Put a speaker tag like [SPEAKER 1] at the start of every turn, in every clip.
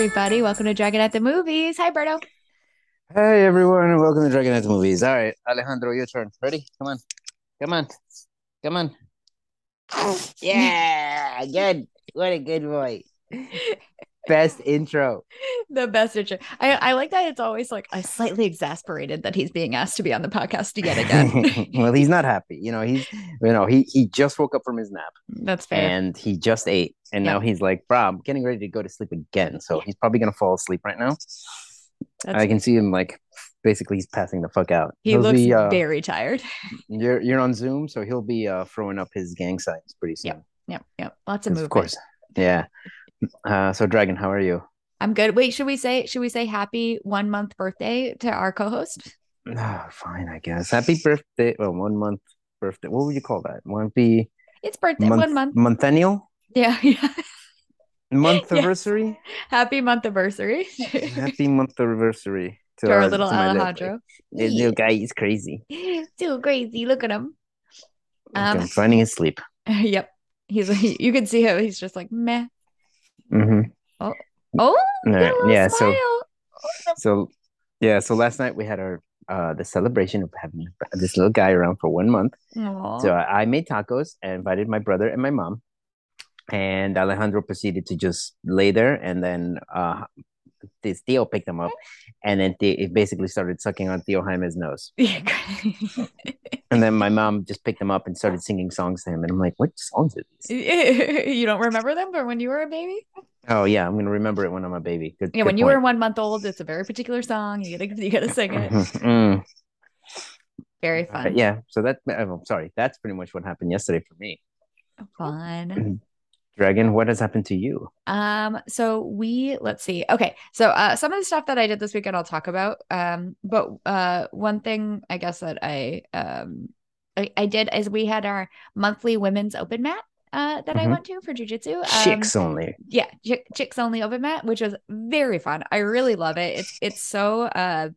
[SPEAKER 1] everybody. Welcome to Dragon at the Movies. Hi, Berto.
[SPEAKER 2] Hey everyone, and welcome to Dragon at the Movies. All right, Alejandro, your turn. Ready? Come on, come on, come on. Yeah, good. What a good boy. Best intro.
[SPEAKER 1] The best intro. I, I like that it's always like I slightly exasperated that he's being asked to be on the podcast yet again.
[SPEAKER 2] well, he's not happy. You know, he's you know he he just woke up from his nap
[SPEAKER 1] That's fair.
[SPEAKER 2] and he just ate, and
[SPEAKER 1] Yeah.
[SPEAKER 2] now he's like, "Bro, I'm getting ready to go to sleep again." So he's probably gonna fall asleep right now.
[SPEAKER 1] That's,
[SPEAKER 2] I can see him like basically he's passing the fuck out.
[SPEAKER 1] he
[SPEAKER 2] He'll
[SPEAKER 1] looks
[SPEAKER 2] be, uh,
[SPEAKER 1] very tired.
[SPEAKER 2] You're you're on Zoom, so he'll be uh throwing up his gang signs pretty soon.
[SPEAKER 1] Yeah, yep. Lots of
[SPEAKER 2] movies,
[SPEAKER 1] Of
[SPEAKER 2] course. Yeah. Uh, so Dragon, how are you?
[SPEAKER 1] I'm good. Wait, should we say should we say happy one month birthday to our co-host?
[SPEAKER 2] Oh, fine, I guess. Happy birthday. Well, one month birthday. What would you call that? One be
[SPEAKER 1] It's birthday.
[SPEAKER 2] month,
[SPEAKER 1] One month.
[SPEAKER 2] Monthennial?
[SPEAKER 1] Yeah, yeah.
[SPEAKER 2] Month
[SPEAKER 1] Yes.
[SPEAKER 2] anniversary?
[SPEAKER 1] Happy month anniversary
[SPEAKER 2] Happy month anniversary
[SPEAKER 1] to our
[SPEAKER 2] uh,
[SPEAKER 1] little
[SPEAKER 2] to little-
[SPEAKER 1] Alejandro.
[SPEAKER 2] This little guy is crazy.
[SPEAKER 1] So crazy. Look at him. Um,
[SPEAKER 2] I'm finding his sleep.
[SPEAKER 1] Yep. He's you can see him. He's just like meh.
[SPEAKER 2] Hmm
[SPEAKER 1] Oh, a
[SPEAKER 2] right. Yeah. So
[SPEAKER 1] smile.
[SPEAKER 2] so yeah. So last night we had our uh the celebration of having this little guy around for one month.
[SPEAKER 1] Aw.
[SPEAKER 2] So I I made tacos and invited my brother and my mom. And Alejandro proceeded to just lay there, and then uh, this Theo picked him up, and then the- it basically started sucking on Theo Jaime's nose. And then my mom just picked him up and started singing songs to him, and I'm like, "What songs are these?"
[SPEAKER 1] you don't remember them from when you were a baby?
[SPEAKER 2] Oh yeah, I'm gonna remember it when I'm a baby. Good.
[SPEAKER 1] Yeah,
[SPEAKER 2] good
[SPEAKER 1] when you were one month old, it's a very particular song. You gotta you gotta sing it.
[SPEAKER 2] Mm.
[SPEAKER 1] Very fun.
[SPEAKER 2] yeah, so that I'm sorry. That's pretty much what happened yesterday for me.
[SPEAKER 1] Fun.
[SPEAKER 2] Dragon, what has happened to you?
[SPEAKER 1] Um, so we let's see. Okay, so uh some of the stuff that I did this weekend I'll talk about. Um, but uh one thing I guess that I um I, I did is we had our monthly women's open mat uh that I
[SPEAKER 2] Mhm.
[SPEAKER 1] went to for jujitsu. Um,
[SPEAKER 2] Chicks only.
[SPEAKER 1] yeah chick, chicks only open mat which was very fun i really love it it's it's so uh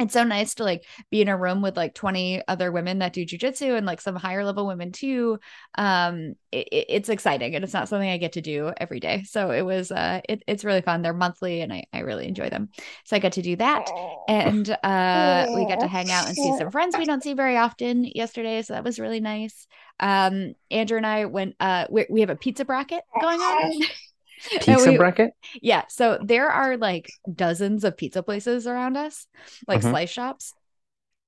[SPEAKER 1] it's so nice to like be in a room with like 20 other women that do jujitsu and like some higher level women too. Um it, it- it's exciting and it's not something i get to do every day. So it was uh it, it's really fun. They're monthly and I, I really enjoy them. So i got to do that and uh we got to hang out and see some friends we don't see very often yesterday. So that was really nice. Um andrew and i went uh we, we have a pizza bracket going on
[SPEAKER 2] Pizza
[SPEAKER 1] we-
[SPEAKER 2] bracket.
[SPEAKER 1] yeah so there are like dozens of pizza places around us like
[SPEAKER 2] Mhm.
[SPEAKER 1] slice shops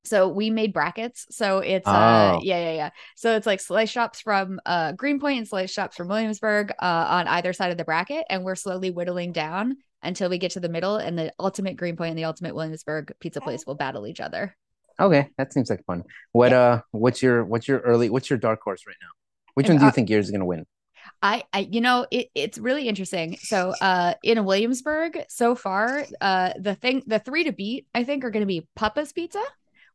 [SPEAKER 1] so we made brackets so it's uh
[SPEAKER 2] Oh.
[SPEAKER 1] yeah yeah yeah so it's like slice shops from uh greenpoint and slice shops from williamsburg uh on either side of the bracket and we're slowly whittling down until we get to the middle and the ultimate greenpoint and the ultimate williamsburg pizza place will battle each other
[SPEAKER 2] Okay, that seems like fun. What uh what's your what's your early what's your dark horse right now? Which
[SPEAKER 1] And,
[SPEAKER 2] one do you
[SPEAKER 1] uh,
[SPEAKER 2] think yours is gonna win?
[SPEAKER 1] I, I you know it, it's really interesting. So uh in williamsburg so far uh the thing the three to beat i think are going to be papa's pizza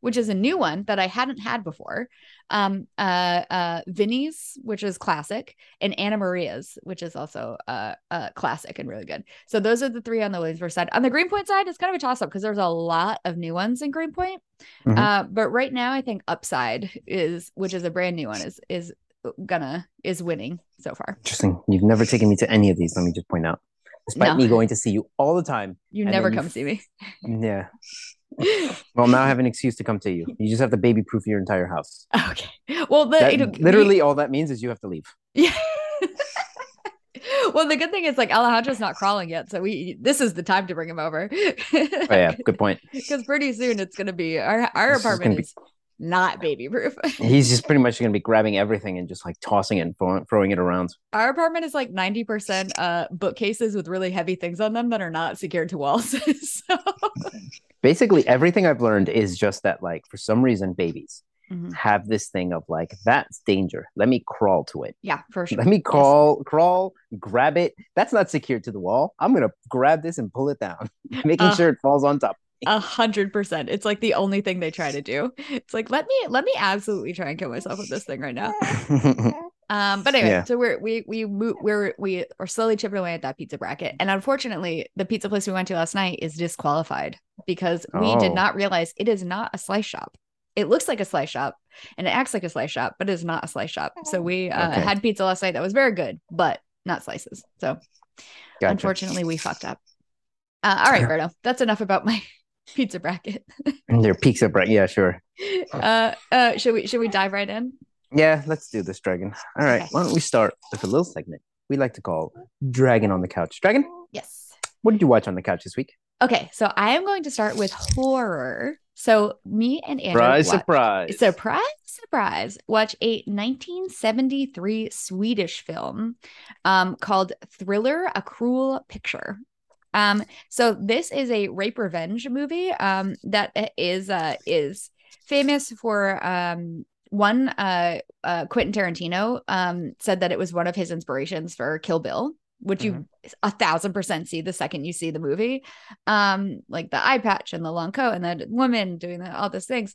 [SPEAKER 1] which is a new one that i hadn't had before um uh uh vinny's which is classic and anna maria's which is also uh uh classic and really good. So those are the three on the williamsburg side. On the greenpoint side it's kind of a toss up because there's a lot of new ones in greenpoint.
[SPEAKER 2] Mhm.
[SPEAKER 1] uh but right now i think upside is which is a brand new one is is gonna is winning so far
[SPEAKER 2] Interesting. You've never taken me to any of these, let me just point out. Despite
[SPEAKER 1] No.
[SPEAKER 2] me going to see you all the time.
[SPEAKER 1] You never
[SPEAKER 2] you
[SPEAKER 1] come
[SPEAKER 2] f-
[SPEAKER 1] see me.
[SPEAKER 2] Yeah. Well, now I have an excuse to come to you. You just have to baby proof your entire house.
[SPEAKER 1] Okay. Well, the
[SPEAKER 2] That-
[SPEAKER 1] you
[SPEAKER 2] literally all that means is you have to leave.
[SPEAKER 1] Yeah. well, the good thing is like Alejandro's not crawling yet, so we this is the time to bring him over.
[SPEAKER 2] Oh yeah, good point.
[SPEAKER 1] Because pretty soon it's gonna be our our
[SPEAKER 2] This is
[SPEAKER 1] apartment
[SPEAKER 2] be-
[SPEAKER 1] is not baby proof.
[SPEAKER 2] He's just pretty much gonna be grabbing everything and just like tossing it and throwing it around.
[SPEAKER 1] our apartment is like ninety percent uh bookcases with really heavy things on them that are not secured to walls. so
[SPEAKER 2] Basically, everything I've learned is just that, like, for some reason, babies
[SPEAKER 1] Mhm.
[SPEAKER 2] have this thing of like, that's danger. Let me crawl to it.
[SPEAKER 1] yeah, for sure.
[SPEAKER 2] Let me crawl, crawl, grab it. That's not secured to the wall. I'm gonna grab this and pull it down, making
[SPEAKER 1] Uh,
[SPEAKER 2] sure it falls on top.
[SPEAKER 1] A hundred percent. It's like the only thing they try to do. It's like let me let me absolutely try and kill myself with this thing right now. Um, but anyway,
[SPEAKER 2] Yeah.
[SPEAKER 1] so we're we we mo- we're we are slowly chipping away at that pizza bracket, and unfortunately, the pizza place we went to last night is disqualified because we did
[SPEAKER 2] Oh.
[SPEAKER 1] not realize it is not a slice shop. It looks like a slice shop and it acts like a slice shop, but it is not a slice shop. So we uh,
[SPEAKER 2] Okay.
[SPEAKER 1] had pizza last night that was very good, but not slices. So
[SPEAKER 2] Gotcha.
[SPEAKER 1] unfortunately, we fucked up. Uh, all right, Berto, that's enough about my pizza bracket.
[SPEAKER 2] Their pizza bracket. Yeah, sure.
[SPEAKER 1] uh, uh, should we should we dive right in?
[SPEAKER 2] Yeah, let's do this, Dragon. All right,
[SPEAKER 1] Okay.
[SPEAKER 2] why don't we start with a little segment we like to call Dragon on the Couch. Dragon,
[SPEAKER 1] Yes.
[SPEAKER 2] what did you watch on the couch this week?
[SPEAKER 1] Okay, so I am going to start with horror. So me and Andrew
[SPEAKER 2] Surprise,
[SPEAKER 1] watched-
[SPEAKER 2] surprise.
[SPEAKER 1] surprise, surprise, watch a 1973 Swedish film um, called Thriller: A Cruel Picture. Um, so this is a rape revenge movie um, that is uh, is famous for um, one uh, uh, Quentin Tarantino um, said that it was one of his inspirations for Kill Bill, which you a thousand percent see the second you see the movie. Um, like the eye patch and the long coat and the woman doing the, all those things.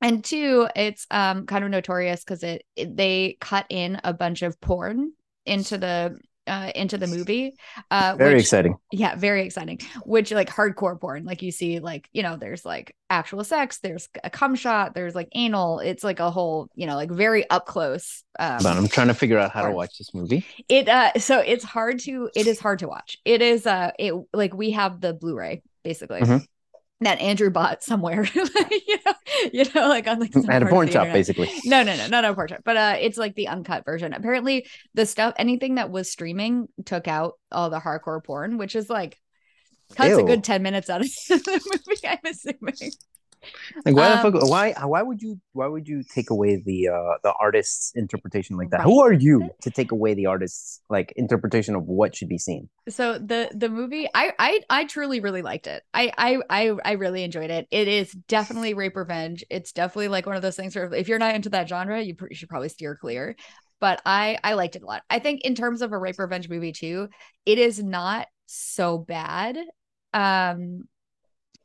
[SPEAKER 1] And two, it's um kind of notorious because it, it they cut in a bunch of porn into the uh into the movie. Uh
[SPEAKER 2] Very
[SPEAKER 1] which-
[SPEAKER 2] exciting.
[SPEAKER 1] yeah, very exciting. Which like hardcore porn, like you see, like you know, there's like actual sex, there's a cum shot, there's like anal. It's like a whole, you know, like very up close. Um,
[SPEAKER 2] But I'm trying to figure out how to watch this movie.
[SPEAKER 1] it uh, so it's hard to, it is hard to watch. It is uh, it like we have the Blu-ray basically.
[SPEAKER 2] Mhm.
[SPEAKER 1] That Andrew bought somewhere, you know, you know, like on like
[SPEAKER 2] At a porn shop,
[SPEAKER 1] internet.
[SPEAKER 2] basically.
[SPEAKER 1] No, no, no, not a porn shop, but uh, it's like the uncut version. Apparently, the stuff, anything that was streaming, took out all the hardcore porn, which is like cuts a good ten minutes out of the movie. I'm assuming.
[SPEAKER 2] Like why
[SPEAKER 1] Um,
[SPEAKER 2] the fuck? Why why would you why would you take away the uh the artist's interpretation like that?
[SPEAKER 1] Right.
[SPEAKER 2] Who are you to take away the artist's like interpretation of what should be seen?
[SPEAKER 1] So the the movie, I I I truly really liked it. I I I I really enjoyed it. It is definitely rape revenge. It's definitely like one of those things where if you're not into that genre, you, pr- you should probably steer clear. But I I liked it a lot. I think in terms of a rape revenge movie too, it is not so bad. Um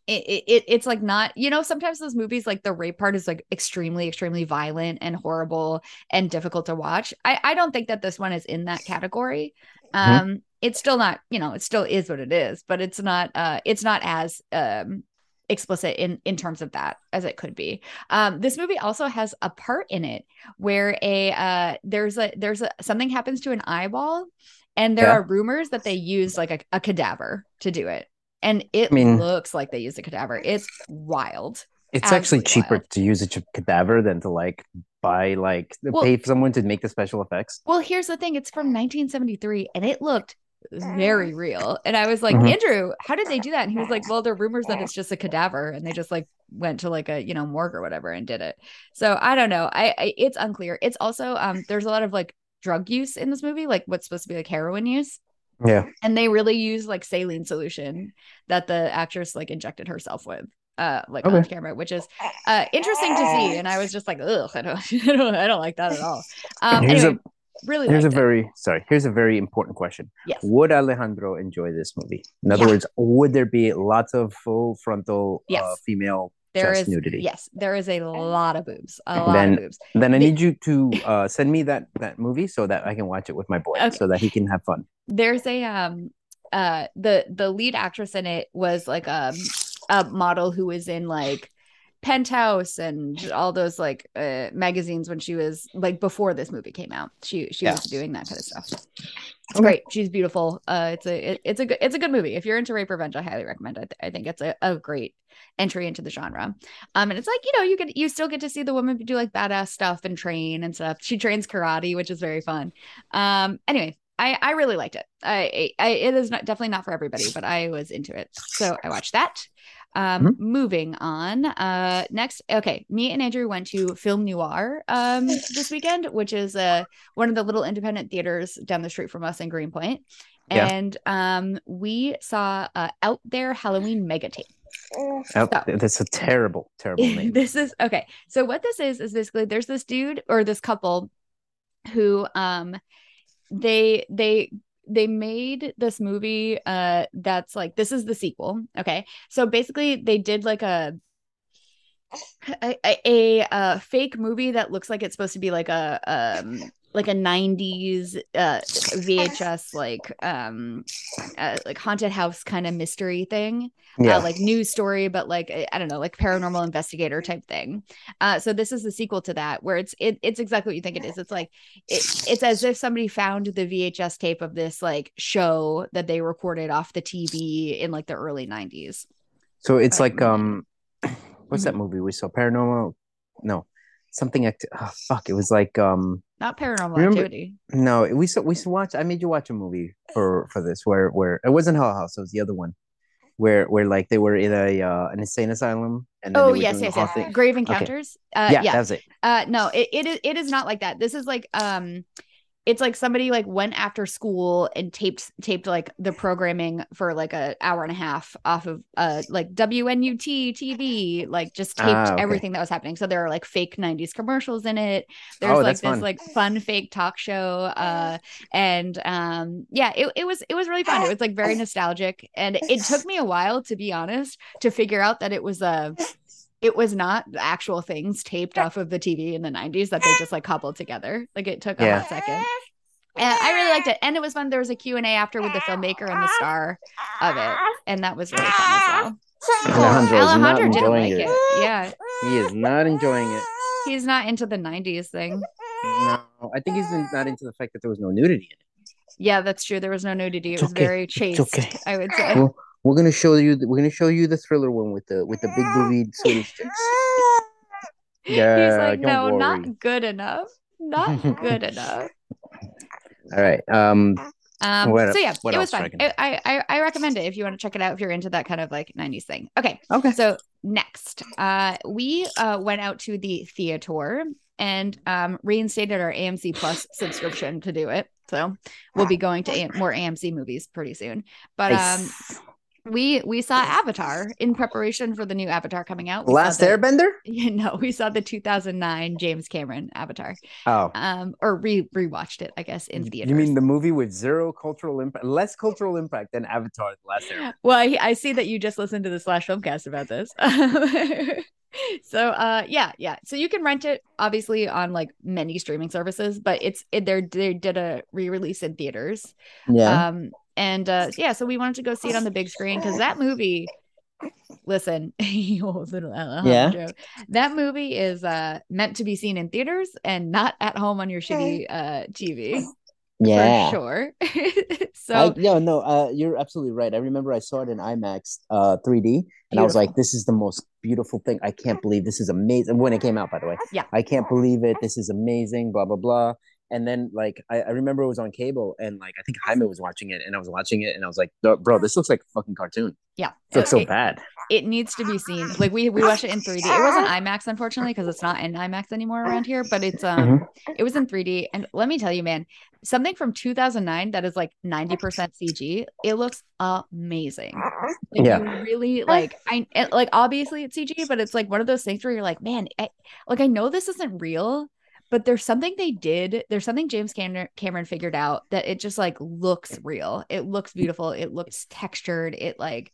[SPEAKER 1] it, it, it it's like not you know sometimes those movies like the rape part is like extremely extremely violent and horrible and difficult to watch. I i don't think that this one is in that category.
[SPEAKER 2] Mhm.
[SPEAKER 1] um it's still not you know it still is what it is but it's not uh it's not as um explicit in in terms of that as it could be. Um this movie also has a part in it where a uh there's a there's a something happens to an eyeball and there
[SPEAKER 2] Yeah.
[SPEAKER 1] are rumors that they use like a, a cadaver to do it and it
[SPEAKER 2] I mean-
[SPEAKER 1] looks like they used a cadaver. It's wild.
[SPEAKER 2] It's actually cheaper
[SPEAKER 1] wild.
[SPEAKER 2] to use a ch- cadaver than to like buy like
[SPEAKER 1] Well-
[SPEAKER 2] pay someone to make the special effects.
[SPEAKER 1] well here's the thing. It's from 1973 and it looked very real. And i was like
[SPEAKER 2] Mhm.
[SPEAKER 1] andrew how did they do that? And he was like well there are rumors that it's just a cadaver and they just like went to like a you know morgue or whatever and did it. So i don't know. I, I it's unclear. It's also um there's a lot of like drug use in this movie like what's supposed to be like heroin use
[SPEAKER 2] Yeah.
[SPEAKER 1] and they really use like saline solution that the actress like injected herself with uh like on
[SPEAKER 2] Okay.
[SPEAKER 1] camera which is uh interesting to see and i was just like ugh i don't i don't, I don't like that at all um
[SPEAKER 2] Here's
[SPEAKER 1] anyway, really
[SPEAKER 2] Here's a
[SPEAKER 1] it.
[SPEAKER 2] very sorry. Here's a very important question.
[SPEAKER 1] yes
[SPEAKER 2] Would Alejandro enjoy this movie? In other
[SPEAKER 1] Yeah.
[SPEAKER 2] words, would there be lots of full frontal uh, female
[SPEAKER 1] there
[SPEAKER 2] chest
[SPEAKER 1] is
[SPEAKER 2] nudity?
[SPEAKER 1] yes there is a lot of boobs a lot
[SPEAKER 2] then-
[SPEAKER 1] of boobs
[SPEAKER 2] Then I need you to uh, send me that that movie so that I can watch it with my boy,
[SPEAKER 1] Okay.
[SPEAKER 2] so that he can have fun.
[SPEAKER 1] There's a um uh the the lead actress in it was like um a model who was in like penthouse and all those like uh magazines when she was like before this movie came out. She she was doing that kind of stuff. It's
[SPEAKER 2] Okay.
[SPEAKER 1] great. She's beautiful. Uh it's a it, it's a good it's a good movie. If you're into rape revenge i highly recommend it. I think it's a, a great entry into the genre. Um and it's like you know you get you still get to see the woman do like badass stuff and train and stuff. She trains karate which is very fun. Um anyway I, I really liked it. I, I it is not definitely not for everybody, but I was into it, so I watched that. Um,
[SPEAKER 2] Mhm.
[SPEAKER 1] moving on. Uh, next, okay, me and Andrew went to Film Noir um this weekend, which is uh one of the little independent theaters down the street from us in Greenpoint,
[SPEAKER 2] Yeah.
[SPEAKER 1] and um we saw uh, Out There Halloween Mega Tape.
[SPEAKER 2] Oh,
[SPEAKER 1] So-
[SPEAKER 2] that's a terrible, terrible name.
[SPEAKER 1] this is okay. So what this is is basically there's this dude or this couple who um they they they made this movie uh that's like this is the sequel. Okay. So basically they did like a a, a, a, uh fake movie that looks like it's supposed to be like a um like a 90s uh VHS like um uh, like haunted house kind of mystery thing.
[SPEAKER 2] Yeah.
[SPEAKER 1] Uh, like news story but like I don't know, like paranormal investigator type thing. Uh so this is the sequel to that where it's it, it's exactly what you think it is. It's like it, it's as if somebody found the VHS tape of this like show that they recorded off the TV in like the early 90s.
[SPEAKER 2] so it's
[SPEAKER 1] I
[SPEAKER 2] like um, what's that
[SPEAKER 1] Mhm.
[SPEAKER 2] movie we saw? Paranormal? No, something. Act- oh, fuck! It was like um,
[SPEAKER 1] Not paranormal
[SPEAKER 2] Remember-
[SPEAKER 1] activity.
[SPEAKER 2] no, we saw we saw watch. I made you watch a movie for for this where where it wasn't Hell House. It was the other one. Where, where like they were in a uh, an insane asylum and
[SPEAKER 1] Oh yes, yes, yes. Grave encounters. Uh
[SPEAKER 2] yeah,
[SPEAKER 1] yeah.
[SPEAKER 2] that was it.
[SPEAKER 1] Uh no, it, it is it is not like that. This is like um it's like somebody like went after school and taped taped like the programming for like a hour and a half off of uh like WNUT TV, like just taped
[SPEAKER 2] Ah, okay.
[SPEAKER 1] everything that was happening. So there are like fake 90s commercials in it. There's
[SPEAKER 2] Oh,
[SPEAKER 1] like this
[SPEAKER 2] fun.
[SPEAKER 1] like fun fake talk show. Uh and um yeah, it, it was it was really fun. It was like very nostalgic. And it took me a while to be honest to figure out that it was a it was not the actual things taped off of the TV in the 90s that they just like cobbled together. Like it took a
[SPEAKER 2] Yeah.
[SPEAKER 1] hot second. And I really liked it. And it was fun. There was a Q&A after with the filmmaker and the star of it. And that was really fun as well.
[SPEAKER 2] Alejandro
[SPEAKER 1] Alejandro didn't like
[SPEAKER 2] it.
[SPEAKER 1] it. Yeah.
[SPEAKER 2] He is not enjoying it.
[SPEAKER 1] He's not into the 90s thing.
[SPEAKER 2] No, I think he's not into the fact that there was no nudity in it.
[SPEAKER 1] Yeah, that's true. There was no nudity. It
[SPEAKER 2] It's
[SPEAKER 1] was
[SPEAKER 2] okay.
[SPEAKER 1] very chaste.
[SPEAKER 2] okay.
[SPEAKER 1] I would say.
[SPEAKER 2] Well, we're gonna show you. The, we're gonna show you the thriller one with the with the big boobied Swedish chicks. Yeah,
[SPEAKER 1] He's like,
[SPEAKER 2] don't
[SPEAKER 1] no,
[SPEAKER 2] worry.
[SPEAKER 1] not good enough. Not good enough.
[SPEAKER 2] All right. Um.
[SPEAKER 1] Um,
[SPEAKER 2] What-
[SPEAKER 1] so yeah, it was fun. I, I I recommend it if you want to check it out if you're into that kind of like 90s thing. Okay,
[SPEAKER 2] Okay.
[SPEAKER 1] so next, uh, we uh went out to the theater and um reinstated our AMC Plus subscription to do it. So we'll be going to A- more AMC movies pretty soon. But um,
[SPEAKER 2] Nice.
[SPEAKER 1] We we saw Avatar in preparation for the new Avatar coming out. We
[SPEAKER 2] Last
[SPEAKER 1] the-
[SPEAKER 2] Airbender.
[SPEAKER 1] You know, we saw the 2009 James Cameron Avatar,
[SPEAKER 2] Oh.
[SPEAKER 1] um, or re rewatched it, I guess, in theaters.
[SPEAKER 2] You mean the movie with zero cultural impact, less cultural impact than Avatar: The Last Airbender?
[SPEAKER 1] Well, I, I see that you just listened to the slash filmcast about this. so uh yeah, yeah. So you can rent it obviously on like many streaming services, but it's it, they're they did a re-release in theaters.
[SPEAKER 2] Yeah.
[SPEAKER 1] Um and uh yeah, so we wanted to go see it on the big screen because that movie listen, oh, little Alejandro, that movie is uh meant to be seen in theaters and not at home on your shitty uh TV
[SPEAKER 2] yeah.
[SPEAKER 1] for sure. so
[SPEAKER 2] I, yeah, no, uh, you're absolutely right. I remember I saw it in IMAX uh, 3D, and I was like, "This is the most beautiful thing. I can't believe this is amazing." When it came out, by the way,
[SPEAKER 1] Yeah.
[SPEAKER 2] I can't believe it. This is amazing. Blah blah blah. And then like I, I remember it was on cable, and like I think Jaime was watching it, and I was watching it, and I was like, "Bro, this looks like a fucking cartoon.
[SPEAKER 1] yeah,
[SPEAKER 2] It looks so
[SPEAKER 1] it-
[SPEAKER 2] bad."
[SPEAKER 1] it needs to be seen. Like we we watched it in 3D. It wasn't IMAX unfortunately because it's not in IMAX anymore around here, but it's um
[SPEAKER 2] Mm-hmm.
[SPEAKER 1] it was in 3D and let me tell you man, something from 2009 that is like 90% CG, it looks amazing. Like
[SPEAKER 2] Yeah.
[SPEAKER 1] you really like I like obviously it's CG, but it's like one of those things where you're like, man, I, like I know this isn't real, but there's something they did. There's something James Cameron Cameron figured out that it just like looks real. It looks beautiful. It looks textured. It like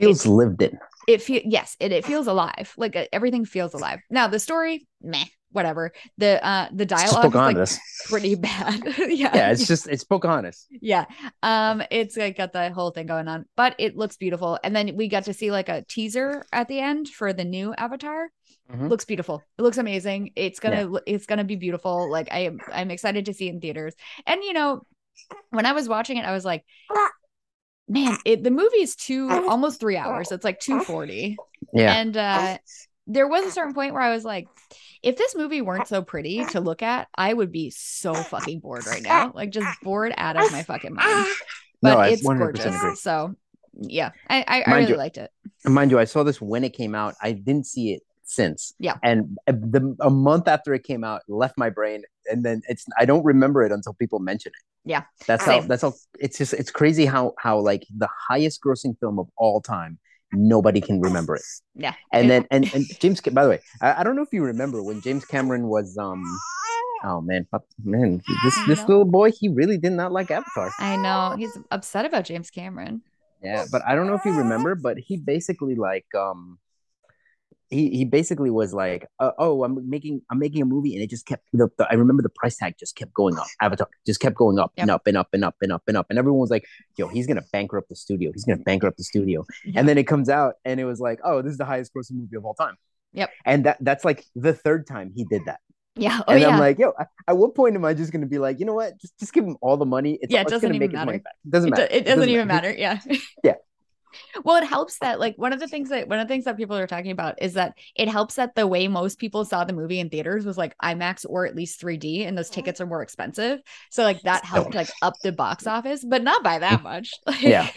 [SPEAKER 2] Feels lived in.
[SPEAKER 1] it feel yes it, it feels alive like uh, everything feels alive now the story meh whatever the uh the dialogue is like pretty bad yeah
[SPEAKER 2] yeah, it's just it's Pocahontas.
[SPEAKER 1] yeah um it's like got the whole thing going on but it looks beautiful and then we got to see like a teaser at the end for the new avatar
[SPEAKER 2] Mhm.
[SPEAKER 1] looks beautiful it looks amazing it's gonna it's gonna be beautiful like i am i'm excited to see it in theaters and you know when i was watching it i was like man it the movie is two almost three hours it's like 240
[SPEAKER 2] Yeah.
[SPEAKER 1] and uh there was a certain point where I was like, if this movie weren't so pretty to look at, I would be so fucking bored right now. Like just bored out of my fucking mind. But
[SPEAKER 2] No,
[SPEAKER 1] it's
[SPEAKER 2] 100%
[SPEAKER 1] gorgeous.
[SPEAKER 2] agree.
[SPEAKER 1] So yeah, I I, I really
[SPEAKER 2] you-
[SPEAKER 1] liked it.
[SPEAKER 2] mind you, I saw this when it came out. I didn't see it since.
[SPEAKER 1] Yeah.
[SPEAKER 2] And the a month after it came out, it left my brain, and then it's I don't remember it until people mention it.
[SPEAKER 1] Yeah.
[SPEAKER 2] That's how. That's how. It's just it's crazy how how like the highest grossing film of all time. Nobody can remember it.
[SPEAKER 1] Yeah.
[SPEAKER 2] And
[SPEAKER 1] It-
[SPEAKER 2] then and, and James. By the way, I, I don't know if you remember when James Cameron was um. Oh man, man, this this little boy, he really did not like Avatar.
[SPEAKER 1] I know he's upset about James Cameron.
[SPEAKER 2] Yeah, but I don't know if you remember, but he basically like um he he basically was like, uh, "Oh, I'm making I'm making a movie," and it just kept. The, the, I remember the price tag just kept going up. Avatar just kept going up
[SPEAKER 1] Yep.
[SPEAKER 2] and up and up and up and up and up, and everyone was like, "Yo, he's gonna bankrupt the studio. He's gonna bankrupt the studio."
[SPEAKER 1] Yeah.
[SPEAKER 2] And then it comes out, and it was like, "Oh, this is the highest grossing movie of all time."
[SPEAKER 1] Yep.
[SPEAKER 2] And that that's like the third time he did that.
[SPEAKER 1] Yeah. Oh
[SPEAKER 2] and
[SPEAKER 1] yeah.
[SPEAKER 2] I'm like, yo, at- at what point am I just gonna be like, you know what? Just just give him all the money. It's,
[SPEAKER 1] Yeah, it doesn't
[SPEAKER 2] gonna
[SPEAKER 1] even
[SPEAKER 2] make his money
[SPEAKER 1] matter.
[SPEAKER 2] back. It doesn't
[SPEAKER 1] it,
[SPEAKER 2] matter.
[SPEAKER 1] it doesn't even matter. Yeah.
[SPEAKER 2] Yeah.
[SPEAKER 1] Well, it helps that like one of the things that one of the things that people are talking about is that it helps that the way most people saw the movie in theaters was like IMAX or at least 3D, and those mm-hmm. tickets are more expensive. So like that helped like up the box office, but not by that mm-hmm. much. Like,
[SPEAKER 2] Yeah.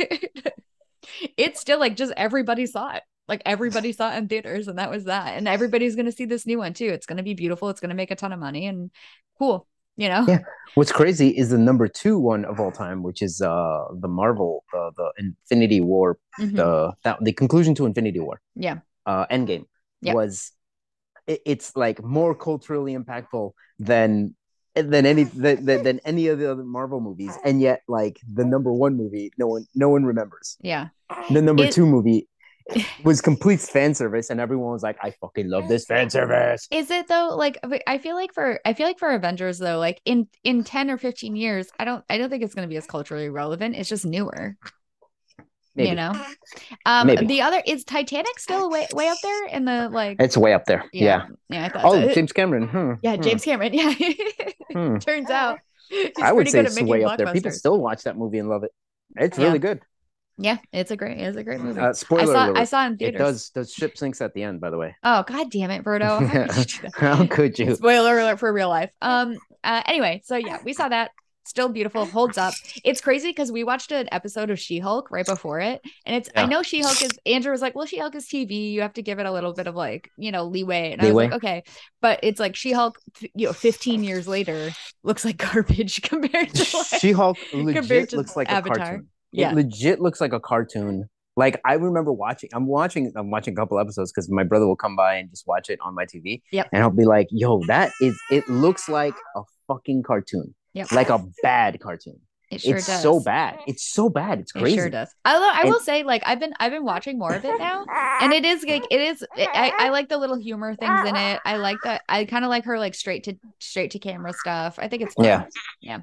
[SPEAKER 1] it's still like just everybody saw it. Like everybody saw it in theaters, and that was that. And everybody's gonna see this new one too. It's gonna be beautiful. It's gonna make a ton of money and cool. You know?
[SPEAKER 2] Yeah. What's crazy is the number two one of all time, which is uh the Marvel, uh, the Infinity War,
[SPEAKER 1] Mhm.
[SPEAKER 2] the that, the conclusion to Infinity War,
[SPEAKER 1] Yeah.
[SPEAKER 2] uh, Endgame
[SPEAKER 1] Yep.
[SPEAKER 2] was it, it's like more culturally impactful than than any than, than than any of the other Marvel movies, and yet like the number one movie, no one no one remembers.
[SPEAKER 1] Yeah.
[SPEAKER 2] The number
[SPEAKER 1] It-
[SPEAKER 2] two movie was complete fan service, and everyone was like, "I fucking love this fan service."
[SPEAKER 1] Is it though? Like I feel like for I feel like for Avengers though, like in in 10 or 15 years, I don't I don't think it's gonna be as culturally relevant. It's just newer.
[SPEAKER 2] Maybe
[SPEAKER 1] You know? Um
[SPEAKER 2] Maybe.
[SPEAKER 1] the other is Titanic still way way up there in the like
[SPEAKER 2] it's way up there. Yeah.
[SPEAKER 1] Yeah, I thought
[SPEAKER 2] Oh,
[SPEAKER 1] so.
[SPEAKER 2] James Cameron. Hmm.
[SPEAKER 1] yeah,
[SPEAKER 2] hmm,
[SPEAKER 1] James Cameron. Yeah.
[SPEAKER 2] hmm.
[SPEAKER 1] Turns out
[SPEAKER 2] I would
[SPEAKER 1] pretty
[SPEAKER 2] say
[SPEAKER 1] good at
[SPEAKER 2] it's
[SPEAKER 1] making
[SPEAKER 2] way up there. People still watch that movie and love it. It's
[SPEAKER 1] Yeah.
[SPEAKER 2] really good.
[SPEAKER 1] Yeah, it's a great it's a great movie.
[SPEAKER 2] Uh,
[SPEAKER 1] I
[SPEAKER 2] spoiler
[SPEAKER 1] saw
[SPEAKER 2] alert.
[SPEAKER 1] I saw it in
[SPEAKER 2] it
[SPEAKER 1] theaters.
[SPEAKER 2] does. The ship sinks at the end. By the way.
[SPEAKER 1] Oh god damn it, Berto. How could you do?
[SPEAKER 2] How could you?
[SPEAKER 1] Spoiler alert for real life. Um. Uh. Anyway, so yeah, we saw that. Still beautiful, holds up. It's crazy because we watched an episode of She Hulk right before it, and it's. I know She Hulk is. Andrew was like, "Well, She Hulk is TV. You have to give it a little bit of like, you know, leeway." And I was like,
[SPEAKER 2] Leeway.
[SPEAKER 1] "Okay," but it's like She Hulk. You know, 15 years later, looks like garbage compared to like,
[SPEAKER 2] She Hulk
[SPEAKER 1] compared
[SPEAKER 2] legit
[SPEAKER 1] to
[SPEAKER 2] looks like
[SPEAKER 1] Avatar.
[SPEAKER 2] a cartoon.
[SPEAKER 1] Yeah.
[SPEAKER 2] It legit looks like a cartoon. Like I remember watching. I'm watching. I'm watching a couple episodes because my brother will come by and just watch it on my TV.
[SPEAKER 1] Yep.
[SPEAKER 2] And I'll be like, "Yo, that is. It looks like a fucking cartoon.
[SPEAKER 1] Yep.
[SPEAKER 2] Like a bad cartoon.
[SPEAKER 1] It sure
[SPEAKER 2] it's
[SPEAKER 1] does.
[SPEAKER 2] so bad. It's so bad. It's crazy.
[SPEAKER 1] It sure does. Although I
[SPEAKER 2] And-
[SPEAKER 1] will say, like I've been I've been watching more of it now, and it is like it is. I I like the little humor things in it. I like that. I kind of like her like straight to straight to camera stuff. I think it's fun.
[SPEAKER 2] Yeah.
[SPEAKER 1] Yeah.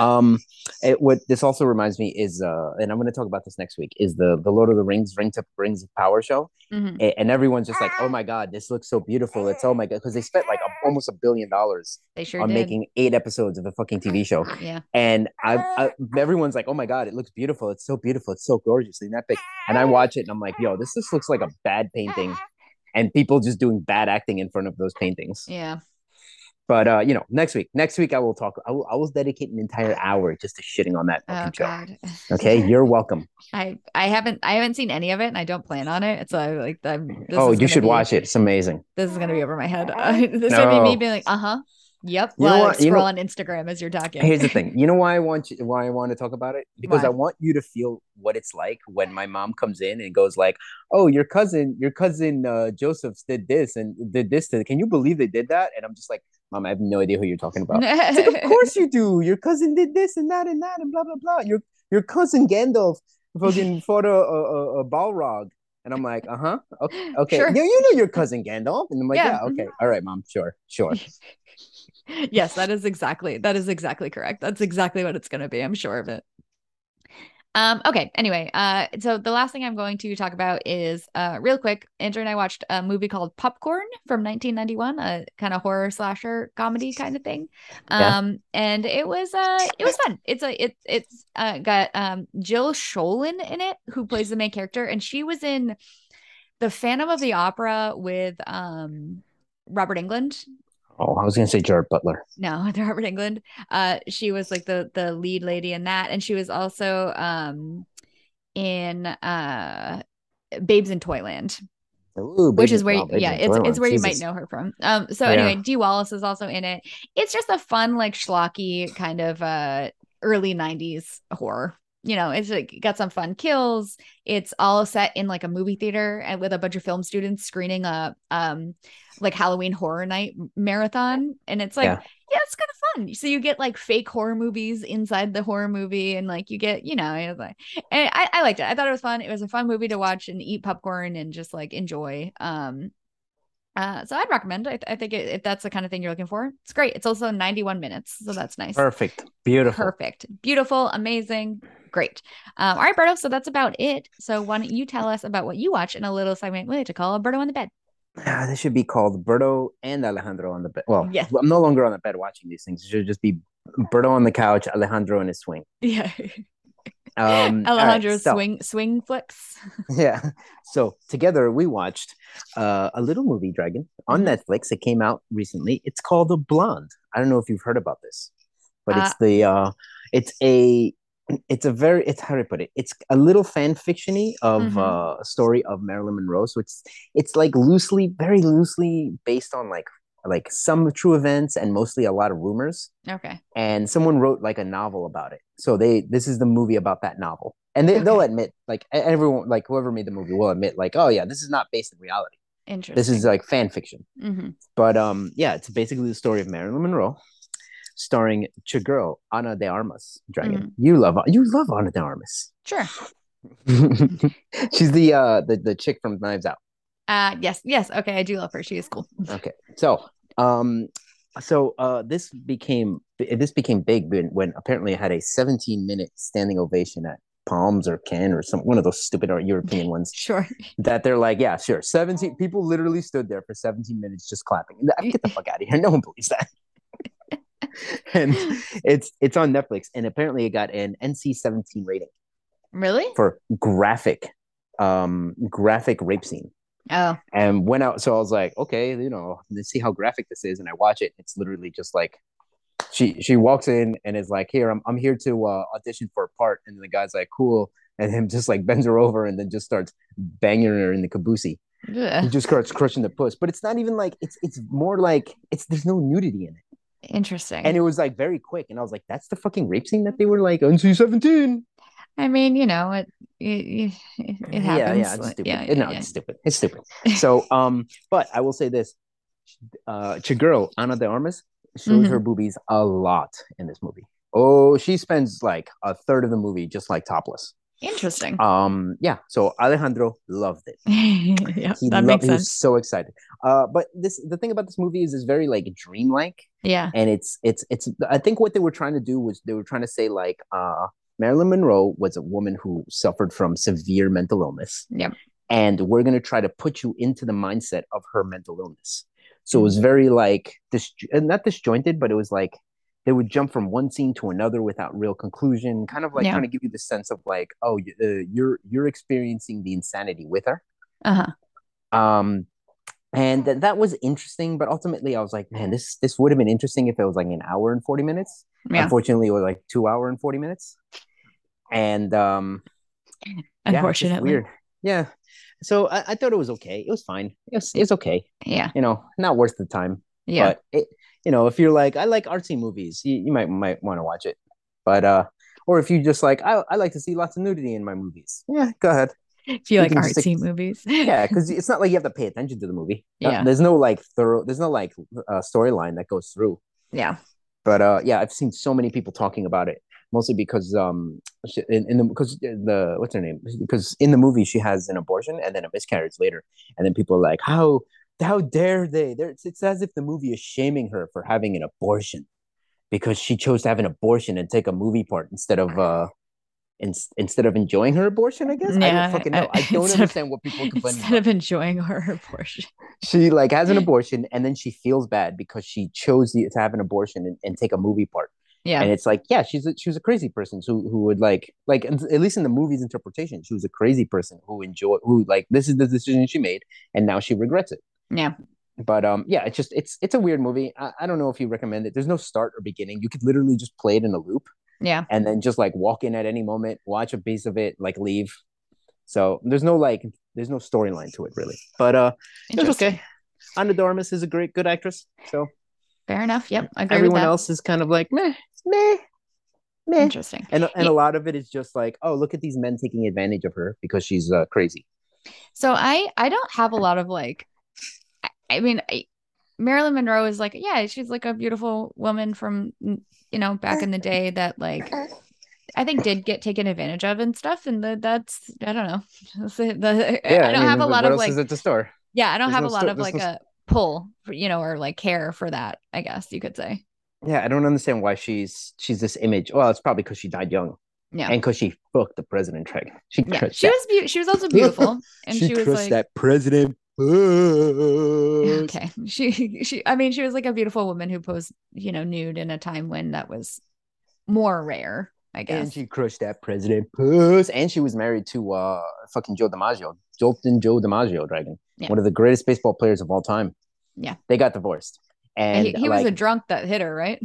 [SPEAKER 2] Um, it, what this also reminds me is, uh, and I'm going to talk about this next week, is the the Lord of the Rings Ring to Rings of Power show,
[SPEAKER 1] Mhm.
[SPEAKER 2] A- and everyone's just like, "Oh my god, this looks so beautiful!" It's oh my god, because they spent like a, almost a billion dollars
[SPEAKER 1] They sure
[SPEAKER 2] on
[SPEAKER 1] did.
[SPEAKER 2] making eight episodes of a fucking TV show,
[SPEAKER 1] yeah.
[SPEAKER 2] and I, I everyone's like, "Oh my god, it looks beautiful! It's so beautiful! It's so gorgeous and epic!" And I watch it, and I'm like, "Yo, this just looks like a bad painting." And people just doing bad acting in front of those paintings.
[SPEAKER 1] Yeah.
[SPEAKER 2] But uh, you know, next week, next week I will talk. I will, I will dedicate an entire hour just to shitting on that
[SPEAKER 1] Oh
[SPEAKER 2] fucking show. Okay, you're welcome.
[SPEAKER 1] I I haven't I haven't seen any of it, and I don't plan on it. So uh, like I'm, this
[SPEAKER 2] oh, you should
[SPEAKER 1] be-
[SPEAKER 2] watch it. It's amazing.
[SPEAKER 1] This is gonna be over my head. this would be me being like, uh huh. Yep.
[SPEAKER 2] You know what? You know-
[SPEAKER 1] scroll on Instagram as you're talking.
[SPEAKER 2] Here's the thing. You know why I want you, why I want to talk about it because
[SPEAKER 1] Why?
[SPEAKER 2] I want you to feel what it's like when my mom comes in and goes like, "Oh, your cousin, your cousin uh, Joseph's did this and did this. To, can you believe they did that?" And I'm just like, "Mom, I have no idea who you're talking about." Like, of course you do. Your cousin did this and that and that and blah blah blah. Your your cousin Gandalf fucking fought a, a, a, a Balrog. And I'm like, uh huh, okay, okay.
[SPEAKER 1] Sure.
[SPEAKER 2] You, you know your cousin Gandalf, and I'm like,
[SPEAKER 1] Yeah.
[SPEAKER 2] yeah, okay, all right, mom, sure, sure.
[SPEAKER 1] Yes, that is exactly that is exactly correct. That's exactly what it's going to be. I'm sure of it. Um, okay. Anyway, uh, so the last thing I'm going to talk about is uh, real quick. Andrew and I watched a movie called Popcorn from 1991, a kind of horror slasher comedy kind of thing.
[SPEAKER 2] Yeah.
[SPEAKER 1] Um, and it was uh, it was fun. It's a it it's uh got um Jill Schoelen in it who plays the main character, and she was in the Phantom of the Opera with um Robert Englund.
[SPEAKER 2] Oh, I was gonna say Gerard Butler.
[SPEAKER 1] No, the Robert Englund. Uh, she was like the the lead lady in that, and she was also um in uh Babes in Toyland,
[SPEAKER 2] Ooh,
[SPEAKER 1] which is where
[SPEAKER 2] wow,
[SPEAKER 1] yeah, it's
[SPEAKER 2] Toyland.
[SPEAKER 1] it's where you might know her from. Um, so
[SPEAKER 2] Yeah.
[SPEAKER 1] anyway, Dee Wallace is also in it. It's just a fun like schlocky kind of uh early '90s horror. You know, it's like got some fun kills. It's all set in like a movie theater and with a bunch of film students screening a um like Halloween horror night marathon, and it's like
[SPEAKER 2] Yeah.
[SPEAKER 1] yeah, it's kind of fun. So you get like fake horror movies inside the horror movie, and like you get, you know, it's like, and I, I liked it. I thought it was fun. It was a fun movie to watch and eat popcorn and just like enjoy. Um, Uh, so I'd recommend. I, I think it, if that's the kind of thing you're looking for, it's great. It's also 91 minutes, so that's nice.
[SPEAKER 2] Perfect. Beautiful.
[SPEAKER 1] Perfect. Beautiful. Amazing. Great. Um, all right, Berto. So that's about it. So why don't you tell us about what you watch in a little segment we like to call Berto on the bed?
[SPEAKER 2] Ah, this should be called Berto and Alejandro on the bed. Well,
[SPEAKER 1] Yes.
[SPEAKER 2] I'm no longer on the bed watching these things. It should just be Berto on the couch, Alejandro in his swing.
[SPEAKER 1] Yeah.
[SPEAKER 2] Um, all right,
[SPEAKER 1] Alejandro
[SPEAKER 2] so-
[SPEAKER 1] swing swing flips.
[SPEAKER 2] Yeah. So together we watched uh, a little movie, Dragon, on
[SPEAKER 1] Mhm.
[SPEAKER 2] Netflix. It came out recently. It's called The Blonde. I don't know if you've heard about this, but it's
[SPEAKER 1] Uh,
[SPEAKER 2] the uh, it's a it's a very it's how do I put it? It's a little fan fictiony of
[SPEAKER 1] Mhm.
[SPEAKER 2] uh, a story of Marilyn Monroe. So it's it's like loosely, very loosely based on like like some true events and mostly a lot of rumors
[SPEAKER 1] Okay.
[SPEAKER 2] and someone wrote like a novel about it. So they this is the movie about that novel, and they, they'll admit like everyone like whoever made the movie will admit like oh yeah this is not based in reality.
[SPEAKER 1] Interesting.
[SPEAKER 2] This is like fan fiction.
[SPEAKER 1] hmm
[SPEAKER 2] But um yeah, it's basically the story of Marilyn Monroe, starring Chigurh Ana de Armas. Dragon,
[SPEAKER 1] Mm-hmm.
[SPEAKER 2] you love you love Ana de Armas.
[SPEAKER 1] Sure.
[SPEAKER 2] She's the uh the the chick from Knives Out.
[SPEAKER 1] Uh yes, yes. Okay, I do love her. She is cool.
[SPEAKER 2] Okay. So, um, so uh, this became this became big when, when apparently it had a 17 minute standing ovation at Palms or Cannes or some one of those stupid European ones
[SPEAKER 1] Sure.
[SPEAKER 2] that they're like, yeah, sure. 17 people literally stood there for 17 minutes just clapping. Get the fuck out of here. No one believes that. and it's it's on Netflix and apparently it got an NC-17 rating
[SPEAKER 1] Really?
[SPEAKER 2] for graphic um graphic rape scene
[SPEAKER 1] Oh,
[SPEAKER 2] and went out. So I was like, okay, you know, let's see how graphic this is. And I watch it. It's literally just like she she walks in and is like, here, I'm I'm here to uh, audition for a part. And the guy's like, cool. And him just like bends her over and then just starts banging her in the caboosey. Yeah.
[SPEAKER 1] He
[SPEAKER 2] just starts crushing the puss. But it's not even like it's it's more like it's there's no nudity in it.
[SPEAKER 1] Interesting.
[SPEAKER 2] And it was like very quick. And I was like, that's the fucking rape scene that they were like NC seventeen.
[SPEAKER 1] I mean, you know, it it, it, happens.
[SPEAKER 2] Yeah, yeah, it's stupid.
[SPEAKER 1] yeah,
[SPEAKER 2] no,
[SPEAKER 1] yeah,
[SPEAKER 2] it's stupid. It's stupid. So, um, but I will say this: uh, Chigurh Ana de Armas shows
[SPEAKER 1] Mhm.
[SPEAKER 2] her boobies a lot in this movie. Oh, she spends like a third of the movie just like topless.
[SPEAKER 1] Interesting.
[SPEAKER 2] Um, yeah. So Alejandro loved it.
[SPEAKER 1] yeah,
[SPEAKER 2] He
[SPEAKER 1] that
[SPEAKER 2] loved.
[SPEAKER 1] makes
[SPEAKER 2] He was so excited. Uh, but this the thing about this movie is it's very like dreamlike
[SPEAKER 1] Yeah.
[SPEAKER 2] and it's it's it's i think what they were trying to do was they were trying to say like uh marilyn monroe was a woman who suffered from severe mental illness
[SPEAKER 1] Yeah.
[SPEAKER 2] and we're going to try to put you into the mindset of her mental illness so it was very like this not disjointed but it was like they would jump from one scene to another without real conclusion kind of like
[SPEAKER 1] Yeah.
[SPEAKER 2] trying to give you the sense of like oh uh, you're you're experiencing the insanity with her
[SPEAKER 1] Uh huh.
[SPEAKER 2] um and th- that was interesting but ultimately i was like man this this would have been interesting if it was like an hour and 40 minutes
[SPEAKER 1] Yeah.
[SPEAKER 2] unfortunately it was like two hour and 40 minutes and um yeah,
[SPEAKER 1] Unfortunately.
[SPEAKER 2] weird yeah so I, I thought it was okay it was fine it was, it was okay
[SPEAKER 1] Yeah.
[SPEAKER 2] you know not worth the time
[SPEAKER 1] Yeah.
[SPEAKER 2] but it you know if you're like i like artsy movies you, you might might want to watch it. But uh or if you just like I, I like to see lots of nudity in my movies. Yeah go ahead.
[SPEAKER 1] If you
[SPEAKER 2] you
[SPEAKER 1] like
[SPEAKER 2] can stick-
[SPEAKER 1] artsy movies.
[SPEAKER 2] yeah because it's not like you have to pay attention to the movie. Uh,
[SPEAKER 1] Yeah.
[SPEAKER 2] there's no like thorough there's no like uh, storyline that goes through.
[SPEAKER 1] Yeah.
[SPEAKER 2] but uh yeah i've seen so many people talking about it mostly because um she, in, in the because the what's her name? Because in the movie she has an abortion and then a miscarriage later. And then people are like how how dare they? They're, it's, it's as if the movie is shaming her for having an abortion because she chose to have an abortion and take a movie part instead of uh in, instead of enjoying her abortion i guess? I don't fucking know. I,
[SPEAKER 1] I-
[SPEAKER 2] don't
[SPEAKER 1] instead of-
[SPEAKER 2] understand what people are complaining
[SPEAKER 1] Instead
[SPEAKER 2] about.
[SPEAKER 1] of enjoying her abortion.
[SPEAKER 2] she like has an abortion and then she feels bad because she chose the, to have an abortion and, and take a movie part.
[SPEAKER 1] Yeah.
[SPEAKER 2] and it's like yeah she's a, she was a crazy person who who would like like at least in the movie's interpretation she was a crazy person who enjoyed who like this is the decision she made and now she regrets it
[SPEAKER 1] yeah.
[SPEAKER 2] but um yeah it's just it's it's a weird movie I, I don't know if you recommend it there's no start or beginning you could literally just play it in a loop
[SPEAKER 1] Yeah.
[SPEAKER 2] and then just like walk in at any moment watch a piece of it like leave so there's no like there's no storyline to it really but uh it was
[SPEAKER 1] Interesting.
[SPEAKER 2] okay Ana de Armas is a great good actress so
[SPEAKER 1] Fair enough. Yep. I agree
[SPEAKER 2] everyone
[SPEAKER 1] with that.
[SPEAKER 2] else is kind of like meh meh meh
[SPEAKER 1] Interesting.
[SPEAKER 2] and and
[SPEAKER 1] Yeah.
[SPEAKER 2] a lot of it is just like, oh, look at these men taking advantage of her because she's uh, crazy.
[SPEAKER 1] So I I don't have a lot of like I mean I, Marilyn Monroe is like yeah she's like a beautiful woman from you know back in the uh-huh. day that like uh-huh. I think did get taken advantage of and stuff and the, that's I don't know That's it. The- I don't have a lot of like
[SPEAKER 2] is at the store?
[SPEAKER 1] yeah I don't
[SPEAKER 2] there's
[SPEAKER 1] have
[SPEAKER 2] no
[SPEAKER 1] a lot
[SPEAKER 2] sto-
[SPEAKER 1] of like
[SPEAKER 2] no
[SPEAKER 1] a pull, for, you know, or like care for that. I guess you could say.
[SPEAKER 2] Yeah, I don't understand why she's she's this image. Well, it's probably because she died young.
[SPEAKER 1] Yeah.
[SPEAKER 2] And because she fucked the president dragon. She
[SPEAKER 1] yeah, she
[SPEAKER 2] that.
[SPEAKER 1] was be- she was also beautiful, and she, was like,
[SPEAKER 2] that president.
[SPEAKER 1] Okay, she she. I mean, she was like a beautiful woman who posed, you know, nude in a time when that was more rare. I guess.
[SPEAKER 2] And she crushed that president puss. And she was married to uh fucking Joe DiMaggio, Jolton Joe DiMaggio dragon.
[SPEAKER 1] Yeah.
[SPEAKER 2] One of the greatest baseball players of all time.
[SPEAKER 1] Yeah.
[SPEAKER 2] They got divorced. And
[SPEAKER 1] he, he
[SPEAKER 2] like,
[SPEAKER 1] was a drunk that hit her, right?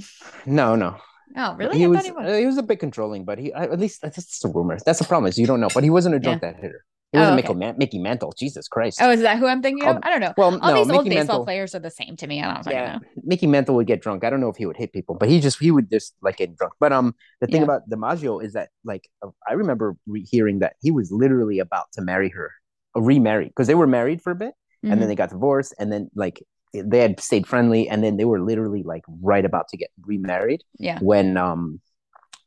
[SPEAKER 2] no, no.
[SPEAKER 1] Oh, really?
[SPEAKER 2] He was,
[SPEAKER 1] he was.
[SPEAKER 2] uh, he was a bit controlling, but he at least that's just a rumor. That's the problem is you don't know. But he wasn't a drunk that hit her. He
[SPEAKER 1] Oh,
[SPEAKER 2] wasn't
[SPEAKER 1] okay.
[SPEAKER 2] Mickey, Mickey Mantle. Jesus Christ.
[SPEAKER 1] Oh, is that who I'm thinking of? I don't know.
[SPEAKER 2] well,
[SPEAKER 1] All
[SPEAKER 2] no,
[SPEAKER 1] these old
[SPEAKER 2] Mickey
[SPEAKER 1] baseball
[SPEAKER 2] Mantle.
[SPEAKER 1] players are the same to me. I don't
[SPEAKER 2] yeah,
[SPEAKER 1] know.
[SPEAKER 2] Mickey Mantle would get drunk. I don't know if he would hit people, but he just he would just like get drunk. But um, the thing
[SPEAKER 1] Yeah.
[SPEAKER 2] about DiMaggio is that like uh, I remember re- hearing that he was literally about to marry her, remarry because they were married for a bit and
[SPEAKER 1] Mhm.
[SPEAKER 2] then they got divorced and then like they had stayed friendly and then they were literally like right about to get remarried
[SPEAKER 1] yeah.
[SPEAKER 2] when um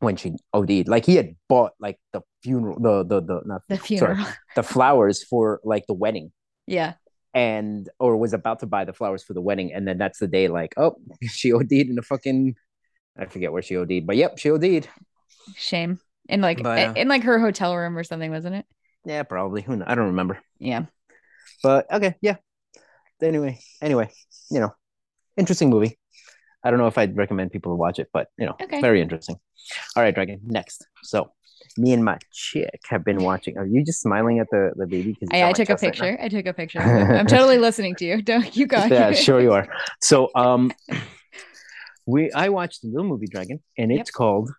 [SPEAKER 2] when she OD'd. Like he had bought like the funeral, the the the not
[SPEAKER 1] The
[SPEAKER 2] sorry,
[SPEAKER 1] funeral.
[SPEAKER 2] the flowers for like the wedding
[SPEAKER 1] yeah.
[SPEAKER 2] and or was about to buy the flowers for the wedding and then that's the day like oh she OD'd in the fucking I forget where she OD'd but yep she OD'd
[SPEAKER 1] Shame. In like
[SPEAKER 2] But, uh,
[SPEAKER 1] in like her hotel room or something, wasn't it?
[SPEAKER 2] yeah probably who knows? I don't remember
[SPEAKER 1] Yeah.
[SPEAKER 2] but okay yeah anyway anyway you know interesting movie I don't know if I'd recommend people to watch it but you know
[SPEAKER 1] Okay.
[SPEAKER 2] very interesting all right dragon next so me and my chick have been watching are you just smiling at the the baby because
[SPEAKER 1] I, I took a picture. I took a picture. I'm totally listening to you. Don't you go.
[SPEAKER 2] yeah, sure you are. So, um, we I watched the little movie Dragon, and it's
[SPEAKER 1] Yep.
[SPEAKER 2] called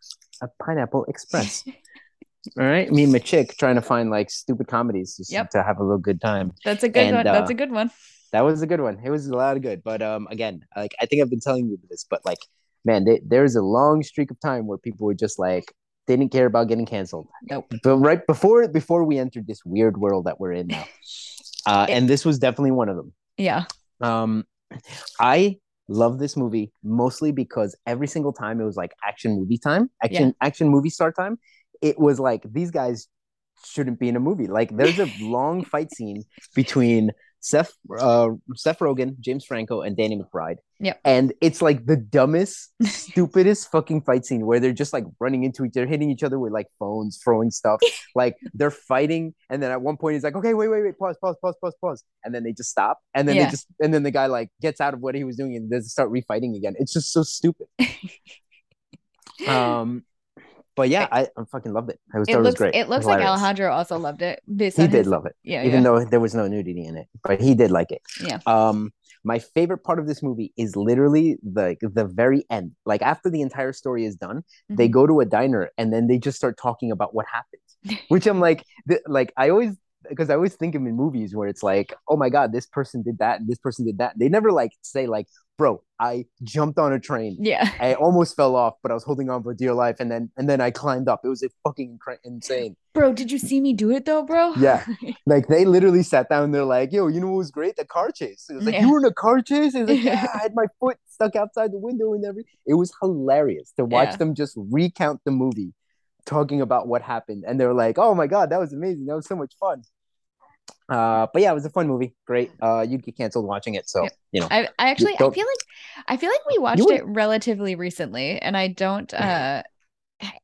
[SPEAKER 2] a Pineapple Express. All right, me and my chick trying to find like stupid comedies just
[SPEAKER 1] Yep.
[SPEAKER 2] to have a little good time.
[SPEAKER 1] That's a good
[SPEAKER 2] And,
[SPEAKER 1] one. That's
[SPEAKER 2] uh,
[SPEAKER 1] a good one.
[SPEAKER 2] That was a good one. It was a lot of good, but um, again, like I think I've been telling you this, but like, man, they, there's a long streak of time where people were just like they didn't care about getting canceled.
[SPEAKER 1] Nope.
[SPEAKER 2] But right before before we entered this weird world that we're in now, uh, and this was definitely one of them.
[SPEAKER 1] Yeah.
[SPEAKER 2] Um, I love this movie mostly because every single time it was like action movie time, action action movie star time. It was like these guys shouldn't be in a movie. Like there's a long fight scene between Seth uh, Seth Rogen, James Franco, and Danny McBride.
[SPEAKER 1] Yeah.
[SPEAKER 2] And it's like the dumbest, stupidest fucking fight scene where they're just like running into each other, hitting each other with like phones, throwing stuff. like they're fighting, and then at one point he's like, "Okay, wait, wait, wait, pause, pause, pause, pause, pause," and then they just stop, and then
[SPEAKER 1] Yeah.
[SPEAKER 2] they just, and then the guy like gets out of what he was doing and they start refighting again. It's just so stupid. um, but yeah, I, I fucking loved it. I was,
[SPEAKER 1] It
[SPEAKER 2] it was
[SPEAKER 1] looks
[SPEAKER 2] great.
[SPEAKER 1] it looks like Alejandro also loved it.
[SPEAKER 2] He did
[SPEAKER 1] his-
[SPEAKER 2] love it,
[SPEAKER 1] Yeah.
[SPEAKER 2] even
[SPEAKER 1] yeah.
[SPEAKER 2] though there was no nudity in it, but he did like it.
[SPEAKER 1] Yeah.
[SPEAKER 2] Um, my favorite part of this movie is literally the the very end. Like after the entire story is done, they
[SPEAKER 1] Mhm.
[SPEAKER 2] go to a diner and then they just start talking about what happened. Which I'm like, th- like I always because I always think of in movies where it's like, oh my god, this person did that and this person did that. They never like say like, bro, I jumped on a train.
[SPEAKER 1] Yeah.
[SPEAKER 2] I almost fell off, but I was holding on for dear life, and then and then I climbed up. It was a fucking insane.
[SPEAKER 1] Bro, did you see me do it though, bro?
[SPEAKER 2] Yeah. Like they literally sat down. and They're like, "Yo, you know what was great? The car chase." It was like,
[SPEAKER 1] Yeah.
[SPEAKER 2] "You were in a car chase?" It was like, "Yeah, I had my foot stuck outside the window and everything." It was hilarious to watch
[SPEAKER 1] Yeah.
[SPEAKER 2] them just recount the movie, talking about what happened, and they were like, "Oh my god, that was amazing! That was so much fun." Uh, but yeah, it was a fun movie. Great. Uh, you'd get canceled watching it, so you know.
[SPEAKER 1] I, I actually I feel like I feel like we watched it relatively recently and I don't uh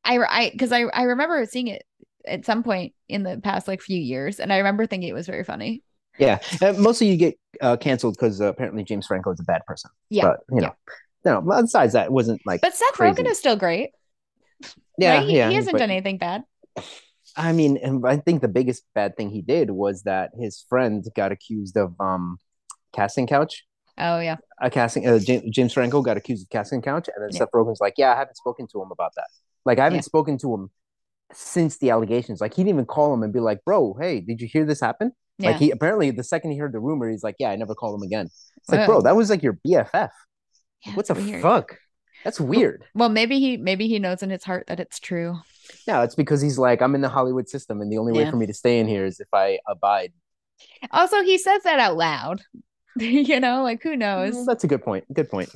[SPEAKER 1] I I because I I remember seeing it at some point in the past like few years and I remember thinking it was very funny.
[SPEAKER 2] Yeah, uh, mostly you get uh, canceled because uh, apparently James Franco is a bad person.
[SPEAKER 1] Yeah.
[SPEAKER 2] but you know, no. Besides that, it wasn't like.
[SPEAKER 1] But Seth
[SPEAKER 2] crazy.
[SPEAKER 1] Rogen is still great.
[SPEAKER 2] Yeah,
[SPEAKER 1] right? He,
[SPEAKER 2] yeah.
[SPEAKER 1] he hasn't
[SPEAKER 2] but-
[SPEAKER 1] done anything bad.
[SPEAKER 2] I mean, and I think the biggest bad thing he did was that his friend got accused of um casting couch.
[SPEAKER 1] Oh yeah.
[SPEAKER 2] A casting uh, James, Franco got accused of casting couch, and then
[SPEAKER 1] Yeah.
[SPEAKER 2] Seth Rogen's like, "Yeah, I haven't spoken to him about that. Like, I haven't
[SPEAKER 1] Yeah.
[SPEAKER 2] spoken to him since the allegations. Like, he didn't even call him and be like, "Bro, hey, did you hear this happen?"
[SPEAKER 1] Yeah.
[SPEAKER 2] Like, he apparently the second he heard the rumor, he's like, "Yeah, I never called him again." It's like, bro, that was like your BFF. What the
[SPEAKER 1] weird.
[SPEAKER 2] fuck? That's weird.
[SPEAKER 1] Well, maybe he maybe he knows in his heart that it's true.
[SPEAKER 2] No, it's because he's like, I'm in the Hollywood system, and the only way for me to stay in here is if I abide.
[SPEAKER 1] Also, he says that out loud. you know, like who
[SPEAKER 2] Mm,
[SPEAKER 1] knows?
[SPEAKER 2] That's a good point. Good point.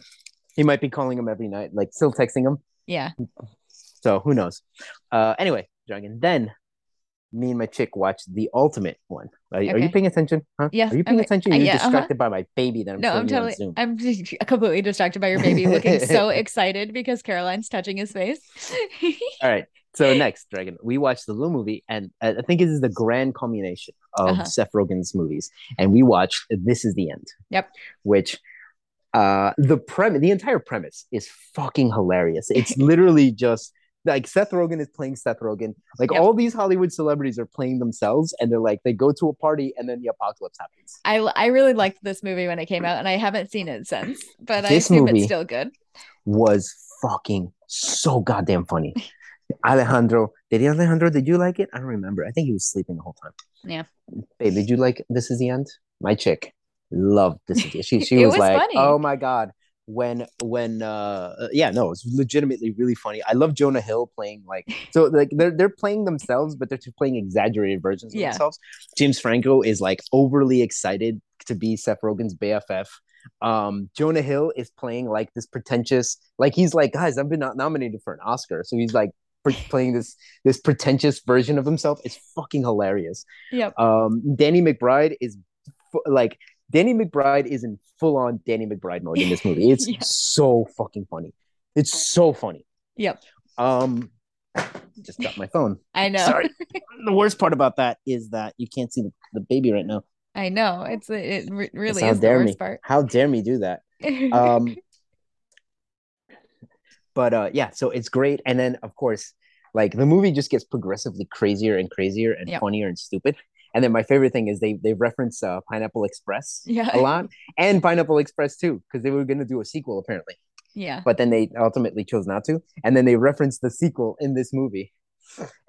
[SPEAKER 2] He might be calling him every night, like still texting him.
[SPEAKER 1] Yeah.
[SPEAKER 2] So who knows? Uh, anyway, Dragon. Then me and my chick watched the ultimate one. Are, are you paying attention? Huh?
[SPEAKER 1] Yeah,
[SPEAKER 2] Are you paying
[SPEAKER 1] I'm-
[SPEAKER 2] attention?
[SPEAKER 1] uh,
[SPEAKER 2] You're
[SPEAKER 1] yeah, uh-huh.
[SPEAKER 2] distracted by my baby that I'm
[SPEAKER 1] No, I'm totally. I'm completely distracted by your baby looking so excited because Caroline's touching his face.
[SPEAKER 2] All right. So next, Dragon, we watched the little movie, and I I think this is the grand culmination of
[SPEAKER 1] Uh-huh.
[SPEAKER 2] Seth Rogen's movies. And we watched This Is the End.
[SPEAKER 1] Yep.
[SPEAKER 2] Which, uh, the premise, the entire premise is fucking hilarious. It's literally just like Seth Rogen is playing Seth Rogen. Like
[SPEAKER 1] Yep.
[SPEAKER 2] all these Hollywood celebrities are playing themselves, and they're like they go to a party, and then the apocalypse happens.
[SPEAKER 1] I I really liked this movie when it came out, and I haven't seen it since, but I
[SPEAKER 2] This
[SPEAKER 1] assume
[SPEAKER 2] movie-
[SPEAKER 1] it's still good.
[SPEAKER 2] Was fucking so goddamn funny. Alejandro, did you Alejandro? Did you like it? I don't remember. I think he was sleeping the whole time.
[SPEAKER 1] Yeah.
[SPEAKER 2] Hey, did you like This Is the End? My chick loved This She she was,
[SPEAKER 1] was
[SPEAKER 2] like,
[SPEAKER 1] funny.
[SPEAKER 2] oh my god. When when uh uh, yeah no it's legitimately really funny. I love Jonah Hill playing like so like they're they're playing themselves but they're just playing exaggerated versions of
[SPEAKER 1] Yeah.
[SPEAKER 2] themselves. James Franco is like overly excited to be Seth Rogen's BFF. Um Jonah Hill is playing like this pretentious like he's like guys I've been not nominated for an Oscar so he's like playing this this pretentious version of himself. It's fucking hilarious.
[SPEAKER 1] Yep.
[SPEAKER 2] Um, Danny McBride is like Danny McBride is in full on Danny McBride mode in this movie. It's
[SPEAKER 1] Yeah.
[SPEAKER 2] so fucking funny. It's so funny.
[SPEAKER 1] Yep.
[SPEAKER 2] Um, just dropped my phone.
[SPEAKER 1] I know.
[SPEAKER 2] Sorry. the worst part about that is that you can't see the, the baby right now.
[SPEAKER 1] I know. It's it re- really is the
[SPEAKER 2] dare
[SPEAKER 1] worst
[SPEAKER 2] me.
[SPEAKER 1] part.
[SPEAKER 2] How dare me do that? Um, but uh, yeah, so it's great. And then of course, like the movie just gets progressively crazier and crazier and
[SPEAKER 1] Yep.
[SPEAKER 2] funnier and stupid. And then my favorite thing is they they reference uh, Pineapple Express
[SPEAKER 1] yeah.
[SPEAKER 2] a lot and Pineapple Express too because they were going to do a sequel apparently,
[SPEAKER 1] Yeah.
[SPEAKER 2] but then they ultimately chose not to. And then they reference the sequel in this movie.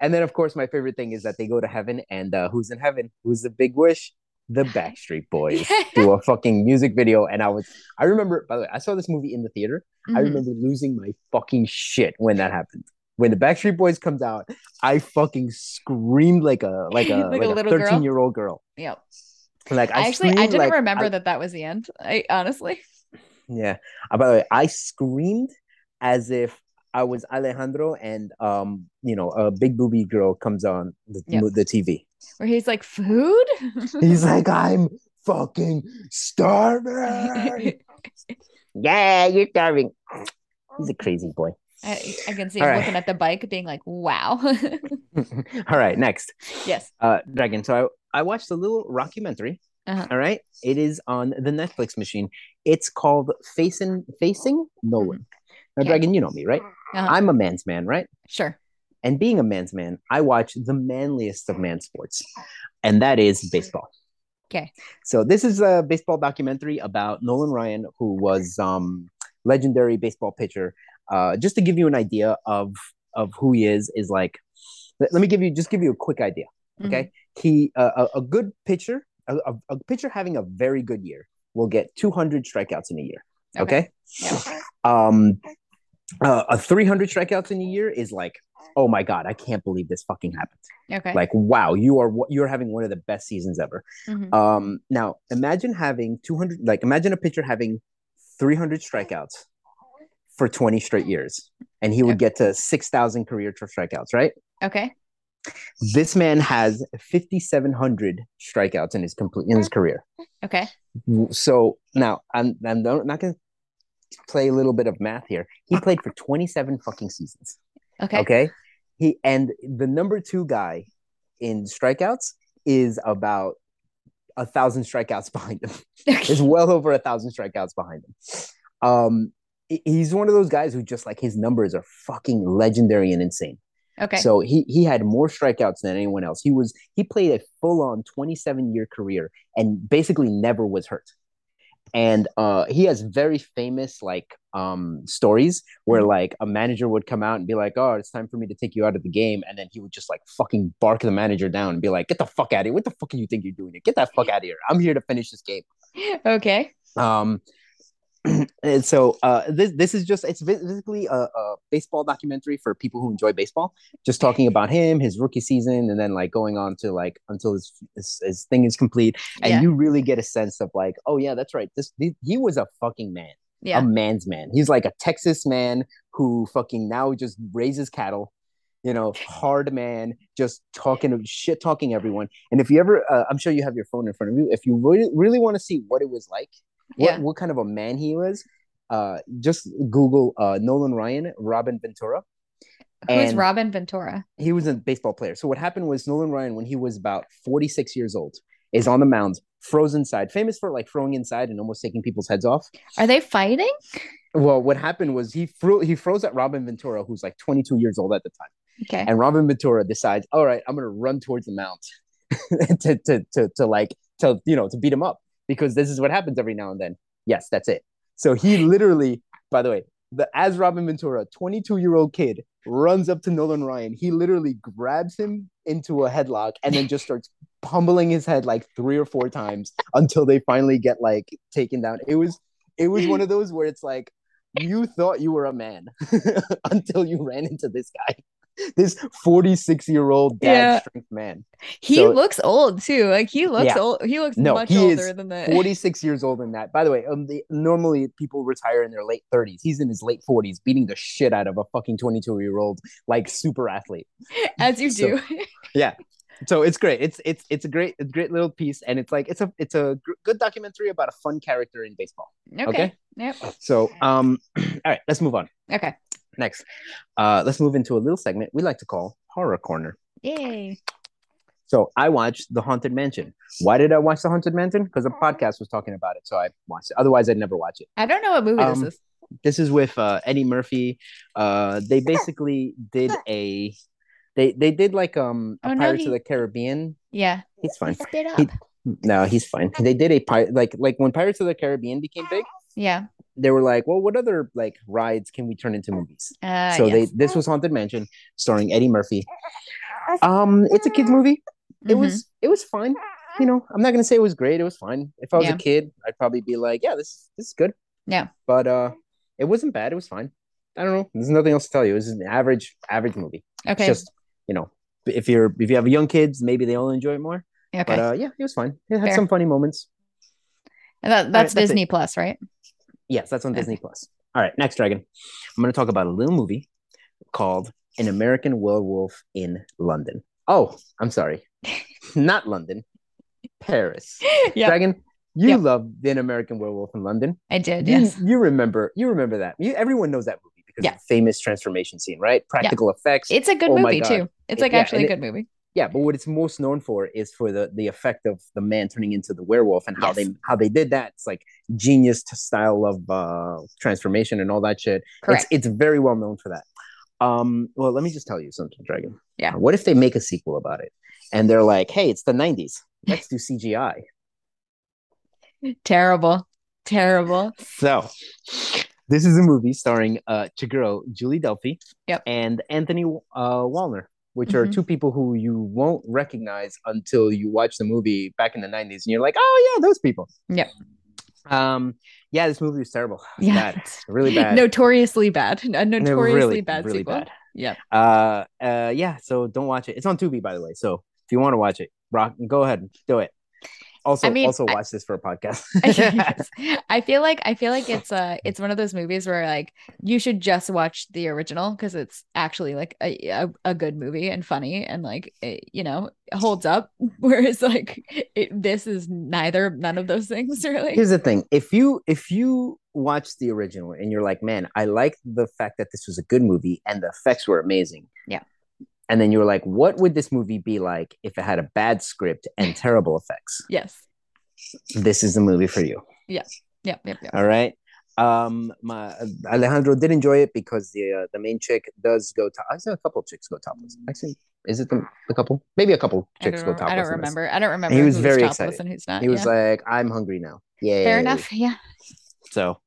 [SPEAKER 2] And then of course my favorite thing is that they go to heaven and uh, who's in heaven? Who's the big wish? The Backstreet Boys do a fucking music video and I was I remember by the way I saw this movie in the theater. I
[SPEAKER 1] Mhm.
[SPEAKER 2] remember losing my fucking shit when that happened. When the Backstreet Boys comes out, I fucking screamed like a like a
[SPEAKER 1] Like
[SPEAKER 2] like,
[SPEAKER 1] a
[SPEAKER 2] a
[SPEAKER 1] little girl?
[SPEAKER 2] thirteen year old girl.
[SPEAKER 1] Yep.
[SPEAKER 2] Like I,
[SPEAKER 1] I actually I didn't
[SPEAKER 2] like-
[SPEAKER 1] remember
[SPEAKER 2] I-
[SPEAKER 1] that that was the end. I honestly.
[SPEAKER 2] Yeah. Uh, by the way, I screamed as if I was Alejandro and um, you know, a big booby girl comes on the,
[SPEAKER 1] Yep.
[SPEAKER 2] the TV.
[SPEAKER 1] Where he's like food.
[SPEAKER 2] He's like, I'm fucking starving. yeah, you're starving. He's a crazy boy.
[SPEAKER 1] I, I can see him
[SPEAKER 2] right.
[SPEAKER 1] looking at the bike, being like, "Wow."
[SPEAKER 2] All right, next.
[SPEAKER 1] yes.
[SPEAKER 2] Uh Dragon. So I, I watched a little rockumentary.
[SPEAKER 1] Uh-huh.
[SPEAKER 2] All right. It is on the Netflix machine. It's called Facing Facing Nolan. Now. Dragon, you know me, right?
[SPEAKER 1] Uh-huh.
[SPEAKER 2] I'm a man's man, right?
[SPEAKER 1] Sure.
[SPEAKER 2] And being a man's man, I watch the manliest of man sports, and that is baseball.
[SPEAKER 1] Okay.
[SPEAKER 2] So this is a baseball documentary about Nolan Ryan, who was um legendary baseball pitcher. Uh, just to give you an idea of of who he is, is like, let, me give you just give you a quick idea.
[SPEAKER 1] Mm-hmm.
[SPEAKER 2] Okay, he uh, a, a good pitcher, a, a, pitcher having a very good year will get 200 strikeouts in a year. Okay.
[SPEAKER 1] Yeah.
[SPEAKER 2] Um, uh, a 300 strikeouts in a year is like, oh my god, I can't believe this fucking happened.
[SPEAKER 1] Okay.
[SPEAKER 2] Like, wow, you are you're having one of the best seasons ever.
[SPEAKER 1] Mhm.
[SPEAKER 2] Um, now imagine having 200, like imagine a pitcher having 300 strikeouts for 20 straight years, and he would get to 6,000 career tr- strikeouts, right?
[SPEAKER 1] Okay.
[SPEAKER 2] This man has 5,700 strikeouts in his complete in his career.
[SPEAKER 1] Okay.
[SPEAKER 2] So now I'm I'm not going to play a little bit of math here. He played for 27 fucking seasons.
[SPEAKER 1] Okay.
[SPEAKER 2] Okay. He and the number two guy in strikeouts is about a thousand strikeouts behind him. There's well over a thousand strikeouts behind him. Um, he's one of those guys who just like his numbers are fucking legendary and insane.
[SPEAKER 1] Okay.
[SPEAKER 2] So he he had more strikeouts than anyone else. He was he played a full on 27 year career and basically never was hurt. And uh, he has very famous like um, stories where
[SPEAKER 1] Mhm.
[SPEAKER 2] like a manager would come out and be like, "Oh, it's time for me to take you out of the game," and then he would just like fucking bark the manager down and be like, "Get the fuck out of here! What the fuck do you think you're doing? Here? Get that fuck out of here! I'm here to finish this game."
[SPEAKER 1] okay.
[SPEAKER 2] Um, and so uh, this this is just it's basically a, a baseball documentary for people who enjoy baseball. Just talking about him, his rookie season, and then like going on to like until his his, his thing is complete, and
[SPEAKER 1] Yeah.
[SPEAKER 2] you really get a sense of like, oh yeah, that's right. This he, he was a fucking man,
[SPEAKER 1] Yeah.
[SPEAKER 2] a man's man. He's like a Texas man who fucking now just raises cattle. you know, hard man, just talking shit, talking everyone. And if you ever, uh, I'm sure you have your phone in front of you. If you really, really want to see what it was like, what,
[SPEAKER 1] Yeah.
[SPEAKER 2] what kind of a man he was, uh, just Google uh, Nolan Ryan, Robin Ventura.
[SPEAKER 1] Who's Robin Ventura?
[SPEAKER 2] he was a baseball player. So what happened was Nolan Ryan, when he was about 46 years old, is on the mound, froze inside, famous for like throwing inside and almost taking people's heads off.
[SPEAKER 1] Are they fighting?
[SPEAKER 2] Well, what happened was he fro- he froze at Robin Ventura, who's like 22 years old at the time.
[SPEAKER 1] Okay.
[SPEAKER 2] And Robin Ventura decides, all right, I'm gonna run towards the mound to, to to to like to you know to beat him up because this is what happens every now and then. Yes, that's it. So he literally, by the way, the as Robin Ventura, 22 year old kid runs up to Nolan Ryan. He literally grabs him into a headlock and then just starts pummeling his head like three or four times until they finally get like taken down. It was it was one of those where it's like you thought you were a man until you ran into this guy. This 46 year old dad
[SPEAKER 1] Yeah.
[SPEAKER 2] strength man.
[SPEAKER 1] He
[SPEAKER 2] So-
[SPEAKER 1] looks old too. Like he looks
[SPEAKER 2] Yeah.
[SPEAKER 1] old. He looks
[SPEAKER 2] No,
[SPEAKER 1] much
[SPEAKER 2] he is
[SPEAKER 1] older than the
[SPEAKER 2] 46 years old in that. By the way, um, the, normally people retire in their late 30s. He's in his late 40s, beating the shit out of a fucking 22 year old like super athlete.
[SPEAKER 1] as you
[SPEAKER 2] So-
[SPEAKER 1] do. Yeah.
[SPEAKER 2] So it's great. It's it's it's a great it's a great little piece, and it's like it's a it's a gr- good documentary about a fun character in baseball.
[SPEAKER 1] okay.
[SPEAKER 2] Okay.
[SPEAKER 1] Yep.
[SPEAKER 2] So um, all right, let's move on.
[SPEAKER 1] Okay.
[SPEAKER 2] Next, uh, let's move into a little segment we like to call Horror Corner.
[SPEAKER 1] Yay.
[SPEAKER 2] So I watched The Haunted Mansion. Why did I watch The Haunted Mansion? Because the podcast was talking about it, so I watched it. Otherwise, I'd never watch it.
[SPEAKER 1] I don't know what movie
[SPEAKER 2] Um,
[SPEAKER 1] this is.
[SPEAKER 2] This is with uh, Eddie Murphy. Uh, they basically did a they they did like um a
[SPEAKER 1] Oh, no,
[SPEAKER 2] Pirates
[SPEAKER 1] he-
[SPEAKER 2] of the Caribbean.
[SPEAKER 1] Yeah.
[SPEAKER 2] He's fine.
[SPEAKER 1] Up.
[SPEAKER 2] He- No, he's fine. They did a pirate like like when Pirates of the Caribbean became big.
[SPEAKER 1] yeah.
[SPEAKER 2] They were like, well, what other like rides can we turn into movies?
[SPEAKER 1] Uh,
[SPEAKER 2] so
[SPEAKER 1] yes.
[SPEAKER 2] they this was Haunted Mansion, starring Eddie Murphy. Um, it's a kids movie. It
[SPEAKER 1] Mhm.
[SPEAKER 2] was it was fine. You know, I'm not gonna say it was great. It was fine. If I was
[SPEAKER 1] Yeah.
[SPEAKER 2] a kid, I'd probably be like, yeah, this this is good.
[SPEAKER 1] Yeah.
[SPEAKER 2] But uh, it wasn't bad. It was fine. I don't know. There's nothing else to tell you. It was an average average movie.
[SPEAKER 1] okay.
[SPEAKER 2] It's just you know, if you're if you have young kids, maybe they'll enjoy it more.
[SPEAKER 1] okay.
[SPEAKER 2] But uh, yeah, it was fine. It had
[SPEAKER 1] Fair.
[SPEAKER 2] some funny moments.
[SPEAKER 1] And that, that's
[SPEAKER 2] that's it.
[SPEAKER 1] Disney Plus, right?
[SPEAKER 2] Yes, that's on
[SPEAKER 1] Okay.
[SPEAKER 2] Disney Plus. All right, next dragon. I'm going to talk about a little movie called An American Werewolf in London. Oh, I'm sorry, not London, Paris.
[SPEAKER 1] Yeah.
[SPEAKER 2] Dragon, you
[SPEAKER 1] Yep.
[SPEAKER 2] love An American Werewolf in London.
[SPEAKER 1] I did.
[SPEAKER 2] You,
[SPEAKER 1] Yes.
[SPEAKER 2] you remember you remember that. You, everyone knows that movie because
[SPEAKER 1] Yeah.
[SPEAKER 2] of the famous transformation scene, right? Practical effects.
[SPEAKER 1] It's a good
[SPEAKER 2] Oh
[SPEAKER 1] movie too. It's
[SPEAKER 2] It-
[SPEAKER 1] like
[SPEAKER 2] yeah,
[SPEAKER 1] actually a
[SPEAKER 2] and it-
[SPEAKER 1] good movie.
[SPEAKER 2] Yeah, but what it's most known for is for the the effect of the man turning into the werewolf and how
[SPEAKER 1] Yes.
[SPEAKER 2] they how they did that. It's like genius to style of uh transformation and all that shit.
[SPEAKER 1] Correct.
[SPEAKER 2] It's it's very well known for that. Um, well, let me just tell you something, Dragon.
[SPEAKER 1] Yeah.
[SPEAKER 2] What if they make a sequel about it and they're like, "Hey, it's the '90s. Let's do CGI."
[SPEAKER 1] Terrible. Terrible.
[SPEAKER 2] So, this is a movie starring uh Chigurh, Julie Delpy,
[SPEAKER 1] Yep.
[SPEAKER 2] and Anthony uh Waller, which are
[SPEAKER 1] Mhm.
[SPEAKER 2] two people who you won't recognize until you watch the movie back in the '90s, and you're like, "Oh yeah, those people."
[SPEAKER 1] Yep.
[SPEAKER 2] Um. Yeah, this movie was terrible. Was
[SPEAKER 1] Yeah.
[SPEAKER 2] bad. Really bad.
[SPEAKER 1] Notoriously bad. A
[SPEAKER 2] No,
[SPEAKER 1] notoriously
[SPEAKER 2] really,
[SPEAKER 1] bad
[SPEAKER 2] really
[SPEAKER 1] sequel.
[SPEAKER 2] bad.
[SPEAKER 1] Yep.
[SPEAKER 2] Uh, uh, yeah. So don't watch it. It's on Tubi, by the way. So if you want to watch it, rock, go ahead, do it. Also,
[SPEAKER 1] I mean,
[SPEAKER 2] also
[SPEAKER 1] I-
[SPEAKER 2] watch this for a podcast.
[SPEAKER 1] I feel like I feel like it's uh it's one of those movies where like you should just watch the original because it's actually like a, a, a good movie and funny and like it, you know holds up whereas like it, this is neither none of those things really
[SPEAKER 2] Here's the thing: if you if you watch the original and you're like, man, I like the fact that this was a good movie and the effects were amazing.
[SPEAKER 1] Yeah.
[SPEAKER 2] And then you were like, what would this movie be like if it had a bad script and terrible effects?
[SPEAKER 1] yes
[SPEAKER 2] This is the movie for you.
[SPEAKER 1] yep yep yep
[SPEAKER 2] All right. Um, my Alejandro did enjoy it because the uh, the main chick does go top. I said a couple of chicks go topless. Actually, is it the, the couple? Maybe a couple chicks go topless.
[SPEAKER 1] I don't remember I don't remember
[SPEAKER 2] he was very
[SPEAKER 1] topless
[SPEAKER 2] excited.
[SPEAKER 1] and who's not
[SPEAKER 2] He was
[SPEAKER 1] yeah.
[SPEAKER 2] like, "I'm hungry now." Yeah.
[SPEAKER 1] fair enough yeah
[SPEAKER 2] So,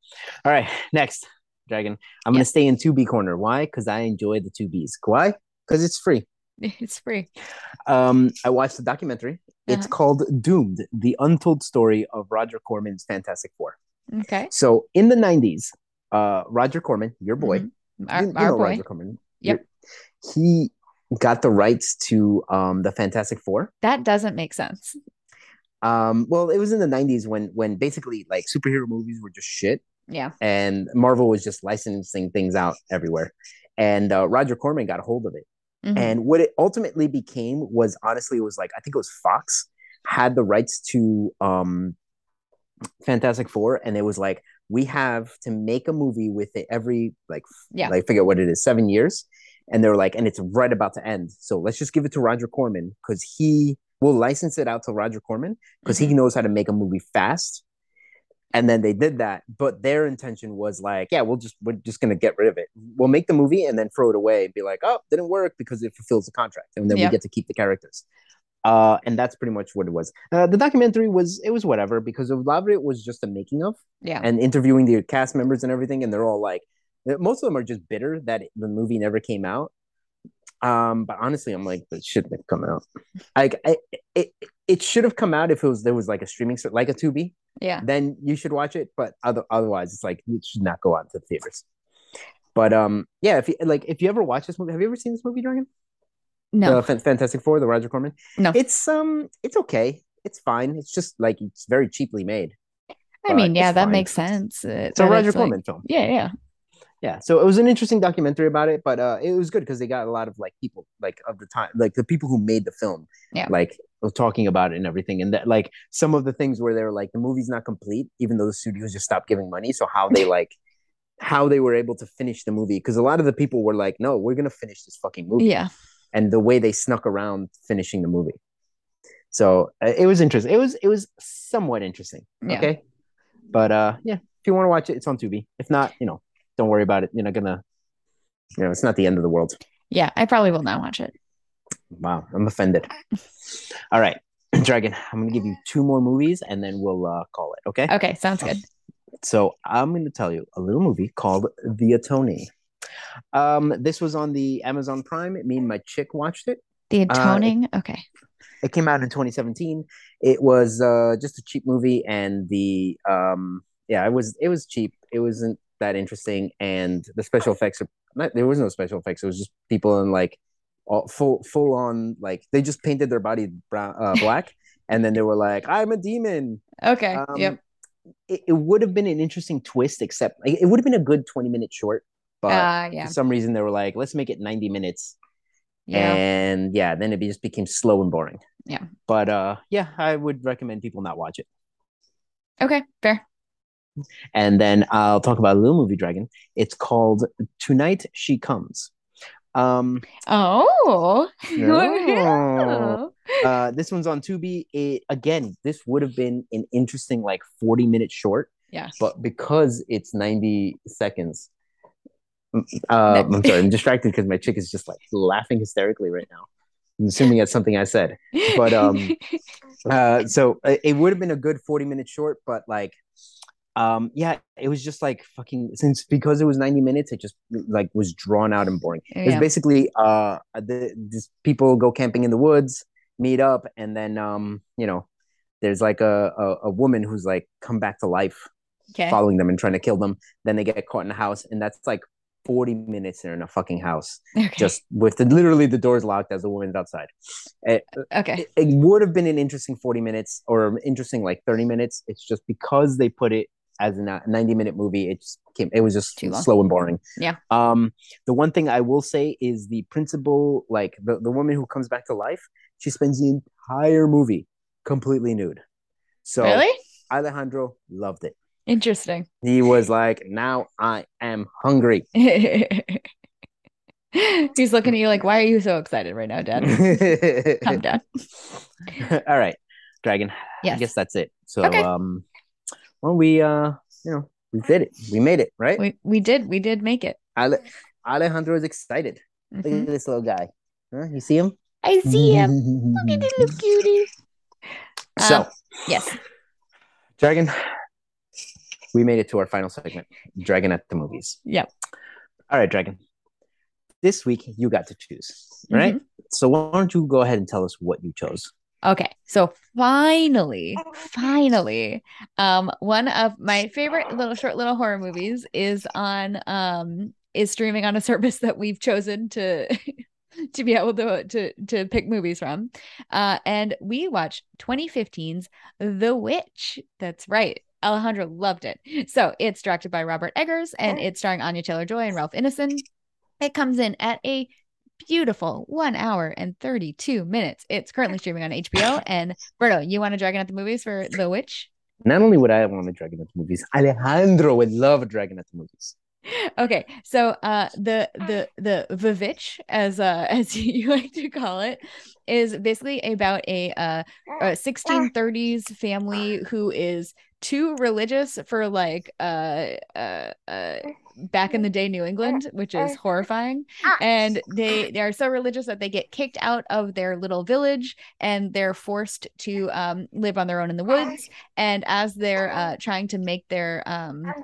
[SPEAKER 2] all right, next, Dragon. I'm
[SPEAKER 1] Yeah.
[SPEAKER 2] gonna stay in Tubi corner. Why? Because I enjoy the Tubis. Why? Because it's free.
[SPEAKER 1] it's free
[SPEAKER 2] Um, I watched the documentary. It's
[SPEAKER 1] Uh-huh.
[SPEAKER 2] called Doomed: The Untold Story of Roger Corman's Fantastic Four.
[SPEAKER 1] okay
[SPEAKER 2] So, in the 90s, uh, Roger Corman, your boy,
[SPEAKER 1] Mhm. our,
[SPEAKER 2] you, you
[SPEAKER 1] our boy
[SPEAKER 2] Roger Corman.
[SPEAKER 1] Yep.
[SPEAKER 2] He got the rights to um the Fantastic Four.
[SPEAKER 1] that doesn't make sense
[SPEAKER 2] Um, well, it was in the 90s when when basically like superhero movies were just shit.
[SPEAKER 1] yeah
[SPEAKER 2] and Marvel was just licensing things out everywhere. And uh, Roger Corman got a hold of it,
[SPEAKER 1] Mhm.
[SPEAKER 2] And what it ultimately became was honestly, it was like I think it was Fox had the rights to um Fantastic Four, and it was like we have to make a movie with it every like
[SPEAKER 1] Yeah.
[SPEAKER 2] like figure out what it is seven years, and they were like, and it's right about to end, so let's just give it to Roger Corman because he will license it out to Roger Corman because he knows how to make a movie fast. And then they did that, but their intention was like, yeah, we'll just we're just gonna get rid of it. We'll make the movie and then throw it away and be like, oh, didn't work because it fulfills the contract, and then
[SPEAKER 1] Yeah.
[SPEAKER 2] we get to keep the characters. Uh, and that's pretty much what it was. Uh, the documentary was it was whatever because a lot of it was just a making of
[SPEAKER 1] Yeah.
[SPEAKER 2] and interviewing the cast members and everything, and they're all like, most of them are just bitter that the movie never came out. Um, but honestly, I'm like, it shouldn't have come out. Like, I, it it should have come out if it was there was like a streaming like a Tubi,
[SPEAKER 1] Yeah.
[SPEAKER 2] then you should watch it. But other, otherwise, it's like it should not go out to the theaters. But um, yeah, if you like, if you ever watch this movie, have you ever seen this movie, Dragon?
[SPEAKER 1] No.
[SPEAKER 2] The Fan- Fantastic Four, the Roger Corman.
[SPEAKER 1] No.
[SPEAKER 2] It's um, it's okay. It's fine. It's just like it's very cheaply made.
[SPEAKER 1] I mean, yeah, that
[SPEAKER 2] fine.
[SPEAKER 1] makes sense. uh,
[SPEAKER 2] It's a Roger
[SPEAKER 1] it's like-
[SPEAKER 2] Corman film.
[SPEAKER 1] yeah, yeah.
[SPEAKER 2] Yeah so it was an interesting documentary about it but uh it was good because they got a lot of like people like of the time like the people who made the film
[SPEAKER 1] Yeah.
[SPEAKER 2] like talking about it and everything and that like some of the things where they're like the movie's not complete even though the studios just stopped giving money so how they like how they were able to finish the movie because a lot of the people were like no we're gonna finish this fucking movie
[SPEAKER 1] Yeah.
[SPEAKER 2] and the way they snuck around finishing the movie so uh, it was interesting it was it was somewhat interesting
[SPEAKER 1] Yeah.
[SPEAKER 2] okay but uh yeah if you want to watch it it's on tubi if not you know don't worry about it you're not gonna you know it's not the end of the world
[SPEAKER 1] Yeah. I probably will not watch it.
[SPEAKER 2] wow i'm offended all right dragon i'm gonna give you two more movies and then we'll uh call it okay
[SPEAKER 1] Okay. Sounds good.
[SPEAKER 2] so i'm gonna tell you a little movie called the atoning um this was on the amazon prime me and my chick watched it
[SPEAKER 1] The
[SPEAKER 2] Uh,
[SPEAKER 1] atoning. okay.
[SPEAKER 2] it came out in 2017 it was uh just a cheap movie and the um yeah it was it was cheap it wasn't that interesting and the special effects are not, there was no special effects it was just people in like all, full full on like they just painted their body brown uh, black and then they were like i'm a demon
[SPEAKER 1] Okay.
[SPEAKER 2] um,
[SPEAKER 1] yep.
[SPEAKER 2] it, it would have been an interesting twist except like, it would have been a good 20 minute short but
[SPEAKER 1] Uh, yeah.
[SPEAKER 2] for some reason they were like let's make it 90 minutes
[SPEAKER 1] Yeah.
[SPEAKER 2] and yeah then it just became slow and boring
[SPEAKER 1] Yeah.
[SPEAKER 2] but uh yeah i would recommend people not watch it
[SPEAKER 1] Okay. Fair.
[SPEAKER 2] And then i'll talk about a little movie dragon. It's called tonight she comes. Um
[SPEAKER 1] Oh.
[SPEAKER 2] Uh this one's on tubi. It again this would have been an interesting like 40 minute short
[SPEAKER 1] Yes.
[SPEAKER 2] but because it's 90 seconds uh, i'm sorry i'm distracted because my chick is just like laughing hysterically right now. I'm assuming that's something i said. But, um, uh so uh, it would have been a good 40 minute short but like um yeah it was just like fucking since because it was 90 minutes it just like was drawn out and boring it's
[SPEAKER 1] yeah.
[SPEAKER 2] basically uh the these people go camping in the woods meet up and then um you know there's like a, a a woman who's like come back to life
[SPEAKER 1] Okay.
[SPEAKER 2] following them and trying to kill them then they get caught in a house and that's like 40 minutes they're in a fucking house
[SPEAKER 1] Okay.
[SPEAKER 2] just with the literally the doors locked as the woman's outside it,
[SPEAKER 1] okay.
[SPEAKER 2] it, it would have been an interesting 40 minutes or interesting like 30 minutes it's just because they put it as a 90 minute movie it just came it was just
[SPEAKER 1] Too long.
[SPEAKER 2] slow and boring
[SPEAKER 1] Yeah.
[SPEAKER 2] um the one thing i will say is the principal like the, the woman who comes back to life she spends the entire movie completely nude so
[SPEAKER 1] Really?
[SPEAKER 2] alejandro loved it
[SPEAKER 1] Interesting.
[SPEAKER 2] he was like now i am hungry
[SPEAKER 1] He's looking at you like, why are you so excited right now, Dad? Calm down.
[SPEAKER 2] all right dragon
[SPEAKER 1] Yes.
[SPEAKER 2] i guess that's it so
[SPEAKER 1] Okay.
[SPEAKER 2] um well we uh you know we did it we made it right
[SPEAKER 1] We we did we did make it.
[SPEAKER 2] Ale- alejandro is excited look
[SPEAKER 1] Mhm.
[SPEAKER 2] at this little guy huh? you see him
[SPEAKER 1] I see him. Look at the little cutie.
[SPEAKER 2] so
[SPEAKER 1] Um, Yes.
[SPEAKER 2] dragon we made it to our final segment dragon at the movies
[SPEAKER 1] Yep.
[SPEAKER 2] all right dragon this week you got to choose right
[SPEAKER 1] Mhm.
[SPEAKER 2] so why don't you go ahead and tell us what you chose
[SPEAKER 1] Okay, so finally, finally, um, one of my favorite little short little horror movies is on um is streaming on a service that we've chosen to to be able to to to pick movies from. Uh, and we watched 2015's The Witch. That's right. Alejandro loved it. So it's directed by Robert Eggers and it's starring Anya Taylor Joy and Ralph Ineson. It comes in at a beautiful one hour and 32 minutes. It's currently streaming on HBO. And Berto, you want a Dragon at the movies for The Witch?
[SPEAKER 2] Not only would I want a Dragon at the movies, Alejandro would love a Dragon at the movies.
[SPEAKER 1] Okay, so uh, the the the Vivitch, as uh, as you like to call it, is basically about a uh, a 1630s family who is too religious for like uh uh, uh back in the day New England, which is horrifying. And they they are so religious that they get kicked out of their little village and they're forced to um, live on their own in the woods. And as they're uh, trying to make their um,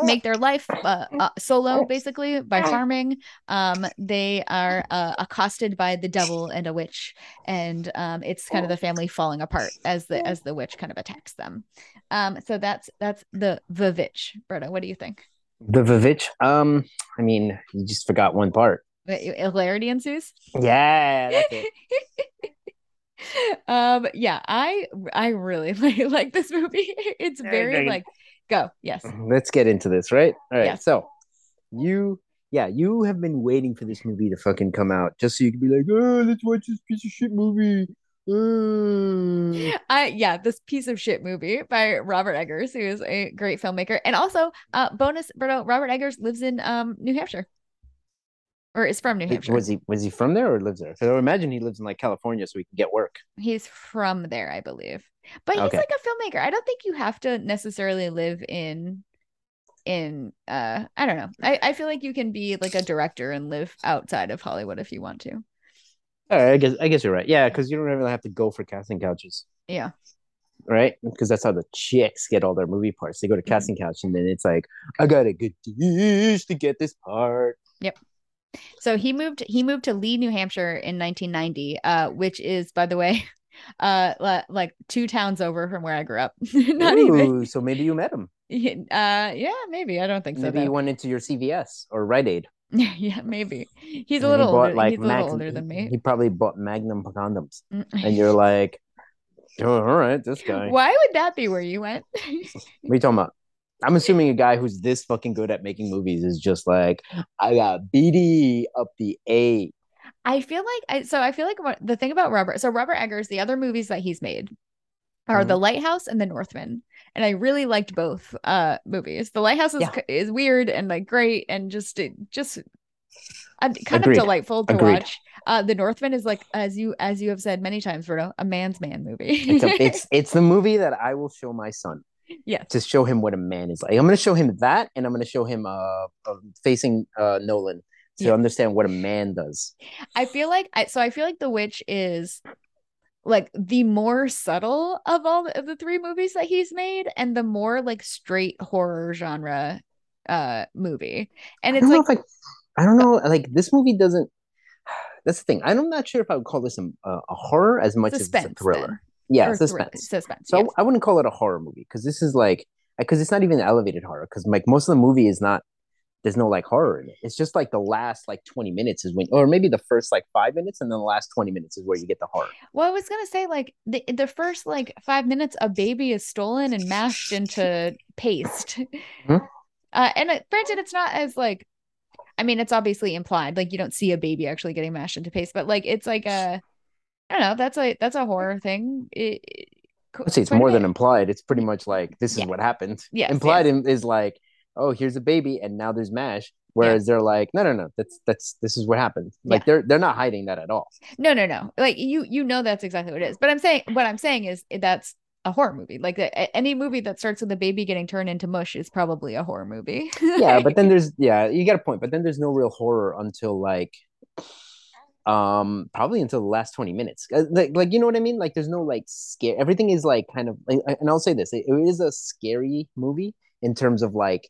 [SPEAKER 1] make their life uh, uh, solo basically by farming um they are uh, accosted by the devil and a witch. And um it's kind of the family falling apart as the as the witch kind of attacks them. Um so that's that's the vivitch Berto what do you think
[SPEAKER 2] The Vivitch. Um, I mean, you just forgot one part.
[SPEAKER 1] But hilarity ensues
[SPEAKER 2] Yeah,
[SPEAKER 1] um yeah i i really like, like this movie it's very like go yes
[SPEAKER 2] Let's get into this, right? All right.
[SPEAKER 1] Yes.
[SPEAKER 2] So, you, yeah, you have been waiting for this movie to fucking come out just so you can be like, oh, let's watch this piece of shit movie. Uh.
[SPEAKER 1] I yeah, this piece of shit movie by Robert Eggers, who is a great filmmaker, and also uh bonus, Berto, Robert Eggers lives in um New Hampshire, or is from New Hampshire.
[SPEAKER 2] Was he was he from there or lives there? Because I would imagine he lives in like California so he can get work.
[SPEAKER 1] He's from there, I believe, but he's
[SPEAKER 2] Okay.
[SPEAKER 1] like a filmmaker. I don't think you have to necessarily live in in uh I don't know. I I feel like you can be like a director and live outside of Hollywood if you want to.
[SPEAKER 2] All right, I guess I guess you're right. Yeah, because you don't really have to go for casting couches,
[SPEAKER 1] Yeah.
[SPEAKER 2] right? Because that's how the chicks get all their movie parts. They go to
[SPEAKER 1] Mhm.
[SPEAKER 2] casting couch and then it's like, I got a good dish to get this part. Yep.
[SPEAKER 1] So he moved he moved to Lee, New Hampshire in 1990, uh, which is by the way, uh, li- like two towns over from where I grew up. Not even.
[SPEAKER 2] Ooh, So maybe you met him.
[SPEAKER 1] Uh, yeah, maybe. I don't think so.
[SPEAKER 2] Maybe you went into your CVS or Rite Aid.
[SPEAKER 1] yeah, maybe. He's
[SPEAKER 2] and
[SPEAKER 1] a
[SPEAKER 2] he
[SPEAKER 1] little
[SPEAKER 2] bought,
[SPEAKER 1] older.
[SPEAKER 2] like
[SPEAKER 1] he's a little older than me.
[SPEAKER 2] He probably bought Magnum condoms,
[SPEAKER 1] Mm.
[SPEAKER 2] and you're like, oh, all right, this guy.
[SPEAKER 1] Why would that be where you went?
[SPEAKER 2] What are you talking about? I'm assuming a guy who's this fucking good at making movies is just like, I got BD up the A.
[SPEAKER 1] I feel like I so I feel like what the thing about Robert so Robert Eggers the other movies that he's made are The Lighthouse and The Northman and I really liked both uh movies. The Lighthouse is
[SPEAKER 2] Yeah.
[SPEAKER 1] is weird and like great and just it just uh, kind
[SPEAKER 2] Agreed.
[SPEAKER 1] of delightful to
[SPEAKER 2] Agreed.
[SPEAKER 1] watch. Uh The Northman is like as you as you have said many times Berto, a man's man movie.
[SPEAKER 2] It's, a, it's it's the movie that I will show my son
[SPEAKER 1] Yeah,
[SPEAKER 2] to show him what a man is like. I'm going to show him that, and I'm going to show him uh, uh facing uh Nolan to
[SPEAKER 1] Yeah.
[SPEAKER 2] understand what a man does.
[SPEAKER 1] I feel like I so I feel like The Witch is like the more subtle of all of the three movies that he's made and the more like straight horror genre uh movie. And it's
[SPEAKER 2] don't
[SPEAKER 1] like
[SPEAKER 2] I, I don't know. Like this movie doesn't. That's the thing. I'm not sure if I would call this a, a horror as much as
[SPEAKER 1] suspense
[SPEAKER 2] it's a thriller.
[SPEAKER 1] then.
[SPEAKER 2] Yeah,
[SPEAKER 1] Or
[SPEAKER 2] suspense.
[SPEAKER 1] suspense.
[SPEAKER 2] So
[SPEAKER 1] yes.
[SPEAKER 2] I, I wouldn't call it a horror movie because this is like because it's not even elevated horror because like most of the movie is not there's no like horror in it. It's just like the last like 20 minutes is when or maybe the first like five minutes and then the last 20 minutes is where you get the horror.
[SPEAKER 1] Well, I was gonna say like the the first like five minutes, a baby is stolen and mashed into paste.
[SPEAKER 2] Mhm.
[SPEAKER 1] Uh, and it, granted, it's not as like, I mean, it's obviously implied. Like you don't see a baby actually getting mashed into paste, but like it's like a, I don't know. That's a that's a horror thing. It, it-
[SPEAKER 2] see, it's more than implied. It's pretty much like this is
[SPEAKER 1] Yeah.
[SPEAKER 2] what happened.
[SPEAKER 1] Yes,
[SPEAKER 2] implied in- is like, oh, here's a baby and now there's mash. Whereas they're like, no, no, no, that's that's this is what happened. Like
[SPEAKER 1] Yeah.
[SPEAKER 2] they're they're not hiding that at all.
[SPEAKER 1] No, no, no. Like you you know that's exactly what it is. But I'm saying what I'm saying is that's a horror movie. Like a, any movie that starts with a baby getting turned into mush is probably a horror movie.
[SPEAKER 2] yeah but then there's yeah you got a point but then there's no real horror until like um probably until the last 20 minutes Uh, like, like you know what i mean like there's no like scare everything is like kind of like, and i'll say this it, it is a scary movie in terms of like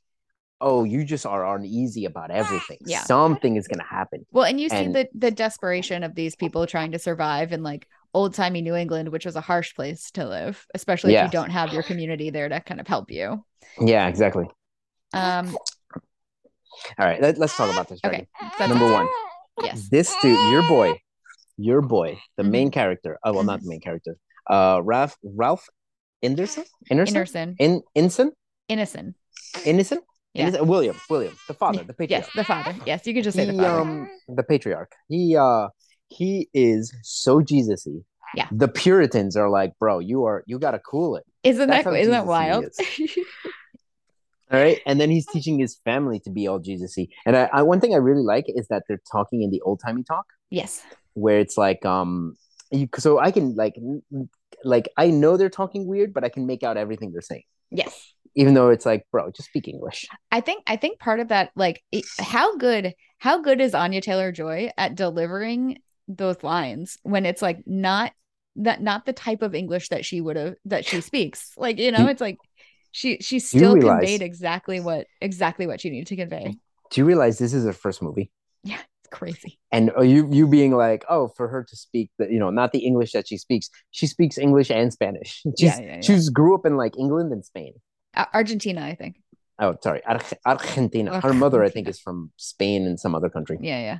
[SPEAKER 2] oh you just are uneasy about everything.
[SPEAKER 1] Yeah.
[SPEAKER 2] something is gonna happen.
[SPEAKER 1] Well, and you see the the desperation of these people trying to survive in like old timey New England, which was a harsh place to live, especially if you don't have your community there to kind of help you.
[SPEAKER 2] yeah exactly.
[SPEAKER 1] Um,
[SPEAKER 2] all right let, us talk about this
[SPEAKER 1] okay,
[SPEAKER 2] number one
[SPEAKER 1] yes,
[SPEAKER 2] this dude your boy your boy the
[SPEAKER 1] Mhm.
[SPEAKER 2] main character oh well not the main character uh ralph ralph Anderson Anderson
[SPEAKER 1] Innocent,
[SPEAKER 2] in Inson?
[SPEAKER 1] Innocent.
[SPEAKER 2] Innocent
[SPEAKER 1] Yeah.
[SPEAKER 2] William, William, the father, the patriarch.
[SPEAKER 1] Yes, the father. Yes, you could just say the father.
[SPEAKER 2] um, the patriarch. He, uh, he is so Jesus-y.
[SPEAKER 1] Yeah.
[SPEAKER 2] The Puritans are like, bro, you are, you gotta cool it.
[SPEAKER 1] isn't
[SPEAKER 2] that's
[SPEAKER 1] that isn't that
[SPEAKER 2] Jesus-y
[SPEAKER 1] wild?
[SPEAKER 2] All right. And then he's teaching his family to be all Jesus-y. And I, I, one thing I really like is that they're talking in the old-timey talk.
[SPEAKER 1] yes.
[SPEAKER 2] where it's like um you, so i can like like i know they're talking weird but i can make out everything they're saying
[SPEAKER 1] Yes.
[SPEAKER 2] Even though it's like bro just speak english
[SPEAKER 1] I think I think part of that, like, it, how good how good is Anya Taylor Joy at delivering those lines when it's like not that not the type of English that she would have that she speaks. Like, you know,
[SPEAKER 2] Do-
[SPEAKER 1] it's like she she still
[SPEAKER 2] realize-
[SPEAKER 1] conveyed exactly what exactly what she needed to convey.
[SPEAKER 2] do you realize this is her first movie Yeah,
[SPEAKER 1] It's crazy.
[SPEAKER 2] and are you you being like oh for her to speak the you know not the english that she speaks she speaks english and spanish she's,
[SPEAKER 1] Yeah, yeah, yeah.
[SPEAKER 2] she's grew up in like england and spain
[SPEAKER 1] Uh, Argentina, I think.
[SPEAKER 2] oh sorry Arge- argentina her mother i think is from spain and some other country
[SPEAKER 1] Yeah, yeah.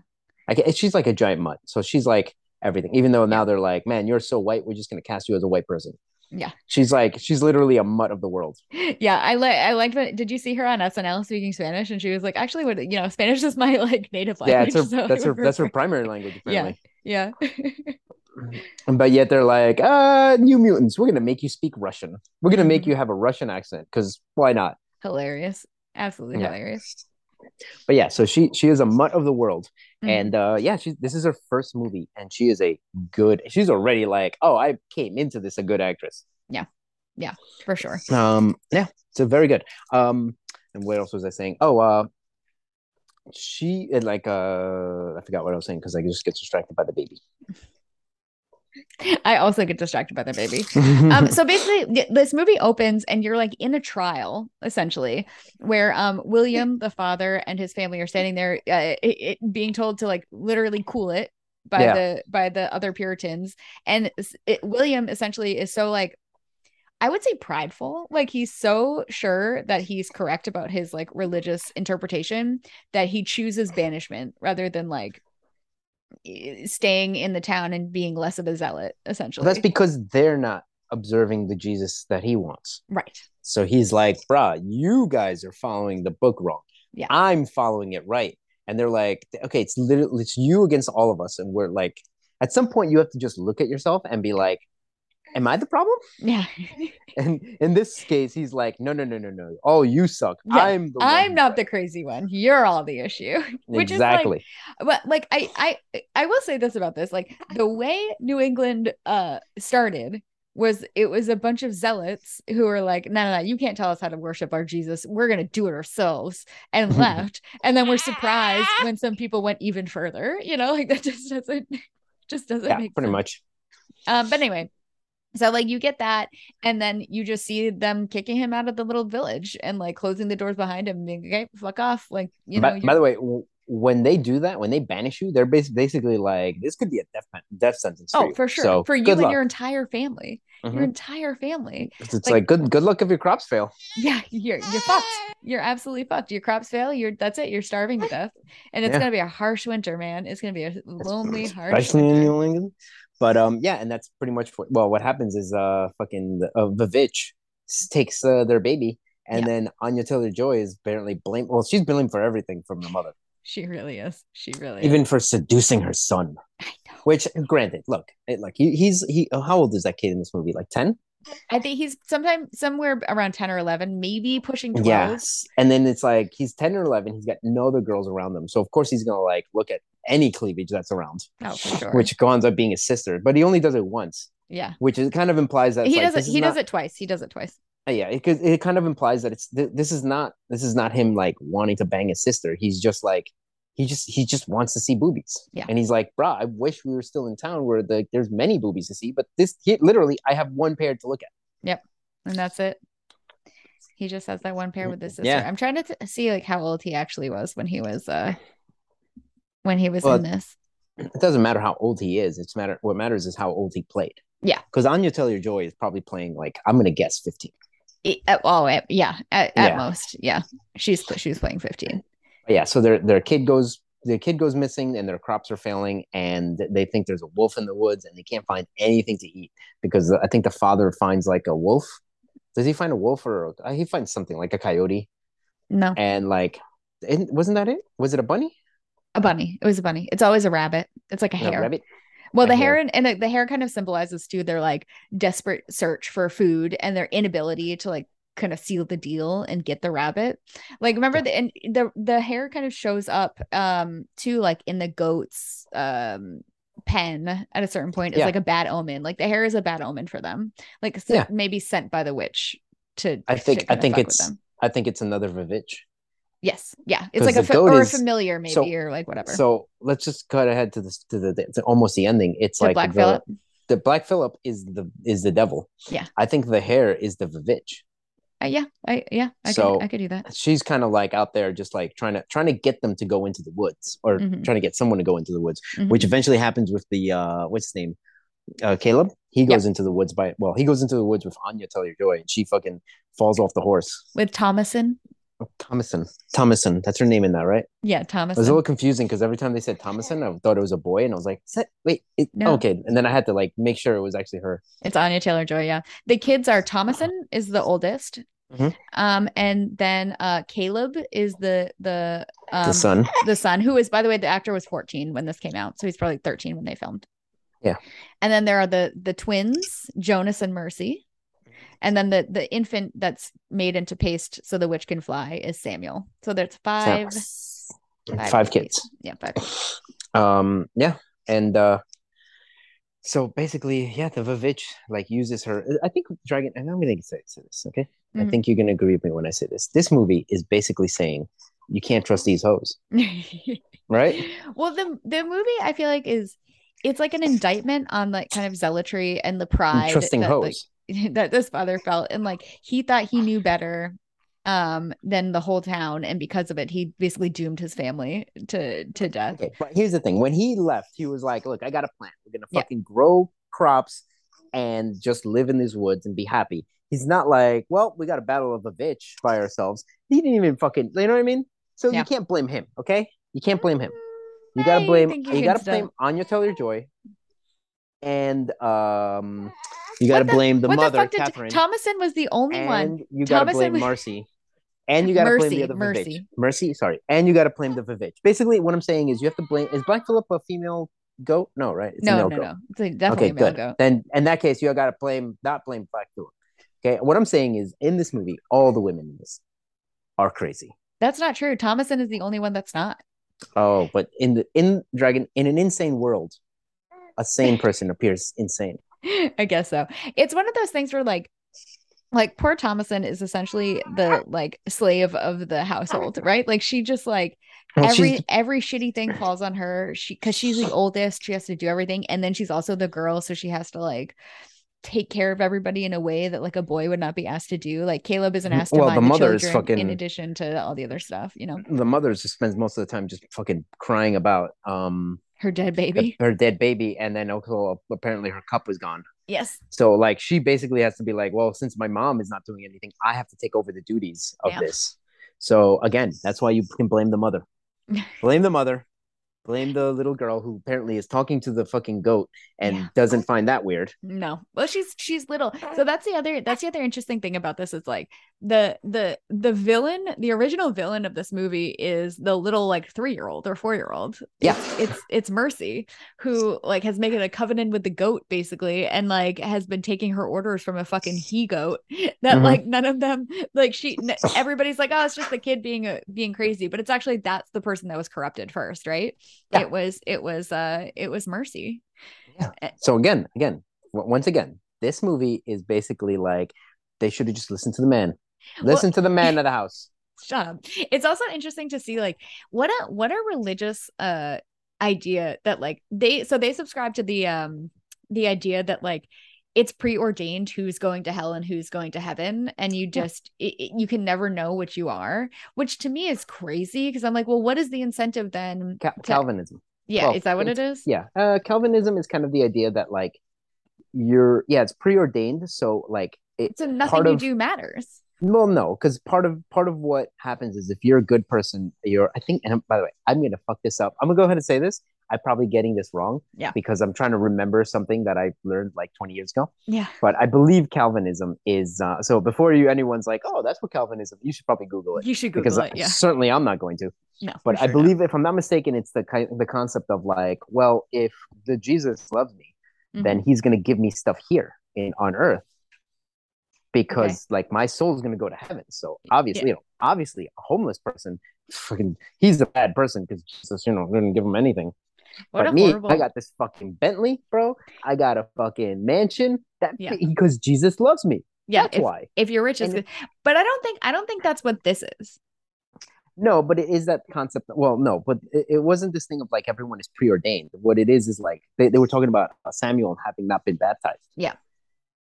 [SPEAKER 2] I she's like a giant mutt so she's like everything even though now they're like man you're so white we're just going to cast you as a white person
[SPEAKER 1] Yeah.
[SPEAKER 2] she's like she's literally a mutt of the world
[SPEAKER 1] Yeah, I like I liked when did you see her on SNL speaking Spanish and she was like, actually what you know, Spanish is my like native language.
[SPEAKER 2] yeah it's her
[SPEAKER 1] so
[SPEAKER 2] that's her that's her primary language apparently
[SPEAKER 1] Yeah.
[SPEAKER 2] but yet they're like uh new mutants we're gonna make you speak russian we're gonna make you have a russian accent because why not
[SPEAKER 1] hilarious. Absolutely
[SPEAKER 2] Yeah.
[SPEAKER 1] hilarious.
[SPEAKER 2] but yeah so she she is a mutt of the world
[SPEAKER 1] Mhm.
[SPEAKER 2] and uh yeah she this is her first movie and she is a good she's already like oh i came into this a good actress Yeah, yeah,
[SPEAKER 1] for sure.
[SPEAKER 2] um yeah so very good um and what else was i saying oh uh she like uh i forgot what i was saying because i just get distracted by the baby
[SPEAKER 1] I also get distracted by the baby. Um, so basically, this movie opens and you're like in a trial, essentially, where um William, the father, and his family are standing there, uh, it, it- being told to like literally cool it by
[SPEAKER 2] Yeah.
[SPEAKER 1] the by the other Puritans, and it, William essentially is so like. I would say prideful. Like he's so sure that he's correct about his like religious interpretation that he chooses banishment rather than like Eh, staying in the town and being less of a zealot, essentially.
[SPEAKER 2] that's because they're not observing the jesus that he wants
[SPEAKER 1] right.
[SPEAKER 2] So he's like, bruh, you guys are following the book wrong.
[SPEAKER 1] Yeah.
[SPEAKER 2] I'm following it right. And they're like, okay, it's literally it's you against all of us. And we're like, at some point you have to just look at yourself and be like, Am I the problem?
[SPEAKER 1] Yeah.
[SPEAKER 2] And in this case, he's like, No, no, no, no, no. Oh, you suck.
[SPEAKER 1] Yeah,
[SPEAKER 2] I'm the
[SPEAKER 1] I'm not the crazy one. You're all the issue. Which
[SPEAKER 2] exactly.
[SPEAKER 1] is like but like I I I will say this about this. Like the way New England uh started was it was a bunch of zealots who were like, no, no, no, you can't tell us how to worship our Jesus. We're gonna do it ourselves and left. And then we're surprised when some people went even further. You know, like that just doesn't just doesn't
[SPEAKER 2] yeah,
[SPEAKER 1] make
[SPEAKER 2] pretty
[SPEAKER 1] sense.
[SPEAKER 2] much.
[SPEAKER 1] Um, but anyway, so like you get that, and then you just see them kicking him out of the little village and like closing the doors behind him. And being, okay, fuck off. Like you know,
[SPEAKER 2] by, by the way, when they do that, when they banish you, they're bas- basically like, this could be a death pen- death sentence.
[SPEAKER 1] oh
[SPEAKER 2] you.
[SPEAKER 1] for sure
[SPEAKER 2] So,
[SPEAKER 1] for you and
[SPEAKER 2] luck.
[SPEAKER 1] your entire family, your
[SPEAKER 2] Mhm.
[SPEAKER 1] entire family.
[SPEAKER 2] It's
[SPEAKER 1] like-
[SPEAKER 2] like, good good luck if your crops fail.
[SPEAKER 1] Yeah, you're you're fucked. You're absolutely fucked. Your crops fail. You're that's it. You're starving to death, and it's
[SPEAKER 2] Yeah.
[SPEAKER 1] gonna be a harsh winter, man. It's gonna be a lonely, harsh.
[SPEAKER 2] especially in. New England. But um, yeah, and that's pretty much what. Well, what happens is uh, fucking uh, Vivitch takes uh, their baby, and
[SPEAKER 1] Yeah.
[SPEAKER 2] then Anya Taylor Joy is apparently blamed. Well, she's blamed for everything from the mother,
[SPEAKER 1] She really is. She really
[SPEAKER 2] even
[SPEAKER 1] is.
[SPEAKER 2] for seducing her son.
[SPEAKER 1] I know.
[SPEAKER 2] Which, granted, look, it, like he, he's he. How old is that kid in this movie? Like ten?
[SPEAKER 1] I think he's sometime somewhere around 10 or 11, maybe pushing 12.
[SPEAKER 2] Yes. And then it's like he's ten or eleven. He's got no other girls around him, so of course he's gonna like look at any cleavage that's around,
[SPEAKER 1] Oh, for sure.
[SPEAKER 2] which ends up being his sister. But he only does it once,
[SPEAKER 1] yeah.
[SPEAKER 2] which is kind of implies that
[SPEAKER 1] He
[SPEAKER 2] like,
[SPEAKER 1] does it he
[SPEAKER 2] not-
[SPEAKER 1] does it twice. He does it twice.
[SPEAKER 2] Uh, yeah it, it kind of implies that it's th- this is not this is not him like wanting to bang his sister he's just like he just he just wants to see boobies
[SPEAKER 1] Yeah.
[SPEAKER 2] and he's like bruh i wish we were still in town where the, there's many boobies to see but this he, literally i have one pair to look at Yep.
[SPEAKER 1] And that's it. He just has that one pair with his sister.
[SPEAKER 2] Yeah.
[SPEAKER 1] I'm trying to th- see like how old he actually was when he was uh when he was
[SPEAKER 2] Well,
[SPEAKER 1] in this.
[SPEAKER 2] it doesn't matter how old he is it's matter what matters is how old he played
[SPEAKER 1] Yeah.
[SPEAKER 2] because anya taylor joy is probably playing like i'm gonna guess 15
[SPEAKER 1] It- oh yeah, at, at
[SPEAKER 2] Yeah.
[SPEAKER 1] most. Yeah. She's she's playing 15.
[SPEAKER 2] But yeah so their their kid goes their kid goes missing and their crops are failing and they think there's a wolf in the woods and they can't find anything to eat because i think the father finds like a wolf does he find a wolf or uh, he finds something like a coyote
[SPEAKER 1] No,
[SPEAKER 2] and like, isn't- wasn't that it? Was it a bunny?
[SPEAKER 1] a bunny. It was a bunny. It's always a rabbit. It's like a hare.
[SPEAKER 2] rabbit.
[SPEAKER 1] Well, the
[SPEAKER 2] hare.
[SPEAKER 1] hare and, and the, the hare kind of symbolizes too their like desperate search for food and their inability to like kind of seal the deal and get the rabbit. Like remember the and the the hare kind of shows up um too like in the goat's um pen at a certain point is
[SPEAKER 2] Yeah.
[SPEAKER 1] like a bad omen. Like the hare is a bad omen for them. Like s-
[SPEAKER 2] Yeah.
[SPEAKER 1] maybe sent by the witch to
[SPEAKER 2] I think I think it's
[SPEAKER 1] them.
[SPEAKER 2] I think it's another Vivitch.
[SPEAKER 1] yes yeah It's like a fa- or a familiar maybe
[SPEAKER 2] so-
[SPEAKER 1] or like whatever
[SPEAKER 2] So let's just cut ahead to this to the to almost the ending. It's
[SPEAKER 1] To
[SPEAKER 2] like
[SPEAKER 1] Black
[SPEAKER 2] the,
[SPEAKER 1] Phillip?
[SPEAKER 2] the Black Philip is the is the devil.
[SPEAKER 1] Yeah.
[SPEAKER 2] I think the hare is the Vivitch.
[SPEAKER 1] Uh, yeah I yeah I
[SPEAKER 2] So-
[SPEAKER 1] could I could do that
[SPEAKER 2] She's kind of like out there, just like trying to trying to get them to go into the woods, or
[SPEAKER 1] Mhm.
[SPEAKER 2] trying to get someone to go into the woods,
[SPEAKER 1] Mhm.
[SPEAKER 2] which eventually happens with the uh what's his name, uh Caleb. He goes into the woods by well, he goes into the woods with Anya Taylor Joy, and she fucking falls off the horse.
[SPEAKER 1] with Thomasin
[SPEAKER 2] Thomasin, Thomasin, that's her name in that, right?
[SPEAKER 1] yeah Thomasin.
[SPEAKER 2] It was a little confusing because every time they said Thomasin, I thought it was a boy, and I was like, that, "Wait, it,
[SPEAKER 1] No.
[SPEAKER 2] okay." And then I had to like make sure it was actually her.
[SPEAKER 1] It's Anya Taylor Joy. Yeah. The kids are Thomasin is the oldest.
[SPEAKER 2] Mhm.
[SPEAKER 1] Um, and then uh Caleb is the the um
[SPEAKER 2] the son.
[SPEAKER 1] the son, who is by the way, the actor was 14 when this came out. So he's probably 13 when they filmed.
[SPEAKER 2] Yeah.
[SPEAKER 1] And then there are the the twins, Jonas and Mercy. And then the the infant that's made into paste so the witch can fly is Samuel. So there's five
[SPEAKER 2] Five, kids.
[SPEAKER 1] Yeah, five.
[SPEAKER 2] Um, yeah, and uh, so basically, yeah, the Vivitch like uses her. I think Dragon, and I'm gonna say, say this, okay? I
[SPEAKER 1] Mhm.
[SPEAKER 2] think you're gonna agree with me when I say this. This movie is basically saying you can't trust these hoes, right?
[SPEAKER 1] well the the movie i feel like is it's like an indictment on like kind of zealotry and the pride
[SPEAKER 2] Trusting
[SPEAKER 1] that,
[SPEAKER 2] hoes.
[SPEAKER 1] like, that this father felt and like he thought he knew better um than the whole town and because of it he basically doomed his family to to death
[SPEAKER 2] Okay, but here's the thing: when he left, he was like, "Look, I got a plan. We're gonna
[SPEAKER 1] Yeah.
[SPEAKER 2] fucking grow crops and just live in these woods and be happy." He's not like, "Well, we got a battle of a bitch by ourselves." He didn't even fucking, you know what I mean? So
[SPEAKER 1] Yeah.
[SPEAKER 2] you can't blame him, okay? You can't blame him. You gotta blame.
[SPEAKER 1] think
[SPEAKER 2] You, gotta
[SPEAKER 1] still-
[SPEAKER 2] blame Anya Taylor Joy, and um, you gotta blame the
[SPEAKER 1] what
[SPEAKER 2] mother,
[SPEAKER 1] did
[SPEAKER 2] Catherine,
[SPEAKER 1] Thomasin was the only
[SPEAKER 2] and
[SPEAKER 1] one
[SPEAKER 2] you gotta blame
[SPEAKER 1] was-
[SPEAKER 2] Marcy, and you gotta blame the other
[SPEAKER 1] Mercy.
[SPEAKER 2] Vivitch. Mercy, sorry, and you gotta blame the Vivitch. Basically, what I'm saying is you have to blame. Is Black Phillip a female goat? No, right? It's
[SPEAKER 1] no no
[SPEAKER 2] goat.
[SPEAKER 1] no it's a, definitely
[SPEAKER 2] Okay,
[SPEAKER 1] a male
[SPEAKER 2] good.
[SPEAKER 1] goat
[SPEAKER 2] Then in that case, you gotta blame not blame Black Phillip. Okay, what I'm saying is in this movie, all the women in this are crazy.
[SPEAKER 1] that's not true thomasin is the only one that's not
[SPEAKER 2] Oh, but in the in Dragon in an insane world, a sane person appears insane.
[SPEAKER 1] I guess so. It's one of those things where like like poor Thomasin is essentially the like slave of the household, right? Like she just like
[SPEAKER 2] Well,
[SPEAKER 1] every every shitty thing falls on her. She cuz she's the oldest, she has to do everything and then she's also the girl so she has to like take care of everybody in a way that like a boy would not be asked to do. Like Caleb isn't asked to
[SPEAKER 2] Well, the
[SPEAKER 1] the,
[SPEAKER 2] mother is
[SPEAKER 1] children in addition to all the other stuff, you know.
[SPEAKER 2] the mother just spends most of the time just fucking crying about um
[SPEAKER 1] Her dead baby.
[SPEAKER 2] her dead baby, and then also uh, apparently her cup was gone.
[SPEAKER 1] Yes.
[SPEAKER 2] So like she basically has to be like, well, since my mom is not doing anything, I have to take over the duties of
[SPEAKER 1] Yeah.
[SPEAKER 2] this. So again, that's why you can blame the mother. blame the mother. Blame the little girl who apparently is talking to the fucking goat and
[SPEAKER 1] Yeah.
[SPEAKER 2] doesn't find that weird.
[SPEAKER 1] No. Well, she's she's little. So that's the other that's the other interesting thing about this is like the the the villain, the original villain of this movie is the little like 3-year-old or 4-year-old.
[SPEAKER 2] Yeah.
[SPEAKER 1] It's it's, it's Mercy who like has made a covenant with the goat basically and like has been taking her orders from a fucking he goat that
[SPEAKER 2] Mhm.
[SPEAKER 1] like none of them like she n- everybody's like oh it's just the kid being a, being crazy but it's actually that's the person that was corrupted first, right?
[SPEAKER 2] Yeah.
[SPEAKER 1] It was it was uh it was Mercy.
[SPEAKER 2] So again, again, once again, this movie is basically like they should have just listened to the man.
[SPEAKER 1] Well-
[SPEAKER 2] Listen to the man of the house.
[SPEAKER 1] shut up it's also interesting to see like what a what a religious uh idea that like they so they subscribe to the um the idea that like it's preordained who's going to hell and who's going to heaven and you
[SPEAKER 2] Yeah.
[SPEAKER 1] just it, it- you can never know what you are which to me is crazy because i'm like well what is the incentive then to-
[SPEAKER 2] Calvinism.
[SPEAKER 1] yeah
[SPEAKER 2] well,
[SPEAKER 1] is that what
[SPEAKER 2] it's- Yeah. Uh, Calvinism is kind of the idea that like you're yeah, it's preordained. So like it
[SPEAKER 1] so nothing you
[SPEAKER 2] of-
[SPEAKER 1] do matters
[SPEAKER 2] well no, because part of part of what happens is if you're a good person, you're I think and by the way, I'm gonna fuck this up. I'm gonna go ahead and say this. I'm probably getting this wrong.
[SPEAKER 1] Yeah.
[SPEAKER 2] Because I'm trying to remember something that I learned like 20 years ago.
[SPEAKER 1] Yeah.
[SPEAKER 2] But I believe Calvinism is uh, so before you anyone's like, oh, that's what Calvinism. You should probably Google it
[SPEAKER 1] You should Google
[SPEAKER 2] because
[SPEAKER 1] it. Yeah.
[SPEAKER 2] certainly I'm not going to.
[SPEAKER 1] No.
[SPEAKER 2] But
[SPEAKER 1] for
[SPEAKER 2] I
[SPEAKER 1] sure
[SPEAKER 2] believe, if I'm not mistaken, it's the the concept of like, well, if the Jesus loves me,
[SPEAKER 1] not.
[SPEAKER 2] then he's going to give me stuff here in on earth because like my soul is going to go to heaven so obviously you know obviously a homeless person fucking he's a bad person because jesus you know didn't give him anything
[SPEAKER 1] what
[SPEAKER 2] but
[SPEAKER 1] a
[SPEAKER 2] me
[SPEAKER 1] horrible.
[SPEAKER 2] i got this fucking bentley bro i got a fucking mansion that
[SPEAKER 1] Yeah.
[SPEAKER 2] because jesus loves me
[SPEAKER 1] yeah.
[SPEAKER 2] that's
[SPEAKER 1] If,
[SPEAKER 2] why
[SPEAKER 1] if you're rich, it's
[SPEAKER 2] And-
[SPEAKER 1] good. But I don't think I don't think that's what this is.
[SPEAKER 2] no but it is that concept well no but it, it wasn't this thing of like everyone is preordained what it is is like they, they were talking about uh, samuel having not been baptized
[SPEAKER 1] Yeah.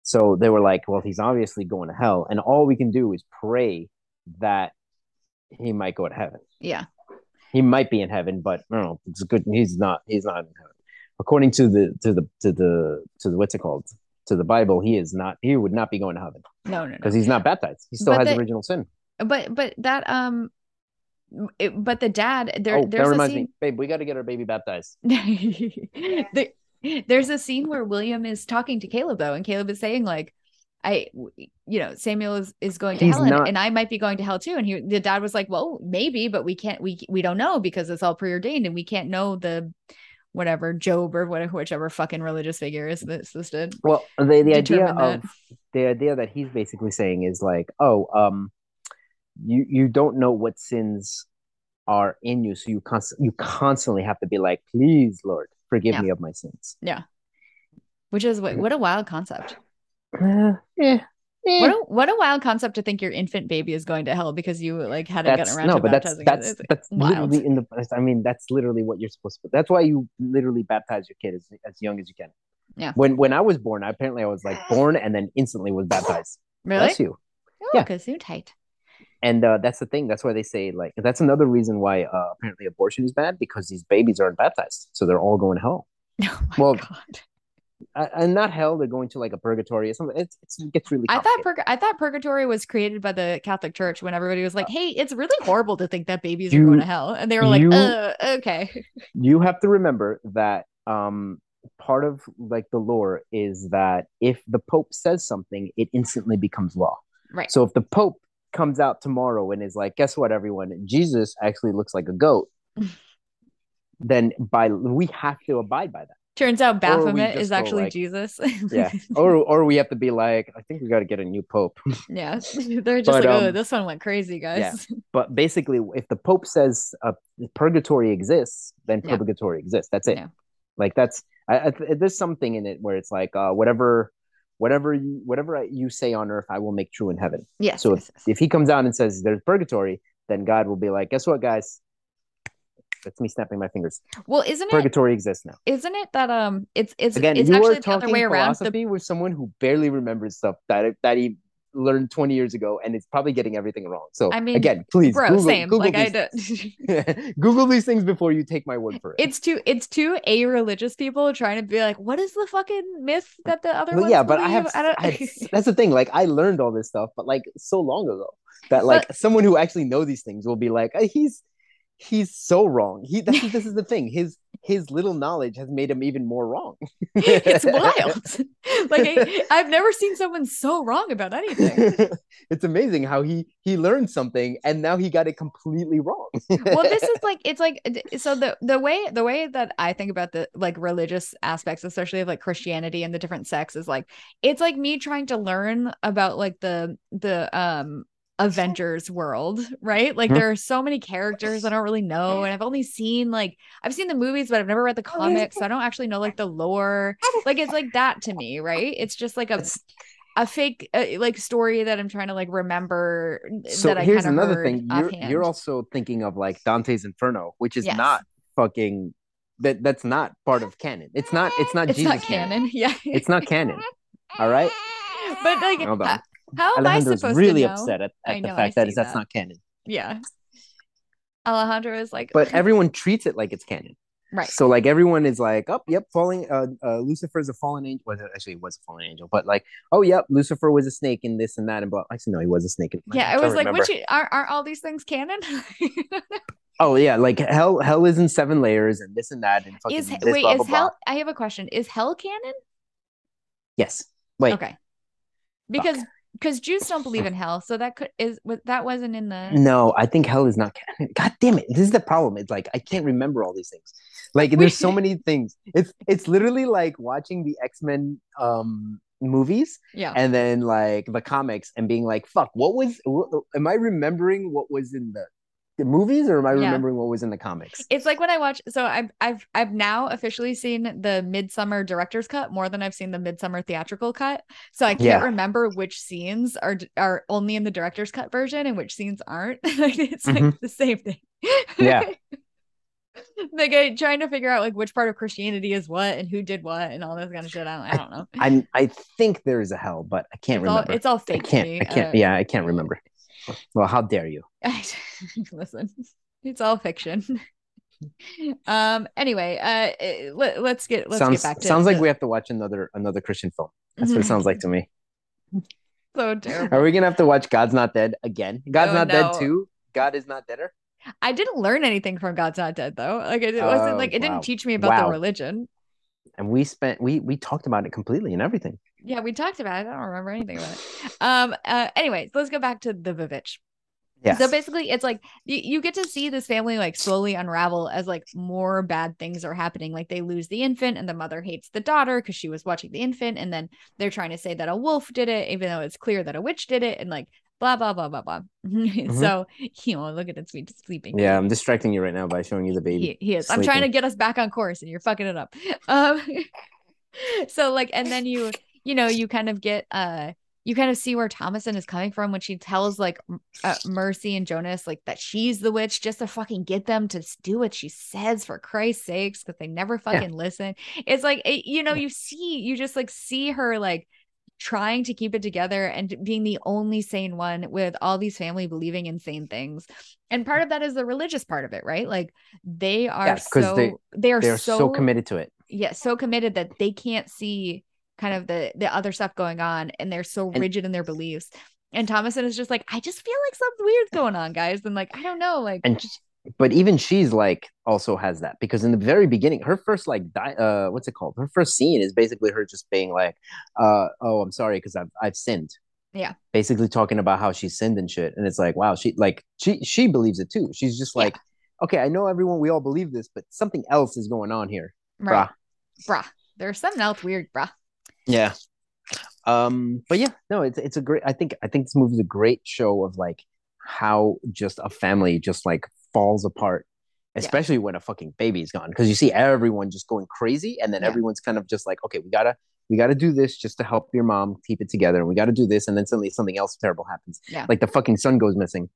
[SPEAKER 2] So they were like, well, he's obviously going to hell. And all we can do is pray that he might go to heaven.
[SPEAKER 1] Yeah.
[SPEAKER 2] He might be in heaven, but no, it's good. He's not, he's not in heaven. According to the, to the, to the, to the, what's it called? To the Bible, he is not, he would not be going to heaven
[SPEAKER 1] No, no, no.
[SPEAKER 2] because he's not baptized. He still
[SPEAKER 1] But
[SPEAKER 2] has
[SPEAKER 1] the-
[SPEAKER 2] original sin.
[SPEAKER 1] But but that um, it, but the dad there
[SPEAKER 2] oh, that
[SPEAKER 1] there's a
[SPEAKER 2] reminds
[SPEAKER 1] scene.
[SPEAKER 2] me, babe, we got to get our baby baptized.
[SPEAKER 1] there, there's a scene where William is talking to Caleb though, and Caleb is saying like, I, you know, Samuel is, is going to
[SPEAKER 2] He's
[SPEAKER 1] hell, and,
[SPEAKER 2] not-
[SPEAKER 1] and I might be going to hell too. And he, the dad was like, well, maybe, but we can't, we we don't know because it's all preordained, and we can't know the whatever Job or whatever whichever fucking religious figure is this did.
[SPEAKER 2] Well, the, the idea of
[SPEAKER 1] that.
[SPEAKER 2] the idea that he's basically saying is like, oh, um, you you don't know what sins are in you, so you const- you constantly have to be like, please, Lord, forgive
[SPEAKER 1] Yeah.
[SPEAKER 2] me of my sins. Yeah.
[SPEAKER 1] Which is what what a wild concept.
[SPEAKER 2] Uh, eh.
[SPEAKER 1] What a, what a wild concept to think your infant baby is going to hell because you like hadn't
[SPEAKER 2] that's
[SPEAKER 1] gotten around
[SPEAKER 2] no,
[SPEAKER 1] to
[SPEAKER 2] but that's
[SPEAKER 1] baptizing it.
[SPEAKER 2] that's
[SPEAKER 1] It's
[SPEAKER 2] that's
[SPEAKER 1] wild.
[SPEAKER 2] literally in the. I mean, that's literally what you're supposed to. That's why you literally baptize your kid as as young as you can.
[SPEAKER 1] Yeah.
[SPEAKER 2] When when I was born, apparently I was like born and then instantly was baptized.
[SPEAKER 1] Really?
[SPEAKER 2] Bless you.
[SPEAKER 1] Oh,
[SPEAKER 2] Yeah.
[SPEAKER 1] because you tight.
[SPEAKER 2] And uh, that's the thing. That's why they say like that's another reason why uh, apparently abortion is bad because these babies aren't baptized, so they're all going to hell.
[SPEAKER 1] Oh
[SPEAKER 2] Well,
[SPEAKER 1] god.
[SPEAKER 2] Uh, and not hell, they're going to like a purgatory or something. It's, it's it gets really.
[SPEAKER 1] I thought purg- I thought purgatory was created by the Catholic Church when everybody was like, "Hey, it's really horrible to think that babies are going to hell," and they were like,
[SPEAKER 2] you-
[SPEAKER 1] "Uh, okay."
[SPEAKER 2] you have to remember that um part of like the lore is that if the pope says something it instantly becomes law
[SPEAKER 1] Right.
[SPEAKER 2] so if the pope comes out tomorrow and is like guess what everyone jesus actually looks like a goat then by we have to abide by that
[SPEAKER 1] Turns out Baphomet is actually
[SPEAKER 2] like-
[SPEAKER 1] Jesus.
[SPEAKER 2] yeah or or we have to be like i think we got to get a new pope
[SPEAKER 1] yeah. They're just
[SPEAKER 2] But,
[SPEAKER 1] like, "Oh,
[SPEAKER 2] um,
[SPEAKER 1] this one went crazy, guys." Yeah.
[SPEAKER 2] but basically if the pope says uh, purgatory exists then
[SPEAKER 1] Yeah.
[SPEAKER 2] purgatory exists that's it
[SPEAKER 1] Yeah.
[SPEAKER 2] like that's I, I, there's something in it where it's like uh, whatever whatever you whatever you say on earth i will make true in heaven
[SPEAKER 1] Yes.
[SPEAKER 2] so
[SPEAKER 1] yes, yes.
[SPEAKER 2] if he comes out and says there's purgatory then god will be like guess what guys that's me snapping my fingers
[SPEAKER 1] Well, isn't it?
[SPEAKER 2] purgatory exists now
[SPEAKER 1] Isn't it that um? It's it's
[SPEAKER 2] again
[SPEAKER 1] it's
[SPEAKER 2] you
[SPEAKER 1] actually
[SPEAKER 2] are
[SPEAKER 1] the other way around. The,
[SPEAKER 2] philosophy with someone who barely remembers stuff that that he learned 20 years ago and it's probably getting everything wrong so
[SPEAKER 1] I mean,
[SPEAKER 2] again please
[SPEAKER 1] bro,
[SPEAKER 2] google,
[SPEAKER 1] same.
[SPEAKER 2] google
[SPEAKER 1] like I
[SPEAKER 2] these
[SPEAKER 1] did.
[SPEAKER 2] Google these things before you take my word for it.
[SPEAKER 1] it's too it's too a religious people trying to be like what is the fucking myth that the other
[SPEAKER 2] Well, yeah, but I have,
[SPEAKER 1] I don't,
[SPEAKER 2] I that's the thing. Like I learned all this stuff, but like so long ago that like someone who actually know these things will be like, "Uh, he's he's so wrong. He that's, this is the thing. His his little knowledge has made him even more wrong.
[SPEAKER 1] it's wild like I, i've never seen someone so wrong about anything
[SPEAKER 2] it's amazing how he he learned something and now he got it completely wrong.
[SPEAKER 1] well this is like it's like so the the way the way that i think about the like religious aspects especially of like christianity and the different sects is like it's like me trying to learn about like the the um avengers world right like
[SPEAKER 2] Mhm.
[SPEAKER 1] there are so many characters i don't really know and i've only seen like i've seen the movies but i've never read the comics so i don't actually know like the lore like it's like that to me right it's just like a a fake uh, like story that i'm trying to like remember
[SPEAKER 2] so
[SPEAKER 1] that i
[SPEAKER 2] here's
[SPEAKER 1] kind of
[SPEAKER 2] another thing. You're you're also thinking of like Dante's Inferno, which is
[SPEAKER 1] Yes.
[SPEAKER 2] not fucking that that's not part of canon. It's not it's not
[SPEAKER 1] it's
[SPEAKER 2] Jesus
[SPEAKER 1] not canon. Yeah,
[SPEAKER 2] It's not canon. All right.
[SPEAKER 1] But like,
[SPEAKER 2] Hold on.
[SPEAKER 1] How, am I supposed
[SPEAKER 2] really
[SPEAKER 1] to know?
[SPEAKER 2] upset at, at
[SPEAKER 1] know,
[SPEAKER 2] the fact that
[SPEAKER 1] see
[SPEAKER 2] that's not canon.
[SPEAKER 1] Yeah, Alejandro is like,
[SPEAKER 2] But everyone treats it like it's canon.
[SPEAKER 1] right.
[SPEAKER 2] So like everyone is like, oh, yep, falling. Uh, uh Lucifer is a fallen angel. Was actually it was a fallen angel? But like, oh, yep, Lucifer was a snake in this and that and blah. Actually, no, he was a snake. In,
[SPEAKER 1] Yeah, I was like, which aren't, aren't all these things canon?
[SPEAKER 2] Oh yeah, like hell hell is in seven layers and this and that and fucking
[SPEAKER 1] Is
[SPEAKER 2] this,
[SPEAKER 1] wait,
[SPEAKER 2] blah,
[SPEAKER 1] is
[SPEAKER 2] blah, blah.
[SPEAKER 1] hell I have a question. Is hell canon?
[SPEAKER 2] Yes. Wait.
[SPEAKER 1] Okay. Because because Jews don't believe in hell, so that could is that wasn't in the
[SPEAKER 2] No, I think hell is not. God damn it. This is the problem. It's like I can't remember all these things. Like there's so many things. It's it's literally like watching the X-Men um movies
[SPEAKER 1] yeah.
[SPEAKER 2] and then like the comics and being like, fuck, what was what, am I remembering what was in the the movies or am I
[SPEAKER 1] Yeah.
[SPEAKER 2] remembering what was in the comics?
[SPEAKER 1] It's like when I watch so I've I've I've now officially seen the Midsommar director's cut more than I've seen the Midsommar theatrical cut. So I can't
[SPEAKER 2] Yeah.
[SPEAKER 1] remember which scenes are are only in the director's cut version and which scenes aren't. It's like
[SPEAKER 2] Mhm.
[SPEAKER 1] the same thing.
[SPEAKER 2] Yeah.
[SPEAKER 1] like I, trying to figure out like which part of Christianity is what and who did what and all this kind of shit. I don't, I don't know.
[SPEAKER 2] I I think there is a hell, but I can't
[SPEAKER 1] it's all
[SPEAKER 2] remember.
[SPEAKER 1] it's all fake. to
[SPEAKER 2] can't. I can't
[SPEAKER 1] Uh,
[SPEAKER 2] yeah, I can't remember. Well, how dare you?
[SPEAKER 1] listen it's all fiction um anyway uh let, let's get let's
[SPEAKER 2] sounds
[SPEAKER 1] get back to it.
[SPEAKER 2] sounds like
[SPEAKER 1] the-
[SPEAKER 2] we have to watch another another Christian film. That's what it sounds like to me.
[SPEAKER 1] so terrible
[SPEAKER 2] Are we gonna have to watch God's Not Dead again? God's
[SPEAKER 1] Oh,
[SPEAKER 2] Not
[SPEAKER 1] no.
[SPEAKER 2] Dead too. God is not deader.
[SPEAKER 1] i didn't learn anything from god's not dead though like it, it wasn't
[SPEAKER 2] Oh,
[SPEAKER 1] like it
[SPEAKER 2] wow.
[SPEAKER 1] didn't teach me about
[SPEAKER 2] Wow.
[SPEAKER 1] the religion
[SPEAKER 2] And we spent we we talked about it completely and everything.
[SPEAKER 1] Yeah we talked about it i don't remember anything about it um uh anyways let's go back to the vivitch
[SPEAKER 2] Yes.
[SPEAKER 1] So basically, it's like you, you get to see this family like slowly unravel as like more bad things are happening. Like they lose the infant, and the mother hates the daughter because she was watching the infant, and then they're trying to say that a wolf did it, even though it's clear that a witch did it, and like blah blah blah blah blah. So you know, look at the sweet sleeping.
[SPEAKER 2] Mm-hmm. yeah. I'm distracting you right now by showing you the baby.
[SPEAKER 1] He, he is. I'm trying to get us back on course, and you're fucking it up. Um, so like, and then you, you know, you kind of get, uh, you kind of see where Thomasin is coming from when she tells like uh, Mercy and Jonas like that she's the witch just to fucking get them to do what she says for Christ's sakes because they never fucking listen. It's like it, you know,
[SPEAKER 2] Yeah.
[SPEAKER 1] you see, you just like see her like trying to keep it together and being the only sane one with all these family believing insane things. And part of that is the religious part of it, right? Like they are
[SPEAKER 2] 'cause
[SPEAKER 1] so
[SPEAKER 2] they-
[SPEAKER 1] they, are
[SPEAKER 2] They're
[SPEAKER 1] so,
[SPEAKER 2] so, committed to it.
[SPEAKER 1] yeah, so committed that they can't see kind of the the other stuff going on and they're so rigid in their beliefs. And Thomasin is just like, I just feel like something weird's going on, guys. And like, I don't know, like
[SPEAKER 2] And but even she's like also has that because in the very beginning, her first like di- uh what's it called? Her first scene is basically her just being like, uh oh, I'm sorry because I've I've sinned.
[SPEAKER 1] Yeah.
[SPEAKER 2] Basically talking about how she sinned and shit. And it's like, wow, she like she she believes it too. She's just
[SPEAKER 1] Yeah.
[SPEAKER 2] like, okay, I know everyone we all believe this, but something else is going on here.
[SPEAKER 1] right,
[SPEAKER 2] Brah.
[SPEAKER 1] bruh. There's something else weird, bruh.
[SPEAKER 2] Yeah. Um, but yeah, no, it's it's a great I think I think this movie's a great show of like how just a family just like falls apart, especially when a fucking baby's gone. Because you see everyone just going crazy, and then
[SPEAKER 1] Yeah.
[SPEAKER 2] everyone's kind of just like, okay, we gotta we gotta do this just to help your mom keep it together, and we gotta do this, and then suddenly something else terrible happens.
[SPEAKER 1] Yeah.
[SPEAKER 2] Like the fucking son goes missing.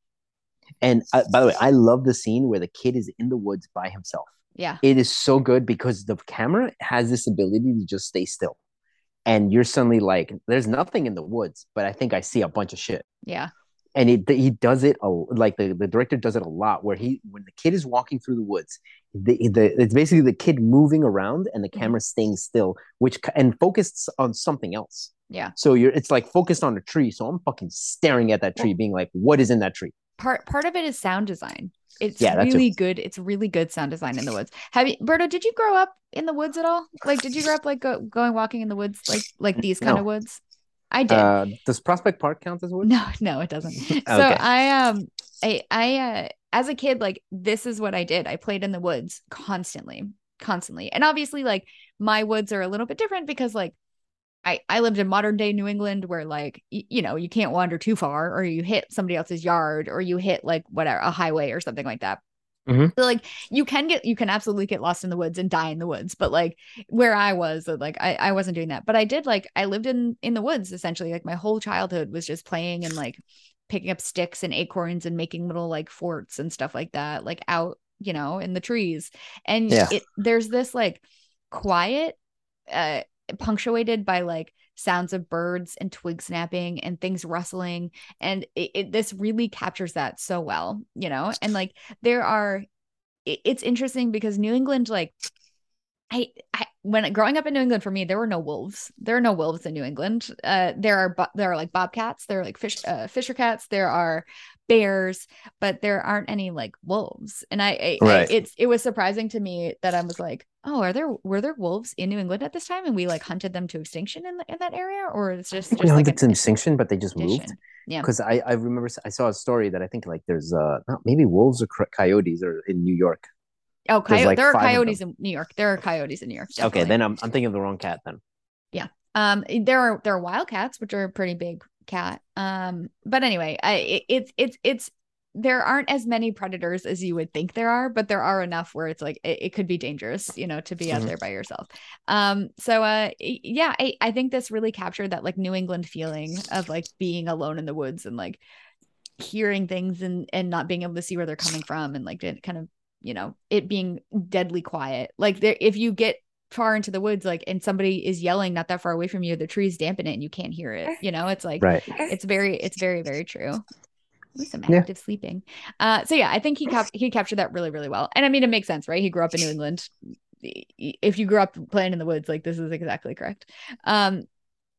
[SPEAKER 2] And uh, by the way, I love the scene where the kid is in the woods by himself
[SPEAKER 1] Yeah.
[SPEAKER 2] it is so good because the camera has this ability to just stay still and you're suddenly like there's nothing in the woods but i think i see a bunch of shit
[SPEAKER 1] Yeah.
[SPEAKER 2] and he, he does it a, like the, the director does it a lot where he when the kid is walking through the woods the, the it's basically the kid moving around and the
[SPEAKER 1] Mhm.
[SPEAKER 2] camera staying still which and focused on something else
[SPEAKER 1] Yeah.
[SPEAKER 2] so you're it's like focused on a tree so i'm fucking staring at that tree being like what is in that tree
[SPEAKER 1] Part part of it is sound design. It's
[SPEAKER 2] Yeah,
[SPEAKER 1] really good. It's really good sound design in the woods. Have you, Berto? Did you grow up in the woods at all? Like, did you grow up like go, going walking in the woods, like like these kind of woods? I did.
[SPEAKER 2] uh does prospect park count as woods
[SPEAKER 1] No, no, it doesn't. So I um I I uh as a kid, like this is what I did. I played in the woods constantly, constantly. And obviously, like my woods are a little bit different because like I, I lived in modern day New England where like y- you know you can't wander too far or you hit somebody else's yard or you hit like whatever a highway or something like that.
[SPEAKER 2] Mhm.
[SPEAKER 1] So like you can get you can absolutely get lost in the woods and die in the woods, but like where I was uh, like I, I wasn't doing that. But I did like I lived in in the woods essentially. Like my whole childhood was just playing and like picking up sticks and acorns and making little like forts and stuff like that, like out, you know, in the trees. And
[SPEAKER 2] Yeah.
[SPEAKER 1] it there's this like quiet uh punctuated by like sounds of birds and twig snapping and things rustling and it, it this really captures that so well you know and like there are it, it's interesting because new england like I, I when growing up in New England for me, there were no wolves. There are no wolves in New England. Uh, there are bo- there are like bobcats. There are like fish uh, fisher cats. There are bears, but there aren't any like wolves. And I, I,
[SPEAKER 2] Right.
[SPEAKER 1] I it's it was surprising to me that I was like, oh, are there were there wolves in New England at this time, and we like hunted them to extinction in in that area, or it's just just
[SPEAKER 2] know,
[SPEAKER 1] like
[SPEAKER 2] it's
[SPEAKER 1] an
[SPEAKER 2] extinction, but they just moved.
[SPEAKER 1] Yeah.
[SPEAKER 2] Because I, I remember I saw a story that I think like there's uh not, maybe wolves or coyotes are in New York.
[SPEAKER 1] Oh, coyote.
[SPEAKER 2] like,
[SPEAKER 1] there are coyotes in New York. There are coyotes in New York.
[SPEAKER 2] Okay, then I'm I'm thinking of the wrong cat then. Yeah.
[SPEAKER 1] Um, there are there are wildcats, which are pretty big cat. Um, but anyway, I it's it's it's there aren't as many predators as you would think there are, but there are enough where it's like it, it could be dangerous, you know, to be out
[SPEAKER 2] Mhm.
[SPEAKER 1] there by yourself. Um, so uh, yeah, I I think this really captured that like New England feeling of like being alone in the woods and like hearing things and and not being able to see where they're coming from and like it kind of you know it being deadly quiet like there if you get far into the woods like and somebody is yelling not that far away from you the trees dampen it and you can't hear it you know it's like
[SPEAKER 2] Right.
[SPEAKER 1] it's very it's very very true Ooh, some
[SPEAKER 2] Yeah.
[SPEAKER 1] active sleeping uh so yeah i think he cap- he captured that really really well and i mean it makes sense right he grew up in new england if you grew up playing in the woods like this is exactly correct um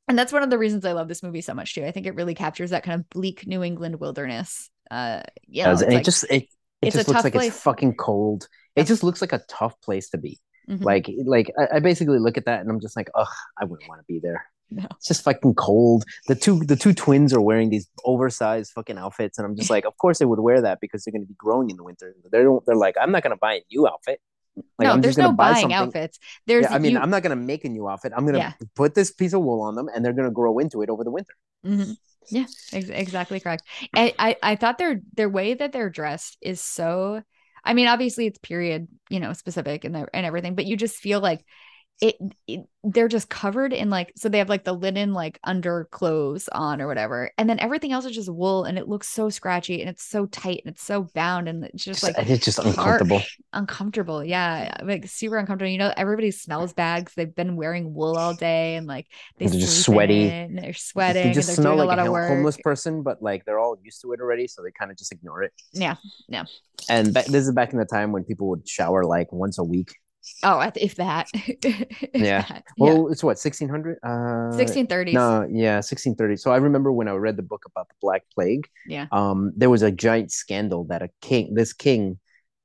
[SPEAKER 1] and that's one of the reasons i love this movie so much too i think it really captures that kind of bleak new england wilderness uh you know,
[SPEAKER 2] Does-
[SPEAKER 1] it's
[SPEAKER 2] and
[SPEAKER 1] like-
[SPEAKER 2] it just it, it just looks like
[SPEAKER 1] place.
[SPEAKER 2] it's fucking cold. It just looks like a tough place to be.
[SPEAKER 1] Mhm.
[SPEAKER 2] Like like I, I basically look at that and I'm just like, ugh, I wouldn't want to be there.
[SPEAKER 1] No.
[SPEAKER 2] It's just fucking cold. The two the two twins are wearing these oversized fucking outfits, and I'm just like, of course they would wear that because they're gonna be growing in the winter. They don't. They're like, I'm not gonna buy a new outfit. Like,
[SPEAKER 1] no
[SPEAKER 2] I'm
[SPEAKER 1] there's no
[SPEAKER 2] buy
[SPEAKER 1] buying outfits there's
[SPEAKER 2] Yeah, I mean,
[SPEAKER 1] you-
[SPEAKER 2] I'm not gonna make a new outfit. I'm gonna
[SPEAKER 1] Yeah.
[SPEAKER 2] put this piece of wool on them, and they're gonna grow into it over the winter.
[SPEAKER 1] Mhm. Yeah, ex- exactly correct. I, I I thought their their way that they're dressed is so. I mean, obviously it's period, you know, specific and and everything, but you just feel like it, it. They're just covered in like so they have like the linen like underclothes on or whatever, and then everything else is just wool, and it looks so scratchy and it's so tight and it's so bound and it's just like
[SPEAKER 2] it's just uncomfortable.
[SPEAKER 1] harsh, uncomfortable. Yeah, like super uncomfortable. You know, everybody smells bad because they've been wearing wool all day and like they
[SPEAKER 2] They're just sweaty.
[SPEAKER 1] and they're sweating.
[SPEAKER 2] They just
[SPEAKER 1] and they're
[SPEAKER 2] smell
[SPEAKER 1] doing
[SPEAKER 2] like
[SPEAKER 1] a lot
[SPEAKER 2] a
[SPEAKER 1] of work.
[SPEAKER 2] homeless person, but like they're all used to it already, so they kind of just ignore it.
[SPEAKER 1] Yeah, yeah.
[SPEAKER 2] And ba- this is back in the time when people would shower like once a week.
[SPEAKER 1] Oh, if that. If
[SPEAKER 2] Yeah.
[SPEAKER 1] that.
[SPEAKER 2] Well, it's what 1600. Uh,
[SPEAKER 1] yeah. 1630s.
[SPEAKER 2] No, yeah, 1630. So I remember when I read the book about the Black Plague.
[SPEAKER 1] Yeah.
[SPEAKER 2] Um, there was a giant scandal that a king, this king,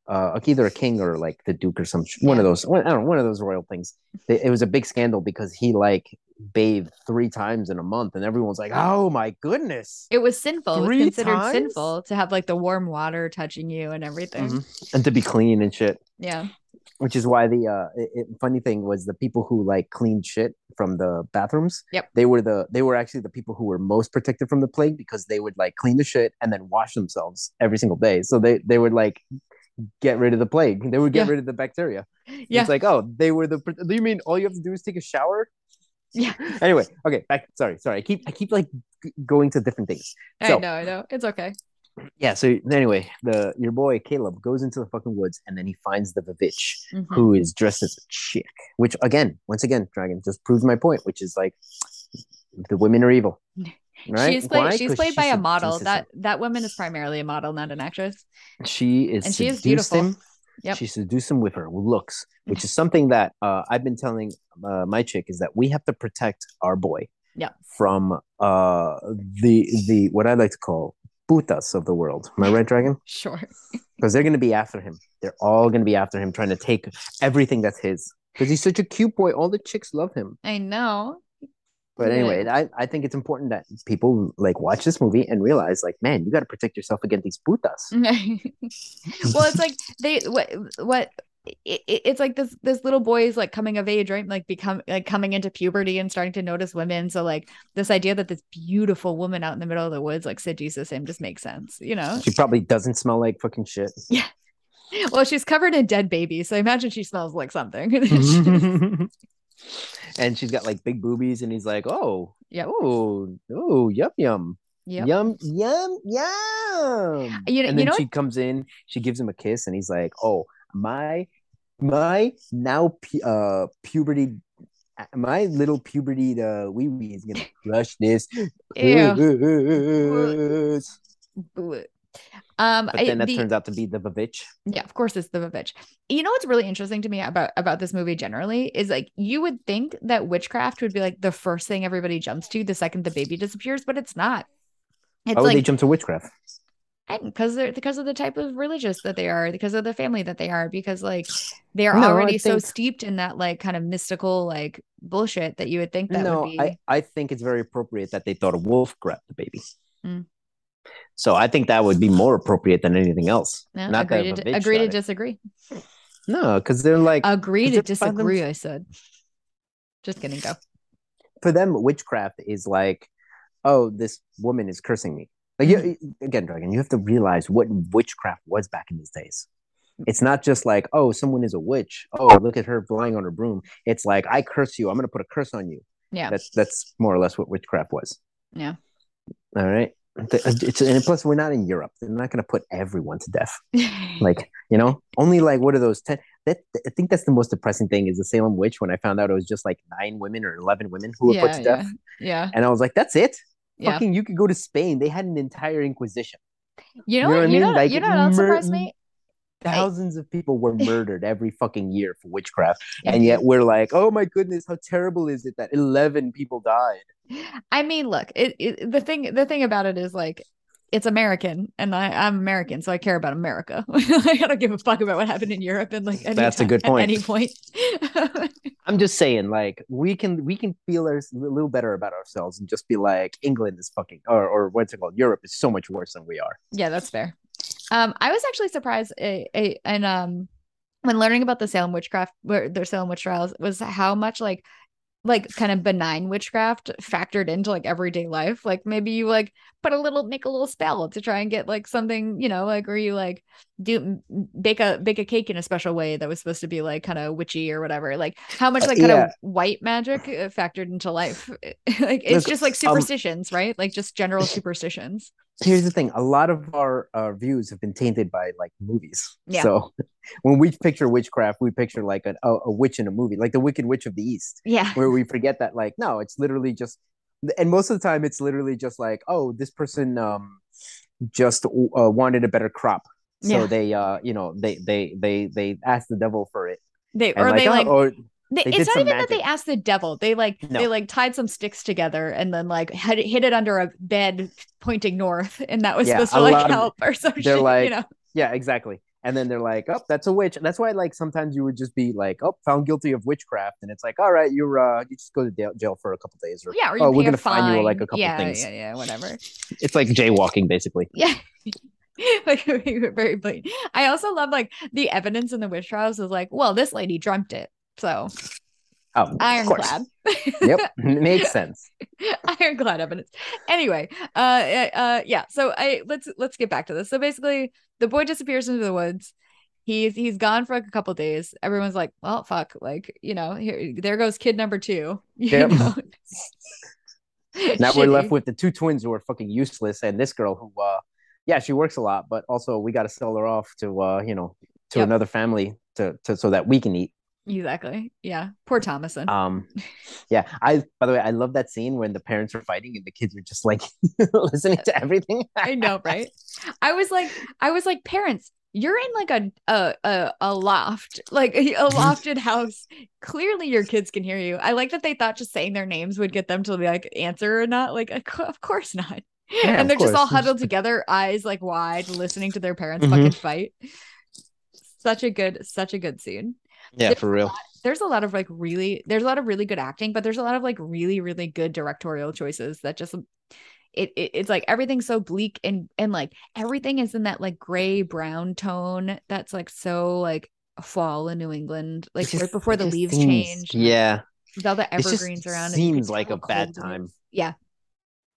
[SPEAKER 2] uh, either a king or like the duke or some sh- one of those, one, I don't know, one of those royal things. It, it was a big scandal because he like bathed three times in a month, and everyone's like, "Oh my goodness!"
[SPEAKER 1] It was sinful. It was considered
[SPEAKER 2] times?
[SPEAKER 1] sinful to have like the warm water touching you and everything.
[SPEAKER 2] Mhm. And to be clean and shit.
[SPEAKER 1] Yeah.
[SPEAKER 2] Which is why the uh it, it- funny thing was the people who like cleaned shit from the bathrooms
[SPEAKER 1] Yep.
[SPEAKER 2] they were the they were actually the people who were most protected from the plague because they would like clean the shit and then wash themselves every single day so they they would like get rid of the plague they would get
[SPEAKER 1] Yeah.
[SPEAKER 2] rid of the bacteria
[SPEAKER 1] Yeah.
[SPEAKER 2] it's like oh they were the do you mean all you have to do is take a shower
[SPEAKER 1] Yeah.
[SPEAKER 2] anyway okay back sorry sorry i keep i keep like g- going to different things
[SPEAKER 1] I know, I know. It's okay.
[SPEAKER 2] Yeah so anyway the your boy caleb goes into the fucking woods and then he finds the vivitch
[SPEAKER 1] Mhm.
[SPEAKER 2] who is dressed as a chick, which again, once again, Dragon just proves my point, which is like the women are evil. Right?
[SPEAKER 1] She's played.
[SPEAKER 2] Why?
[SPEAKER 1] She's played by a model. That that woman is primarily a model, not an actress.
[SPEAKER 2] she is
[SPEAKER 1] and she is beautiful.
[SPEAKER 2] him.
[SPEAKER 1] Yep.
[SPEAKER 2] She seduced him with her looks, which is something that uh, I've been telling uh, my chick is that we have to protect our boy
[SPEAKER 1] Yep.
[SPEAKER 2] from uh, the the what I like to call putas of the world. Am I right, Dragon?
[SPEAKER 1] Sure.
[SPEAKER 2] Because they're going to be after him. They're all going to be after him, trying to take everything that's his. Because he's such a cute boy. All the chicks love him.
[SPEAKER 1] I know.
[SPEAKER 2] But
[SPEAKER 1] Yeah.
[SPEAKER 2] anyway, I, I think it's important that people like watch this movie and realize, like, man, you got to protect yourself against these putas.
[SPEAKER 1] well, it's like they what what it, it- it's like this this little boy is like coming of age, right? Like become like coming into puberty and starting to notice women. So like this idea that this beautiful woman out in the middle of the woods like seduces him just makes sense, you know?
[SPEAKER 2] She probably doesn't smell like fucking shit.
[SPEAKER 1] Yeah well, she's covered in dead babies, so I imagine she smells like something.
[SPEAKER 2] and she's got like big boobies, and he's like, oh,
[SPEAKER 1] Yep.
[SPEAKER 2] oh, oh, yum, yum.
[SPEAKER 1] Yep.
[SPEAKER 2] Yum, yum, yum.
[SPEAKER 1] You know-
[SPEAKER 2] and
[SPEAKER 1] you
[SPEAKER 2] then
[SPEAKER 1] know
[SPEAKER 2] she comes in, she gives him a kiss, and he's like, oh, my, my now pu- uh, puberty, my little puberty the wee wee is gonna crush this.
[SPEAKER 1] Ew.
[SPEAKER 2] puss."
[SPEAKER 1] Um,
[SPEAKER 2] but
[SPEAKER 1] I-
[SPEAKER 2] then that
[SPEAKER 1] the-
[SPEAKER 2] turns out to be the Vavitch.
[SPEAKER 1] yeah, of course it's the Vavitch. You know what's really interesting to me about about this movie generally is like you would think that witchcraft would be like the first thing everybody jumps to the second the baby disappears, but it's not. It's
[SPEAKER 2] Why would they
[SPEAKER 1] like
[SPEAKER 2] jump to witchcraft?
[SPEAKER 1] Because they're because of the type of religious that they are, because of the family that they are, because like they're
[SPEAKER 2] No, I
[SPEAKER 1] already so steeped in that like kind of mystical like bullshit that you would think that
[SPEAKER 2] no,
[SPEAKER 1] would be
[SPEAKER 2] I, I think it's very appropriate that they thought a wolf grabbed the baby.
[SPEAKER 1] Mm.
[SPEAKER 2] So I think that would be more appropriate than anything else.
[SPEAKER 1] no,
[SPEAKER 2] Not
[SPEAKER 1] agree
[SPEAKER 2] that
[SPEAKER 1] to agree to disagree.
[SPEAKER 2] No, because they're like
[SPEAKER 1] Agree to
[SPEAKER 2] Is there fathom-
[SPEAKER 1] disagree, I said. Just kidding, go.
[SPEAKER 2] for them, witchcraft is like, oh, this woman is cursing me. Like you, mm. again, Dragon, you have to realize what witchcraft was back in these days. It's not just like, oh, someone is a witch. Oh, look at her lying on her broom. It's like, I curse you. I'm gonna put a curse on you.
[SPEAKER 1] Yeah.
[SPEAKER 2] That's that's more or less what witchcraft was.
[SPEAKER 1] Yeah.
[SPEAKER 2] All right. Uh, it's, and plus, we're not in Europe. They're not gonna put everyone to death. Like, you know, only like what are those ten? That I think that's the most depressing thing is the Salem witch. When I found out it was just like nine women or eleven women who were
[SPEAKER 1] yeah,
[SPEAKER 2] put to
[SPEAKER 1] yeah,
[SPEAKER 2] death,
[SPEAKER 1] yeah.
[SPEAKER 2] and I was like, that's it.
[SPEAKER 1] Yeah.
[SPEAKER 2] Fucking, you could go to Spain. They had an entire inquisition.
[SPEAKER 1] You know
[SPEAKER 2] You know
[SPEAKER 1] what?
[SPEAKER 2] I mean? Like,
[SPEAKER 1] you know what
[SPEAKER 2] mur-
[SPEAKER 1] me?
[SPEAKER 2] Thousands of people were murdered every fucking year for witchcraft, and yet we're like, oh my goodness, how terrible is it that eleven people died?
[SPEAKER 1] I mean, look, it, it the thing the thing about it is like it's American and I, I'm American, so I care about America. I don't give a fuck about what happened in Europe and like
[SPEAKER 2] That's a
[SPEAKER 1] time-
[SPEAKER 2] good
[SPEAKER 1] at
[SPEAKER 2] point.
[SPEAKER 1] any point.
[SPEAKER 2] I'm just saying, like, we can we can feel a little better about ourselves and just be like, England is fucking, or or what's it called? Europe is so much worse than we are.
[SPEAKER 1] yeah, that's fair. Um, I was actually surprised a, a, and um when learning about the Salem witchcraft where their Salem witch trials was how much like like kind of benign witchcraft factored into like everyday life. Like maybe you like put a little make a little spell to try and get like something, you know, like where you like do bake a bake a cake in a special way that was supposed to be like kind of witchy or whatever. Like how much
[SPEAKER 2] Uh,
[SPEAKER 1] like kind
[SPEAKER 2] yeah.
[SPEAKER 1] of white magic uh, factored into life. like it's
[SPEAKER 2] Look,
[SPEAKER 1] just like
[SPEAKER 2] um,
[SPEAKER 1] superstitions, right? Like just general superstitions.
[SPEAKER 2] Here's the thing: a lot of our uh, views have been tainted by like movies.
[SPEAKER 1] Yeah.
[SPEAKER 2] So when we picture witchcraft, we picture like a, a, a witch in a movie, like the Wicked Witch of the East.
[SPEAKER 1] Yeah.
[SPEAKER 2] where we forget that like no it's literally just and most of the time it's literally just like oh this person um just uh, wanted a better crop so
[SPEAKER 1] Yeah.
[SPEAKER 2] they uh you know they they they they asked the devil for it
[SPEAKER 1] They
[SPEAKER 2] and
[SPEAKER 1] or they
[SPEAKER 2] oh,
[SPEAKER 1] like
[SPEAKER 2] or
[SPEAKER 1] They,
[SPEAKER 2] They
[SPEAKER 1] it's not even that they asked the devil. They like
[SPEAKER 2] No.
[SPEAKER 1] they like tied some sticks together and then like had hid it under a bed pointing north, and that was
[SPEAKER 2] Yeah,
[SPEAKER 1] supposed to like help or some
[SPEAKER 2] they're
[SPEAKER 1] shit. you
[SPEAKER 2] like-
[SPEAKER 1] know,
[SPEAKER 2] yeah exactly and then they're like oh that's a witch and that's why like sometimes you would just be like oh found guilty of witchcraft and it's like all right you're uh you just go to jail, for a couple days or
[SPEAKER 1] yeah. Or
[SPEAKER 2] oh we're gonna fine you like a couple
[SPEAKER 1] yeah,
[SPEAKER 2] things
[SPEAKER 1] Yeah, yeah, whatever.
[SPEAKER 2] it's like jaywalking basically
[SPEAKER 1] Yeah. like very blatant. I also love like the evidence in the witch trials is like, well, this lady dreamt it. So
[SPEAKER 2] oh
[SPEAKER 1] ironclad.
[SPEAKER 2] yep makes sense.
[SPEAKER 1] Ironclad evidence. Anyway uh uh yeah so i let's let's get back to this. So basically the boy disappears into the woods. He's he's gone for like a couple days. Everyone's like well fuck like you know here there goes kid number two.
[SPEAKER 2] Yep. now we're left with the two twins who are fucking useless and this girl who uh yeah she works a lot but also we got to sell her off to uh you know to
[SPEAKER 1] Yep.
[SPEAKER 2] another family to, to so that we can eat
[SPEAKER 1] exactly. Yeah. Poor thomasin.
[SPEAKER 2] Um yeah. I by the way i love that scene when the parents are fighting and the kids are just like listening to everything.
[SPEAKER 1] I know right? I was like i was like parents you're in like a a a, a loft like a, a lofted house. Clearly your kids can hear you. I like that they thought just saying their names would get them to like answer or not. Like of course not.
[SPEAKER 2] Yeah,
[SPEAKER 1] and they're just all huddled together eyes like wide listening to their parents
[SPEAKER 2] Mhm.
[SPEAKER 1] fucking fight. Such a good such a good scene
[SPEAKER 2] yeah for real.
[SPEAKER 1] there's a lot of like really there's a lot of really good acting but there's a lot of like really really good directorial choices that just it, it it's like everything's so bleak and and like everything is in that like gray brown tone that's like so like fall in New England like
[SPEAKER 2] just-
[SPEAKER 1] right before the leaves
[SPEAKER 2] seems-
[SPEAKER 1] change
[SPEAKER 2] yeah.
[SPEAKER 1] with all the evergreens around
[SPEAKER 2] seems like a bad time.
[SPEAKER 1] is. yeah.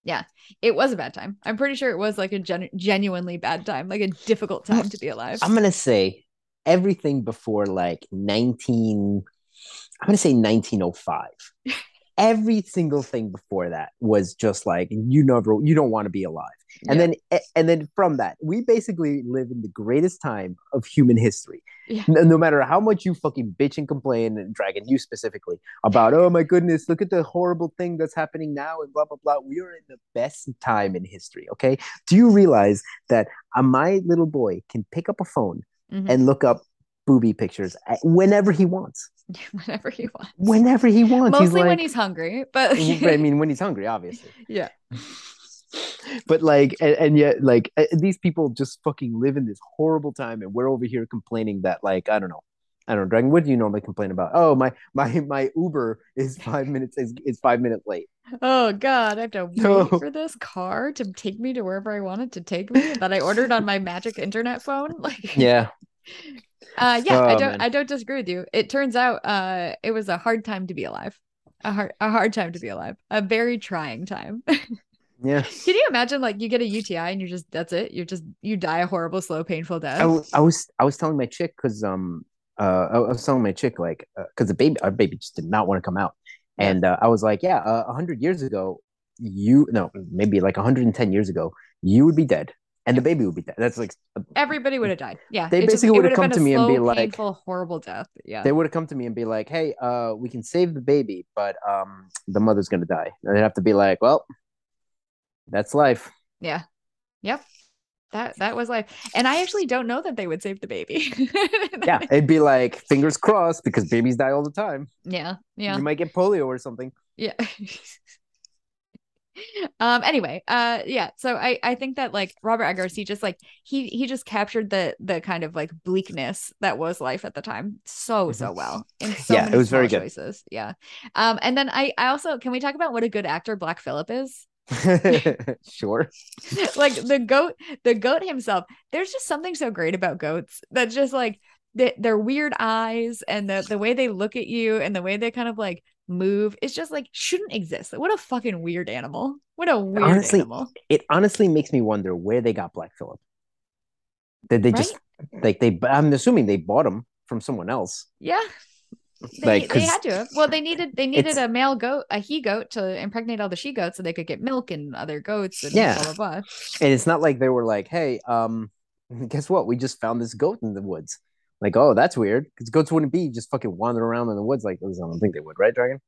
[SPEAKER 1] Yeah. It was a bad time. I'm pretty sure it was like a gen- genuinely bad time like a difficult time to be alive.
[SPEAKER 2] I'm gonna say everything before like 19 i'm gonna say 1905 every single thing before that was just like you never you don't want to be alive and
[SPEAKER 1] Yeah.
[SPEAKER 2] then and then from that we basically live in the greatest time of human history
[SPEAKER 1] Yeah.
[SPEAKER 2] no, no matter how much you fucking bitch and complain and dragon you specifically about oh my goodness look at the horrible thing that's happening now and blah blah blah we are in the best time in history okay do you realize that uh, my little boy can pick up a phone
[SPEAKER 1] Mhm.
[SPEAKER 2] and look up booby pictures whenever he wants.
[SPEAKER 1] whenever he wants.
[SPEAKER 2] Whenever he wants.
[SPEAKER 1] Mostly
[SPEAKER 2] he's like,
[SPEAKER 1] when he's hungry, but
[SPEAKER 2] I mean, when he's hungry, obviously.
[SPEAKER 1] yeah.
[SPEAKER 2] But like, and, and yet, like, uh, these people just fucking live in this horrible time, and we're over here complaining that, like, I don't know, I don't know, Dragon. What do you normally complain about? Oh, my my my Uber is five minutes is, is five minutes late.
[SPEAKER 1] Oh God, I have to wait for this car to take me to wherever I want it to take me that I ordered on my magic internet phone. Like,
[SPEAKER 2] Yeah,
[SPEAKER 1] uh, yeah, I
[SPEAKER 2] Oh,
[SPEAKER 1] don't,
[SPEAKER 2] man.
[SPEAKER 1] I don't disagree with you. It turns out, uh, it was a hard time to be alive, a hard, a hard time to be alive, a very trying time.
[SPEAKER 2] yeah.
[SPEAKER 1] Can you imagine, like, you get a UTI and you're just, that's it, you're just, you die a horrible, slow, painful death.
[SPEAKER 2] I, I was I was telling my chick because um uh I was telling my chick like because the baby our baby just did not want to come out, and uh, I was like, yeah, uh, a hundred years ago, you no maybe like 110 years ago, you would be dead, and the baby would be dead. That's like
[SPEAKER 1] Everybody would have died. Yeah,
[SPEAKER 2] They basically would have come to me and be like-
[SPEAKER 1] painful, horrible death. Yeah,
[SPEAKER 2] they would have come to me and be like, hey, uh, we can save the baby, but um the mother's gonna die. And they'd have to be like, well, that's life.
[SPEAKER 1] Yeah. Yep. That that was life. And I actually don't know that they would save the baby.
[SPEAKER 2] Yeah, it'd be like fingers crossed because babies die all the time.
[SPEAKER 1] Yeah. Yeah.
[SPEAKER 2] You might get polio or something.
[SPEAKER 1] Yeah. um anyway, uh yeah, so I I think that like Robert Eggers he just like he he just captured the the kind of like bleakness that was life at the time so so well in so
[SPEAKER 2] Mm-hmm. Yeah,
[SPEAKER 1] many
[SPEAKER 2] it was very good.
[SPEAKER 1] choices. Yeah. Um and then I I also can we talk about what a good actor Black Phillip is?
[SPEAKER 2] sure.
[SPEAKER 1] like the goat the goat himself there's just something so great about goats that just like the, their weird eyes and the the way they look at you and the way they kind of like move it's just like shouldn't exist Like, what a fucking weird animal what a weird
[SPEAKER 2] Honestly,
[SPEAKER 1] animal
[SPEAKER 2] It honestly makes me wonder where they got Black Phillip. Did they just like they? I'm assuming they bought him from someone else.
[SPEAKER 1] yeah they,
[SPEAKER 2] Like,
[SPEAKER 1] they had to have. well they needed they needed a male goat a he goat to impregnate all the she goats so they could get milk and other goats and
[SPEAKER 2] Yeah.
[SPEAKER 1] blah blah blah
[SPEAKER 2] and it's not like they were like, "Hey, um, guess what? We just found this goat in the woods." Like, oh, that's weird because goats wouldn't be just fucking wandering around in the woods like those. I don't think they would, right, Dragon?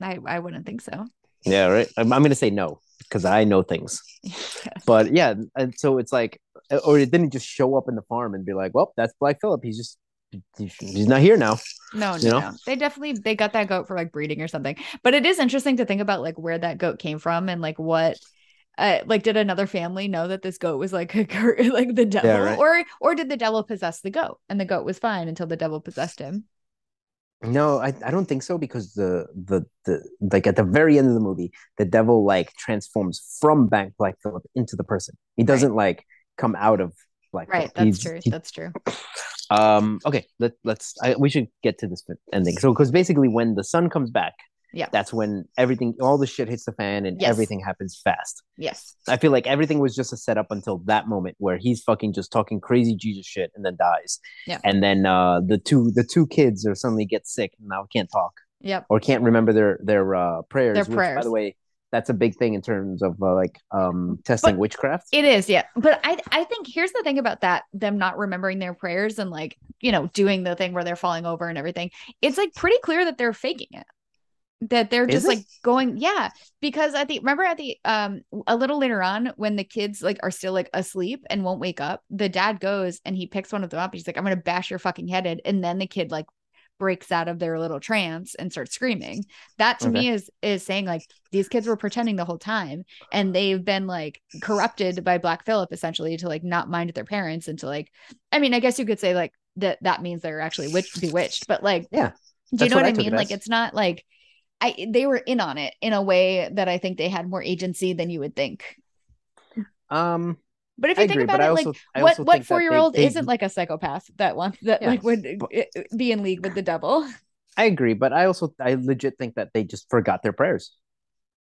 [SPEAKER 1] i i wouldn't think so
[SPEAKER 2] Yeah, right. I'm, I'm gonna say no because I know things. But yeah, and so it's like, or it didn't just show up in the farm and be like, "Well, that's Black Phillip. He's just he's not here now."
[SPEAKER 1] No, no, no. They definitely they got that goat for like breeding or something. But it is interesting to think about like where that goat came from and like what uh like did another family know that this goat was like a like the devil
[SPEAKER 2] right.
[SPEAKER 1] or or did the devil possess the goat and the goat was fine until the devil possessed him?
[SPEAKER 2] No, I, I don't think so because the, the the like at the very end of the movie, the devil like transforms from Black Black Phillip into the person. He doesn't like come out of Black
[SPEAKER 1] Right,
[SPEAKER 2] Phillip.
[SPEAKER 1] that's
[SPEAKER 2] He's-
[SPEAKER 1] true.
[SPEAKER 2] he-
[SPEAKER 1] That's true.
[SPEAKER 2] Um okay let, let's I, we should get to this ending so because basically when the son comes back
[SPEAKER 1] Yeah.
[SPEAKER 2] that's when everything all the shit hits the fan and
[SPEAKER 1] Yes.
[SPEAKER 2] everything happens fast
[SPEAKER 1] Yes.
[SPEAKER 2] i feel like everything was just a setup until that moment where he's fucking just talking crazy jesus shit and then dies
[SPEAKER 1] Yeah.
[SPEAKER 2] and then uh the two the two kids are suddenly get sick and now can't talk
[SPEAKER 1] Yep.
[SPEAKER 2] or can't remember their their uh prayers
[SPEAKER 1] Their
[SPEAKER 2] which, by the way that's a big thing in terms of uh, like um testing
[SPEAKER 1] But
[SPEAKER 2] witchcraft
[SPEAKER 1] It is, yeah. But I I think here's the thing about that them not remembering their prayers and like, you know, doing the thing where they're falling over and everything. It's like pretty clear that they're faking it. That they're just like going, yeah, because at the remember at the um a little later on when the kids like are still like asleep and won't wake up, the dad goes and he picks one of them up. He's like, I'm gonna bash your fucking head in. And then the kid like breaks out of their little trance and starts screaming. That to me is is saying like these kids were pretending the whole time and they've been like corrupted by Black Phillip essentially to like not mind their parents and to like I mean I guess you could say like that that means they're actually witch bewitched but like
[SPEAKER 2] Yeah,
[SPEAKER 1] do you know
[SPEAKER 2] what
[SPEAKER 1] what
[SPEAKER 2] I
[SPEAKER 1] I mean?
[SPEAKER 2] It
[SPEAKER 1] like it's not like I they were in on it in a way that I think they had more agency than you would think.
[SPEAKER 2] Um
[SPEAKER 1] but if
[SPEAKER 2] I
[SPEAKER 1] you think
[SPEAKER 2] agree,
[SPEAKER 1] about it
[SPEAKER 2] I
[SPEAKER 1] like
[SPEAKER 2] I
[SPEAKER 1] what what four year old isn't like a psychopath that wants that
[SPEAKER 2] Yeah,
[SPEAKER 1] like would uh, be in league with the devil
[SPEAKER 2] I agree, but I also I legit think that they just forgot their prayers.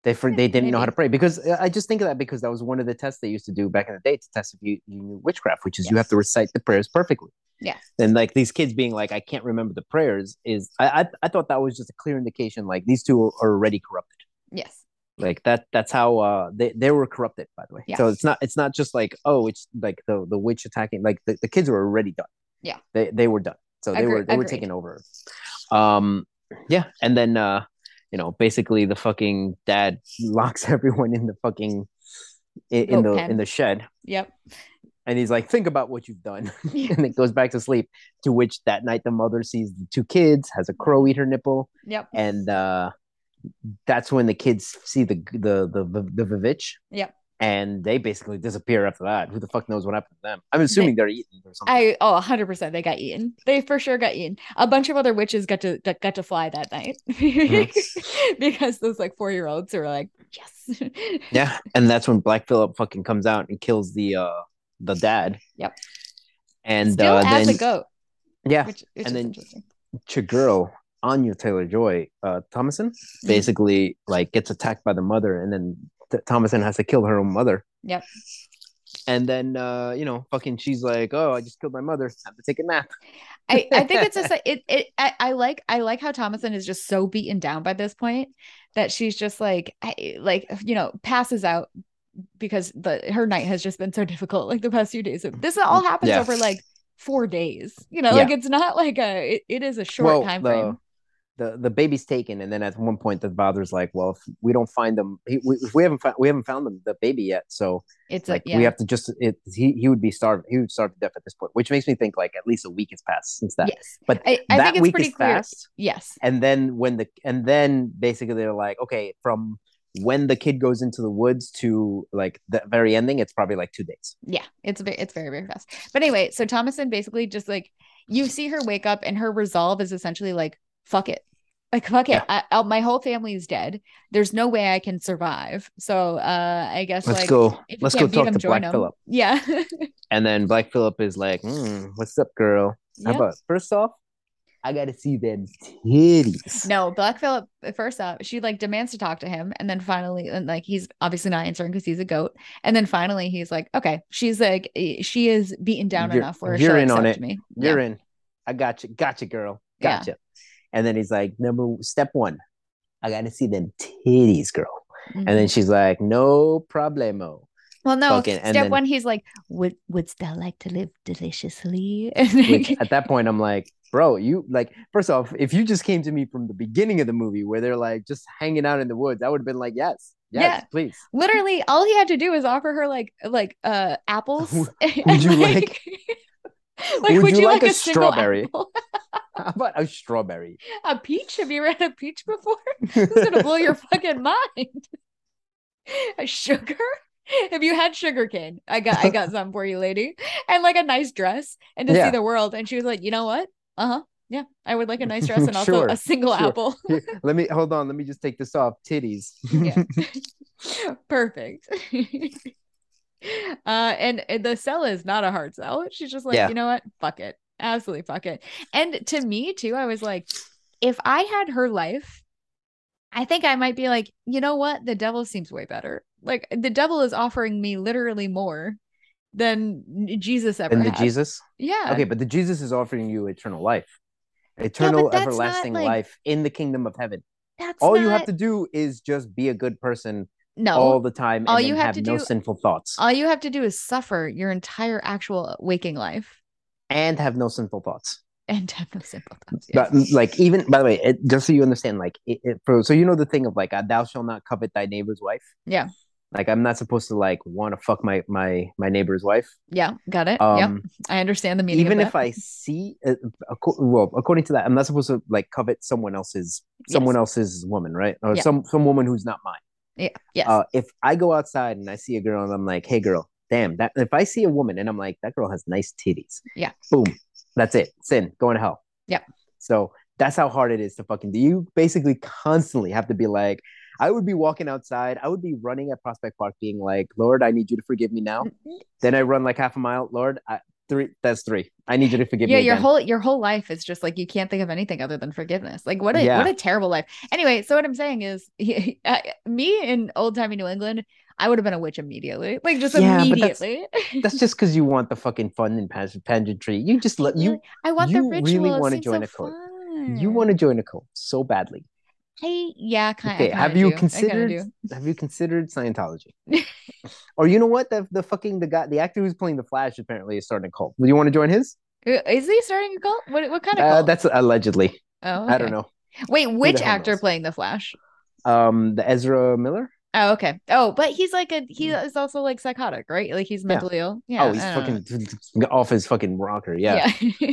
[SPEAKER 2] They for,
[SPEAKER 1] Yeah,
[SPEAKER 2] they didn't know how to pray because I just think of that because that was one of the tests they used to do back in the day to test if you, you knew witchcraft, which is you have to recite the prayers perfectly.
[SPEAKER 1] Yeah.
[SPEAKER 2] And like these kids being like, I can't remember the prayers is I I, I thought that was just a clear indication like these two are already corrupted.
[SPEAKER 1] yes
[SPEAKER 2] Like that that's how uh they, they were corrupted by the way.
[SPEAKER 1] Yeah.
[SPEAKER 2] So it's not it's not just like oh it's like the the witch attacking like the, the kids were already done.
[SPEAKER 1] Yeah.
[SPEAKER 2] They they were done. So they
[SPEAKER 1] Agree-
[SPEAKER 2] were they were
[SPEAKER 1] agreed.
[SPEAKER 2] taking over. Um yeah, and then uh you know basically the fucking dad locks everyone in the fucking in, in the
[SPEAKER 1] pen.
[SPEAKER 2] in the shed
[SPEAKER 1] yep
[SPEAKER 2] and he's like, "Think about what you've done,"
[SPEAKER 1] Yeah.
[SPEAKER 2] and it goes back to sleep. To which that night the mother sees the two kids, has a crow eat her nipple,
[SPEAKER 1] Yep.
[SPEAKER 2] and uh, that's when the kids see the the the the, the Vivitch.
[SPEAKER 1] Yep.
[SPEAKER 2] And they basically disappear after that. Who the fuck knows what happened to them? I'm assuming they, are eaten or something.
[SPEAKER 1] I oh 100% they got eaten. They for sure got eaten. A bunch of other witches got to got, to fly that night.
[SPEAKER 2] Mm-hmm.
[SPEAKER 1] because those like 4-year-olds are like, "Yes."
[SPEAKER 2] yeah, and that's when Black Phillip fucking comes out and kills the uh the dad.
[SPEAKER 1] Yep.
[SPEAKER 2] And
[SPEAKER 1] Still
[SPEAKER 2] uh,
[SPEAKER 1] as
[SPEAKER 2] then
[SPEAKER 1] a goat,
[SPEAKER 2] yeah,
[SPEAKER 1] which, which
[SPEAKER 2] and
[SPEAKER 1] is
[SPEAKER 2] then-
[SPEAKER 1] interesting.
[SPEAKER 2] Your Anya Taylor Joy, uh, Thomasin,
[SPEAKER 1] Mm-hmm.
[SPEAKER 2] basically like gets attacked by the mother, and then Th- Thomasin has to kill her own mother.
[SPEAKER 1] Yep.
[SPEAKER 2] And then uh, you know, fucking, she's like, "Oh, I just killed my mother. Have to take a nap."
[SPEAKER 1] I, I think it's just like it, it I, I like I like how Thomasin is just so beaten down by this point that she's just like I, like you know passes out because the her night has just been so difficult like the past few days. This all happens
[SPEAKER 2] Yeah.
[SPEAKER 1] over like four days. You know,
[SPEAKER 2] Yeah.
[SPEAKER 1] like it's not like a it, it is a short
[SPEAKER 2] well,
[SPEAKER 1] time
[SPEAKER 2] the,
[SPEAKER 1] frame.
[SPEAKER 2] The the baby's taken, and then at one point the father's like, "Well, if we don't find them, he, we, if we haven't found we haven't found them the baby yet, so
[SPEAKER 1] It's
[SPEAKER 2] like
[SPEAKER 1] like yeah.
[SPEAKER 2] we have to just it, he he would be starved. He would starve to death at this point, which makes me think like at least a week has passed since that.
[SPEAKER 1] yes.
[SPEAKER 2] But
[SPEAKER 1] I, I
[SPEAKER 2] that
[SPEAKER 1] think it's
[SPEAKER 2] week
[SPEAKER 1] pretty clear.
[SPEAKER 2] fast.
[SPEAKER 1] Yes.
[SPEAKER 2] and then when the and then basically they're like okay from when the kid goes into the woods to like the very ending it's probably like two days
[SPEAKER 1] Yeah, it's very it's very very fast. But anyway, so Thomasin basically just like you see her wake up and her resolve is essentially like fuck it. Like fuck it.
[SPEAKER 2] Yeah.
[SPEAKER 1] I, I, my whole family is dead. There's no way I can survive. So uh I guess
[SPEAKER 2] let's
[SPEAKER 1] like
[SPEAKER 2] go
[SPEAKER 1] you
[SPEAKER 2] let's go talk
[SPEAKER 1] 'em,
[SPEAKER 2] to black phillip
[SPEAKER 1] Yeah.
[SPEAKER 2] and then black phillip is like hmm, what's up girl how
[SPEAKER 1] Yeah.
[SPEAKER 2] about first off i gotta see them titties
[SPEAKER 1] No, Black Phillip, first off, she like demands to talk to him. And then finally, and like he's obviously not answering because he's a goat. And then finally he's like, okay, she's like, she is beaten down
[SPEAKER 2] You're-
[SPEAKER 1] enough where
[SPEAKER 2] you're in on it.
[SPEAKER 1] me.
[SPEAKER 2] you're in i got you gotcha girl
[SPEAKER 1] Yeah.
[SPEAKER 2] gotcha and then he's like number step one i gotta see them titties girl
[SPEAKER 1] Mhm.
[SPEAKER 2] and then she's like no problemo
[SPEAKER 1] Well, no.
[SPEAKER 2] Fucking-
[SPEAKER 1] step
[SPEAKER 2] then-
[SPEAKER 1] one, he's like, "Would wouldst thou like to live deliciously?"
[SPEAKER 2] Which at that point I'm like, bro, you like first off, if you just came to me from the beginning of the movie where they're like just hanging out in the woods, I would have been like, yes, yes,
[SPEAKER 1] Yeah.
[SPEAKER 2] please.
[SPEAKER 1] literally, all he had to do was offer her like like uh apples.
[SPEAKER 2] Would you like-
[SPEAKER 1] like,
[SPEAKER 2] would you like a
[SPEAKER 1] single
[SPEAKER 2] strawberry? How about a strawberry?
[SPEAKER 1] a peach? Have you read a peach before? This is gonna blow your fucking mind. A sugar? Have you had sugar cane? I got I got some for you, lady. And like a nice dress and to
[SPEAKER 2] Yeah.
[SPEAKER 1] see the world. And she was like, you know what? Uh-huh. Yeah, I would like a nice dress and also
[SPEAKER 2] Sure,
[SPEAKER 1] a single
[SPEAKER 2] sure.
[SPEAKER 1] apple.
[SPEAKER 2] Here, let me hold on. Let me just take this off. Titties.
[SPEAKER 1] Yeah. Perfect. Uh and, and the sell is not a hard sell. She's just like,
[SPEAKER 2] Yeah.
[SPEAKER 1] you know what? Fuck it. Absolutely fuck it. And to me too, I was like, if I had her life, I think I might be like, you know what? The devil seems way better. Like the devil is offering me literally more than Jesus ever
[SPEAKER 2] and the
[SPEAKER 1] had.
[SPEAKER 2] Jesus.
[SPEAKER 1] Yeah.
[SPEAKER 2] Okay, but the Jesus is offering you eternal life, eternal,
[SPEAKER 1] not,
[SPEAKER 2] everlasting
[SPEAKER 1] like-
[SPEAKER 2] life in the kingdom of heaven.
[SPEAKER 1] That's
[SPEAKER 2] All you have to do is just be a good person
[SPEAKER 1] no.
[SPEAKER 2] all the time,
[SPEAKER 1] All you have
[SPEAKER 2] have
[SPEAKER 1] to
[SPEAKER 2] no
[SPEAKER 1] do-
[SPEAKER 2] sinful thoughts,
[SPEAKER 1] all you have to do is suffer your entire actual waking life
[SPEAKER 2] and have no sinful thoughts.
[SPEAKER 1] and have no sinful thoughts. yes.
[SPEAKER 2] But like even by the way, it, just so you understand, like it, it, for, so you know the thing of like uh, thou shalt not covet thy neighbor's wife.
[SPEAKER 1] Yeah.
[SPEAKER 2] Like I'm not supposed to like want to fuck my my my neighbor's wife.
[SPEAKER 1] Yeah, got it. yep.
[SPEAKER 2] Um,
[SPEAKER 1] I understand the meaning
[SPEAKER 2] even if. I see, uh, acco- well, according to that, I'm not supposed to like covet someone else's someone else's woman, right? Or
[SPEAKER 1] Yeah.
[SPEAKER 2] some some woman who's not mine.
[SPEAKER 1] Yeah. Yes.
[SPEAKER 2] Uh, if I go outside and I see a girl and I'm like, hey girl, damn that. If I see a woman and I'm like, that girl has nice titties.
[SPEAKER 1] Yeah.
[SPEAKER 2] Boom. That's it. Sin. Going to hell.
[SPEAKER 1] Yep.
[SPEAKER 2] So that's how hard it is to fucking do. You basically constantly have to be like, I would be walking outside. I would be running at Prospect Park, being like, Lord, I need you to forgive me now. Then I run like half a mile. Lord, I, three. That's three. I need you to forgive
[SPEAKER 1] yeah,
[SPEAKER 2] me.
[SPEAKER 1] your
[SPEAKER 2] again.
[SPEAKER 1] whole your whole life is just like you can't think of anything other than forgiveness. Like what a
[SPEAKER 2] Yeah.
[SPEAKER 1] what a terrible life. Anyway, so what I'm saying is, uh, me in old timey New England, I would have been a witch immediately, like just
[SPEAKER 2] Yeah, but that's- That's just because you want the fucking fun and pageant- pageantry. You just let you
[SPEAKER 1] I want
[SPEAKER 2] you
[SPEAKER 1] the
[SPEAKER 2] really
[SPEAKER 1] ritual. It
[SPEAKER 2] wanna join
[SPEAKER 1] so
[SPEAKER 2] a cult.
[SPEAKER 1] fun.
[SPEAKER 2] you want to join a cult so badly.
[SPEAKER 1] I yeah, kind
[SPEAKER 2] Okay, have you
[SPEAKER 1] do.
[SPEAKER 2] Considered have you considered Scientology? or you know what? The the fucking the guy the actor who's playing the Flash apparently is starting a cult. Would you want to join his?
[SPEAKER 1] Uh, Is he starting a cult? What what kind of
[SPEAKER 2] Uh, that's allegedly.
[SPEAKER 1] oh,
[SPEAKER 2] I don't know.
[SPEAKER 1] Wait, which actor
[SPEAKER 2] knows?
[SPEAKER 1] playing the Flash?
[SPEAKER 2] Um, the Ezra Miller.
[SPEAKER 1] Oh, okay. Oh, but he's like a he is also like psychotic, right? Like he's mentally ill. Yeah.
[SPEAKER 2] oh, he's
[SPEAKER 1] don't know.
[SPEAKER 2] fucking off his fucking rocker. Yeah.
[SPEAKER 1] Yeah.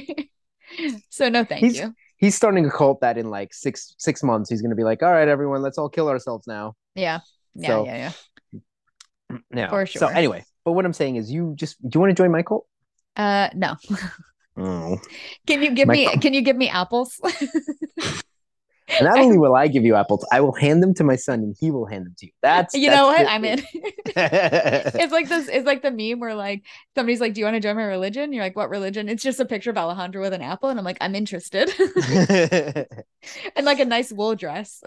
[SPEAKER 1] so no, thank
[SPEAKER 2] He's-
[SPEAKER 1] you.
[SPEAKER 2] He's starting a cult that in like six six months he's gonna be like, all right, everyone, let's all kill ourselves now.
[SPEAKER 1] Yeah. Yeah.
[SPEAKER 2] So-
[SPEAKER 1] yeah. Yeah.
[SPEAKER 2] Yeah.
[SPEAKER 1] For
[SPEAKER 2] So
[SPEAKER 1] sure.
[SPEAKER 2] anyway, but what I'm saying is, you just do you want to join my cult?
[SPEAKER 1] Uh, no.
[SPEAKER 2] Oh.
[SPEAKER 1] Can you give
[SPEAKER 2] My
[SPEAKER 1] me?
[SPEAKER 2] co-
[SPEAKER 1] Can you give me apples?
[SPEAKER 2] Not only will I give you apples, I will hand them to my son, and he will hand them to you. That's
[SPEAKER 1] you know what?
[SPEAKER 2] that's
[SPEAKER 1] I'm in. it's like this. It's like the meme where like somebody's like, "Do you want to join my religion?" You're like, "What religion?" It's just a picture of Alejandro with an apple, and I'm like, "I'm interested," and like a nice wool dress.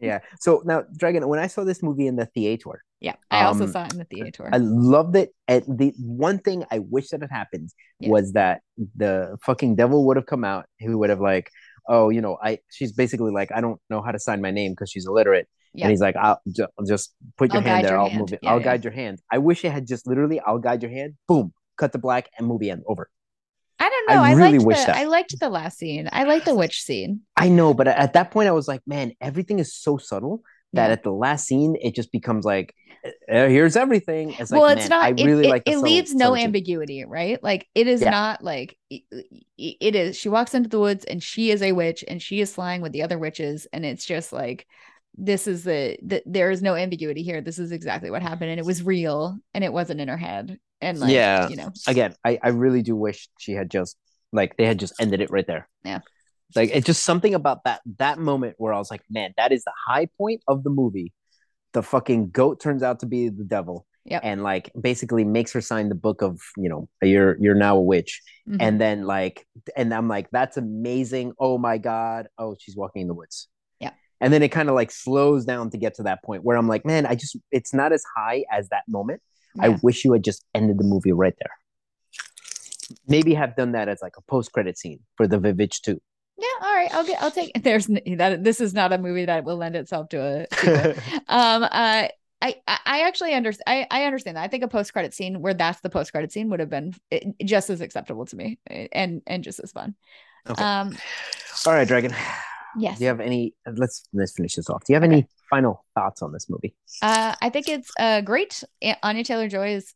[SPEAKER 2] yeah. So now, Dragon, when I saw this movie in the theater,
[SPEAKER 1] yeah, I also
[SPEAKER 2] Um,
[SPEAKER 1] saw it in the theater.
[SPEAKER 2] I loved it. And the one thing I wish that had happened
[SPEAKER 1] Yeah.
[SPEAKER 2] was that the fucking devil would have come out. Who would have like, oh, you know, I. She's basically like, I don't know how to sign my name because she's illiterate.
[SPEAKER 1] Yeah.
[SPEAKER 2] And he's like, I'll ju- just put your
[SPEAKER 1] I'll
[SPEAKER 2] hand there.
[SPEAKER 1] your
[SPEAKER 2] I'll
[SPEAKER 1] hand.
[SPEAKER 2] move it.
[SPEAKER 1] Yeah,
[SPEAKER 2] I'll
[SPEAKER 1] yeah.
[SPEAKER 2] guide your hand. I wish it had just literally, I'll guide your hand. Boom, cut to black and movie end over.
[SPEAKER 1] I don't know. I,
[SPEAKER 2] really
[SPEAKER 1] liked
[SPEAKER 2] wish
[SPEAKER 1] the,
[SPEAKER 2] that.
[SPEAKER 1] I liked the last scene. I like the witch scene.
[SPEAKER 2] I know, but at that point, I was like, man, everything is so subtle that at the last scene, it just becomes like, uh, here's everything. It's like,
[SPEAKER 1] well,
[SPEAKER 2] man,
[SPEAKER 1] it's not.
[SPEAKER 2] I
[SPEAKER 1] it
[SPEAKER 2] really
[SPEAKER 1] it,
[SPEAKER 2] like
[SPEAKER 1] it
[SPEAKER 2] subtle-
[SPEAKER 1] leaves no ambiguity, right? Like it is
[SPEAKER 2] Yeah.
[SPEAKER 1] not like it, it is. She walks into the woods and she is a witch and she is flying with the other witches, and it's just like this is the, the there is no ambiguity here. This is exactly what happened, and it was real, and it wasn't in her head, and like
[SPEAKER 2] Yeah.
[SPEAKER 1] you know,
[SPEAKER 2] again, I, I really do wish she had just like they had just ended it right there.
[SPEAKER 1] Yeah.
[SPEAKER 2] Like it's just something about that that moment where I was like, man, that is the high point of the movie. The fucking goat turns out to be the devil.
[SPEAKER 1] Yep.
[SPEAKER 2] And like basically makes her sign the book of, you know, you're you're now a witch.
[SPEAKER 1] mhm.
[SPEAKER 2] And then like and I'm like, that's amazing. Oh my God. Oh, she's walking in the woods.
[SPEAKER 1] Yeah.
[SPEAKER 2] And then it kind of like slows down to get to that point where I'm like, man, I just it's not as high as that moment. I wish you had just ended the movie right there. Maybe have done that as like a post credit scene for the Vivitch too.
[SPEAKER 1] Yeah, all right, I'll get. I'll take. There's that. This is not a movie that will lend itself to a. um. Uh. I, I I actually understand. I, I understand that. I think a post credit scene where that's the post credit scene would have been eh, just as acceptable to me eh, and and just as fun.
[SPEAKER 2] Okay.
[SPEAKER 1] Um.
[SPEAKER 2] All right, Dragon.
[SPEAKER 1] Yes.
[SPEAKER 2] Do you have any? Let's let's finish this off. Do you have any final thoughts on this movie?
[SPEAKER 1] Uh. I think it's uh great. Anya Taylor Joy is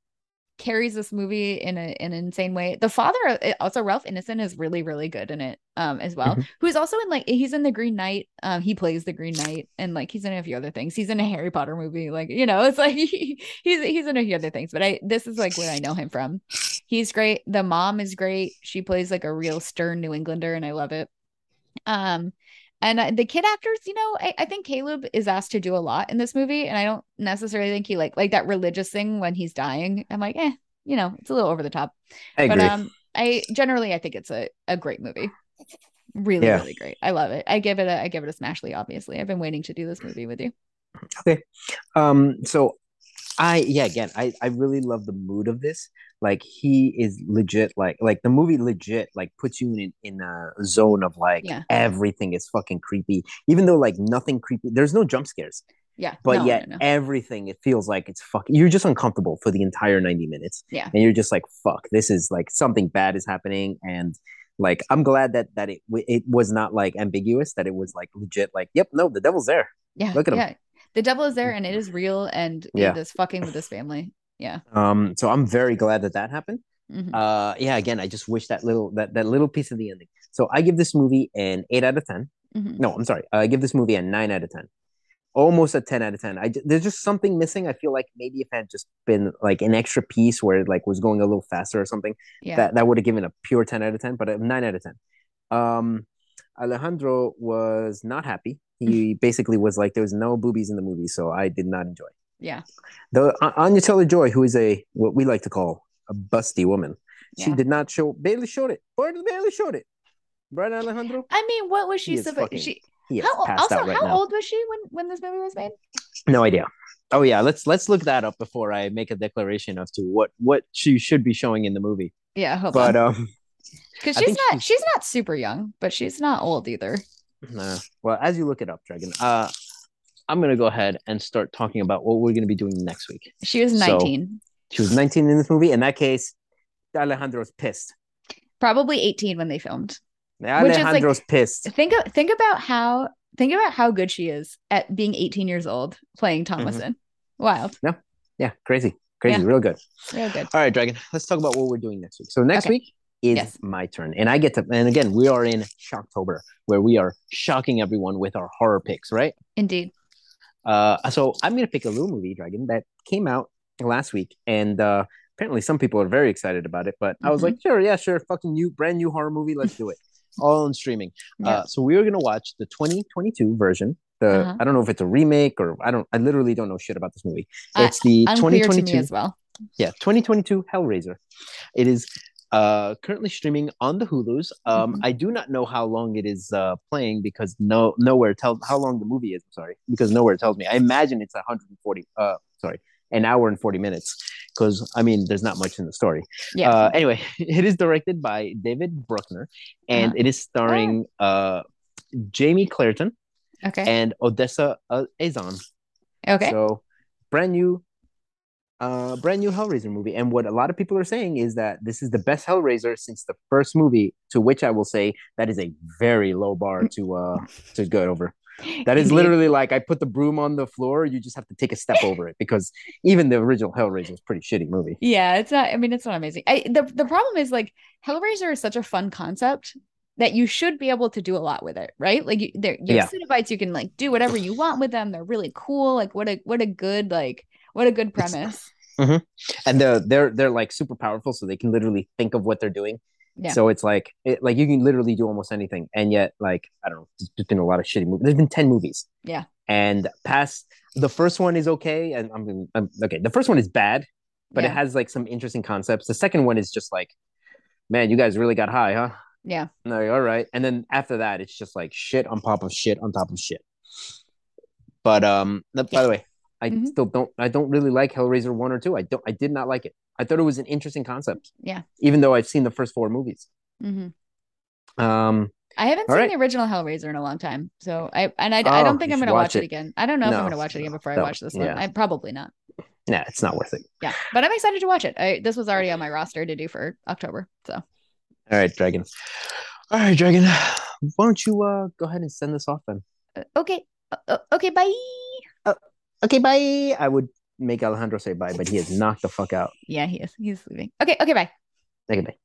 [SPEAKER 1] carries this movie in a in an insane way. The father, uh, also Ralph Ineson, is really really good in it. Um. As well.
[SPEAKER 2] Mhm.
[SPEAKER 1] Who's also in like he's in the Green Knight. Um. He plays the Green Knight and like he's in a few other things. He's in a Harry Potter movie. Like you know, it's like he, he's he's in a few other things. But I this is like where I know him from. He's great. The mom is great. She plays like a real stern New Englander, and I love it. Um, and the kid actors, you know, I, I think Caleb is asked to do a lot in this movie, and I don't necessarily think he like like that religious thing when he's dying. I'm like, eh, you know, it's a little over the top.
[SPEAKER 2] I
[SPEAKER 1] But
[SPEAKER 2] agree.
[SPEAKER 1] um, I generally I think it's a a great movie. Really,
[SPEAKER 2] Yeah.
[SPEAKER 1] really great. I love it. I give it a I give it a smashly. Obviously, I've been waiting to do this movie with you.
[SPEAKER 2] Okay, um. So, I yeah. Again, I I really love the mood of this. Like he is legit. Like like the movie legit. Like puts you in in a zone of like
[SPEAKER 1] Yeah.
[SPEAKER 2] everything is fucking creepy. Even though like nothing creepy. There's no jump scares.
[SPEAKER 1] Yeah,
[SPEAKER 2] but
[SPEAKER 1] no,
[SPEAKER 2] yet
[SPEAKER 1] no, no.
[SPEAKER 2] everything it feels like it's fucking you're just uncomfortable for the entire 90 minutes
[SPEAKER 1] Yeah.
[SPEAKER 2] and you're just like fuck this is like something bad is happening and like i'm glad that that it it was not like ambiguous that it was like legit like yep no the devil's there
[SPEAKER 1] yeah,
[SPEAKER 2] look at him.
[SPEAKER 1] yeah. The devil is there, mm. and it is real, and
[SPEAKER 2] Yeah.
[SPEAKER 1] it is fucking with his family. Yeah.
[SPEAKER 2] um so i'm very glad that that happened.
[SPEAKER 1] Mhm.
[SPEAKER 2] uh yeah again i just wish that little that that little piece of the ending. So i give this movie an 8 out of 10
[SPEAKER 1] Mhm.
[SPEAKER 2] no i'm sorry. I give this movie a 9 out of 10 almost a 10 out of 10 i there's just something missing. I feel like maybe if it had just been like an extra piece where it like was going a little faster or something
[SPEAKER 1] Yeah.
[SPEAKER 2] that that would have given a pure 10 out of 10 but a 9 out of 10 um alejandro was not happy. He basically was like there was no boobies in the movie so i did not enjoy
[SPEAKER 1] yeah.
[SPEAKER 2] the anya taylor joy who is a what we like to call a busty woman she
[SPEAKER 1] Yeah.
[SPEAKER 2] did not show barely showed it barely barely showed it right alejandro
[SPEAKER 1] I mean, what was she supposed? She
[SPEAKER 2] he
[SPEAKER 1] how also
[SPEAKER 2] right
[SPEAKER 1] how
[SPEAKER 2] now
[SPEAKER 1] old was she when when this movie was made?
[SPEAKER 2] no idea oh yeah let's let's look that up before i make a declaration as to what what she should be showing in the movie
[SPEAKER 1] Yeah, hold
[SPEAKER 2] but
[SPEAKER 1] on.
[SPEAKER 2] um
[SPEAKER 1] Because she's not
[SPEAKER 2] she's-
[SPEAKER 1] she's not super young, but she's not old either.
[SPEAKER 2] Nah. Well, as you look it up, Dragon, uh, I'm gonna go ahead and start talking about what we're gonna be doing next week.
[SPEAKER 1] She was
[SPEAKER 2] So-
[SPEAKER 1] 19.
[SPEAKER 2] She was 19 in this movie. In that case, Alejandro's pissed.
[SPEAKER 1] Probably 18 when they filmed. is like-
[SPEAKER 2] Alejandro's pissed.
[SPEAKER 1] Think think about how think about how good she is at being 18 years old playing
[SPEAKER 2] Mm-hmm.
[SPEAKER 1] Thomasin. Wild.
[SPEAKER 2] Yeah, crazy, crazy,
[SPEAKER 1] Yeah.
[SPEAKER 2] real good.
[SPEAKER 1] Real good.
[SPEAKER 2] All right, Dragon. Let's talk about what we're doing next week. So next
[SPEAKER 1] Okay.
[SPEAKER 2] week is
[SPEAKER 1] Yes.
[SPEAKER 2] my turn, and I get to. And again, we are in Shocktober, where we are shocking everyone with our horror picks, right?
[SPEAKER 1] Indeed.
[SPEAKER 2] Uh, so I'm gonna pick a little movie, Dragon, that came out last week, and uh, apparently some people are very excited about it. But I was like, sure, yeah, sure, fucking new, brand new horror movie, let's do it. All on streaming.
[SPEAKER 1] Yeah.
[SPEAKER 2] Uh, so we are gonna watch the 2022 version. The
[SPEAKER 1] Uh-huh.
[SPEAKER 2] I don't know if it's a remake or I don't. I literally don't know shit about this movie.
[SPEAKER 1] Uh,
[SPEAKER 2] It's the
[SPEAKER 1] Unclear to
[SPEAKER 2] 2022
[SPEAKER 1] me as well.
[SPEAKER 2] yeah 2022 hellraiser it is uh currently streaming on the hulus um
[SPEAKER 1] Mhm.
[SPEAKER 2] i do not know how long it is uh playing because no nowhere tells how long the movie is I'm sorry because nowhere tells me i imagine it's 140 uh sorry an hour and 40 minutes because i mean there's not much in the story
[SPEAKER 1] Yeah.
[SPEAKER 2] uh anyway it is directed by david bruckner and
[SPEAKER 1] Uh-huh.
[SPEAKER 2] it is starring uh jamie clayton
[SPEAKER 1] okay.
[SPEAKER 2] and odessa uh, a'zion
[SPEAKER 1] okay.
[SPEAKER 2] so brand new uh brand new Hellraiser movie. And what a lot of people are saying is that this is the best Hellraiser since the first movie, to which I will say that is a very low bar to uh to go over. That is literally like I put the broom on the floor, you just have to take a step over it because even the original Hellraiser is a pretty shitty movie.
[SPEAKER 1] Yeah, it's not. I mean, it's not amazing. I the the problem is like Hellraiser is such a fun concept that you should be able to do a lot with it, right? Like you, they're you have Cenobites, you can like do whatever you want with them. They're really cool. Like what a what a good like what a good premise.
[SPEAKER 2] And they're they're they're like super powerful, so they can literally think of what they're doing.
[SPEAKER 1] Yeah.
[SPEAKER 2] So it's like it, like you can literally do almost anything, and yet like I don't know, there's been a lot of shitty movies. There's been ten movies.
[SPEAKER 1] Yeah.
[SPEAKER 2] And past the first one is okay, and I'm, I'm okay. The first one is bad, but it has like some interesting concepts. The second one is just like, man, you guys really got high, huh?
[SPEAKER 1] yeah.
[SPEAKER 2] No, all right. And then after that, it's just like shit on top of shit on top of shit. But um, by
[SPEAKER 1] Yeah.
[SPEAKER 2] the way, I
[SPEAKER 1] Mhm.
[SPEAKER 2] still don't. I don't really like Hellraiser one or two. I don't. I did not like it. I thought it was an interesting concept.
[SPEAKER 1] Yeah.
[SPEAKER 2] Even though I've seen the first four movies.
[SPEAKER 1] hmm
[SPEAKER 2] Um.
[SPEAKER 1] I haven't seen
[SPEAKER 2] right.
[SPEAKER 1] the original Hellraiser in a long time, so I and I, I
[SPEAKER 2] Oh,
[SPEAKER 1] don't think I'm gonna watch,
[SPEAKER 2] watch
[SPEAKER 1] it.
[SPEAKER 2] it.
[SPEAKER 1] again. I don't know if I'm gonna watch it again before I watch this one.
[SPEAKER 2] yeah.
[SPEAKER 1] I probably not.
[SPEAKER 2] Nah, it's not worth it.
[SPEAKER 1] Yeah, but I'm excited to watch it. I, this was already on my roster to do for October, so
[SPEAKER 2] All right, Dragon. All right, Dragon. Why don't you uh go ahead and send this off then?
[SPEAKER 1] Uh, okay, Uh, uh, okay, bye.
[SPEAKER 2] Okay, bye. I would make Alejandro say bye, but he has knocked the fuck out.
[SPEAKER 1] Yeah, he is. He's leaving. Okay, okay, bye.
[SPEAKER 2] Okay, bye.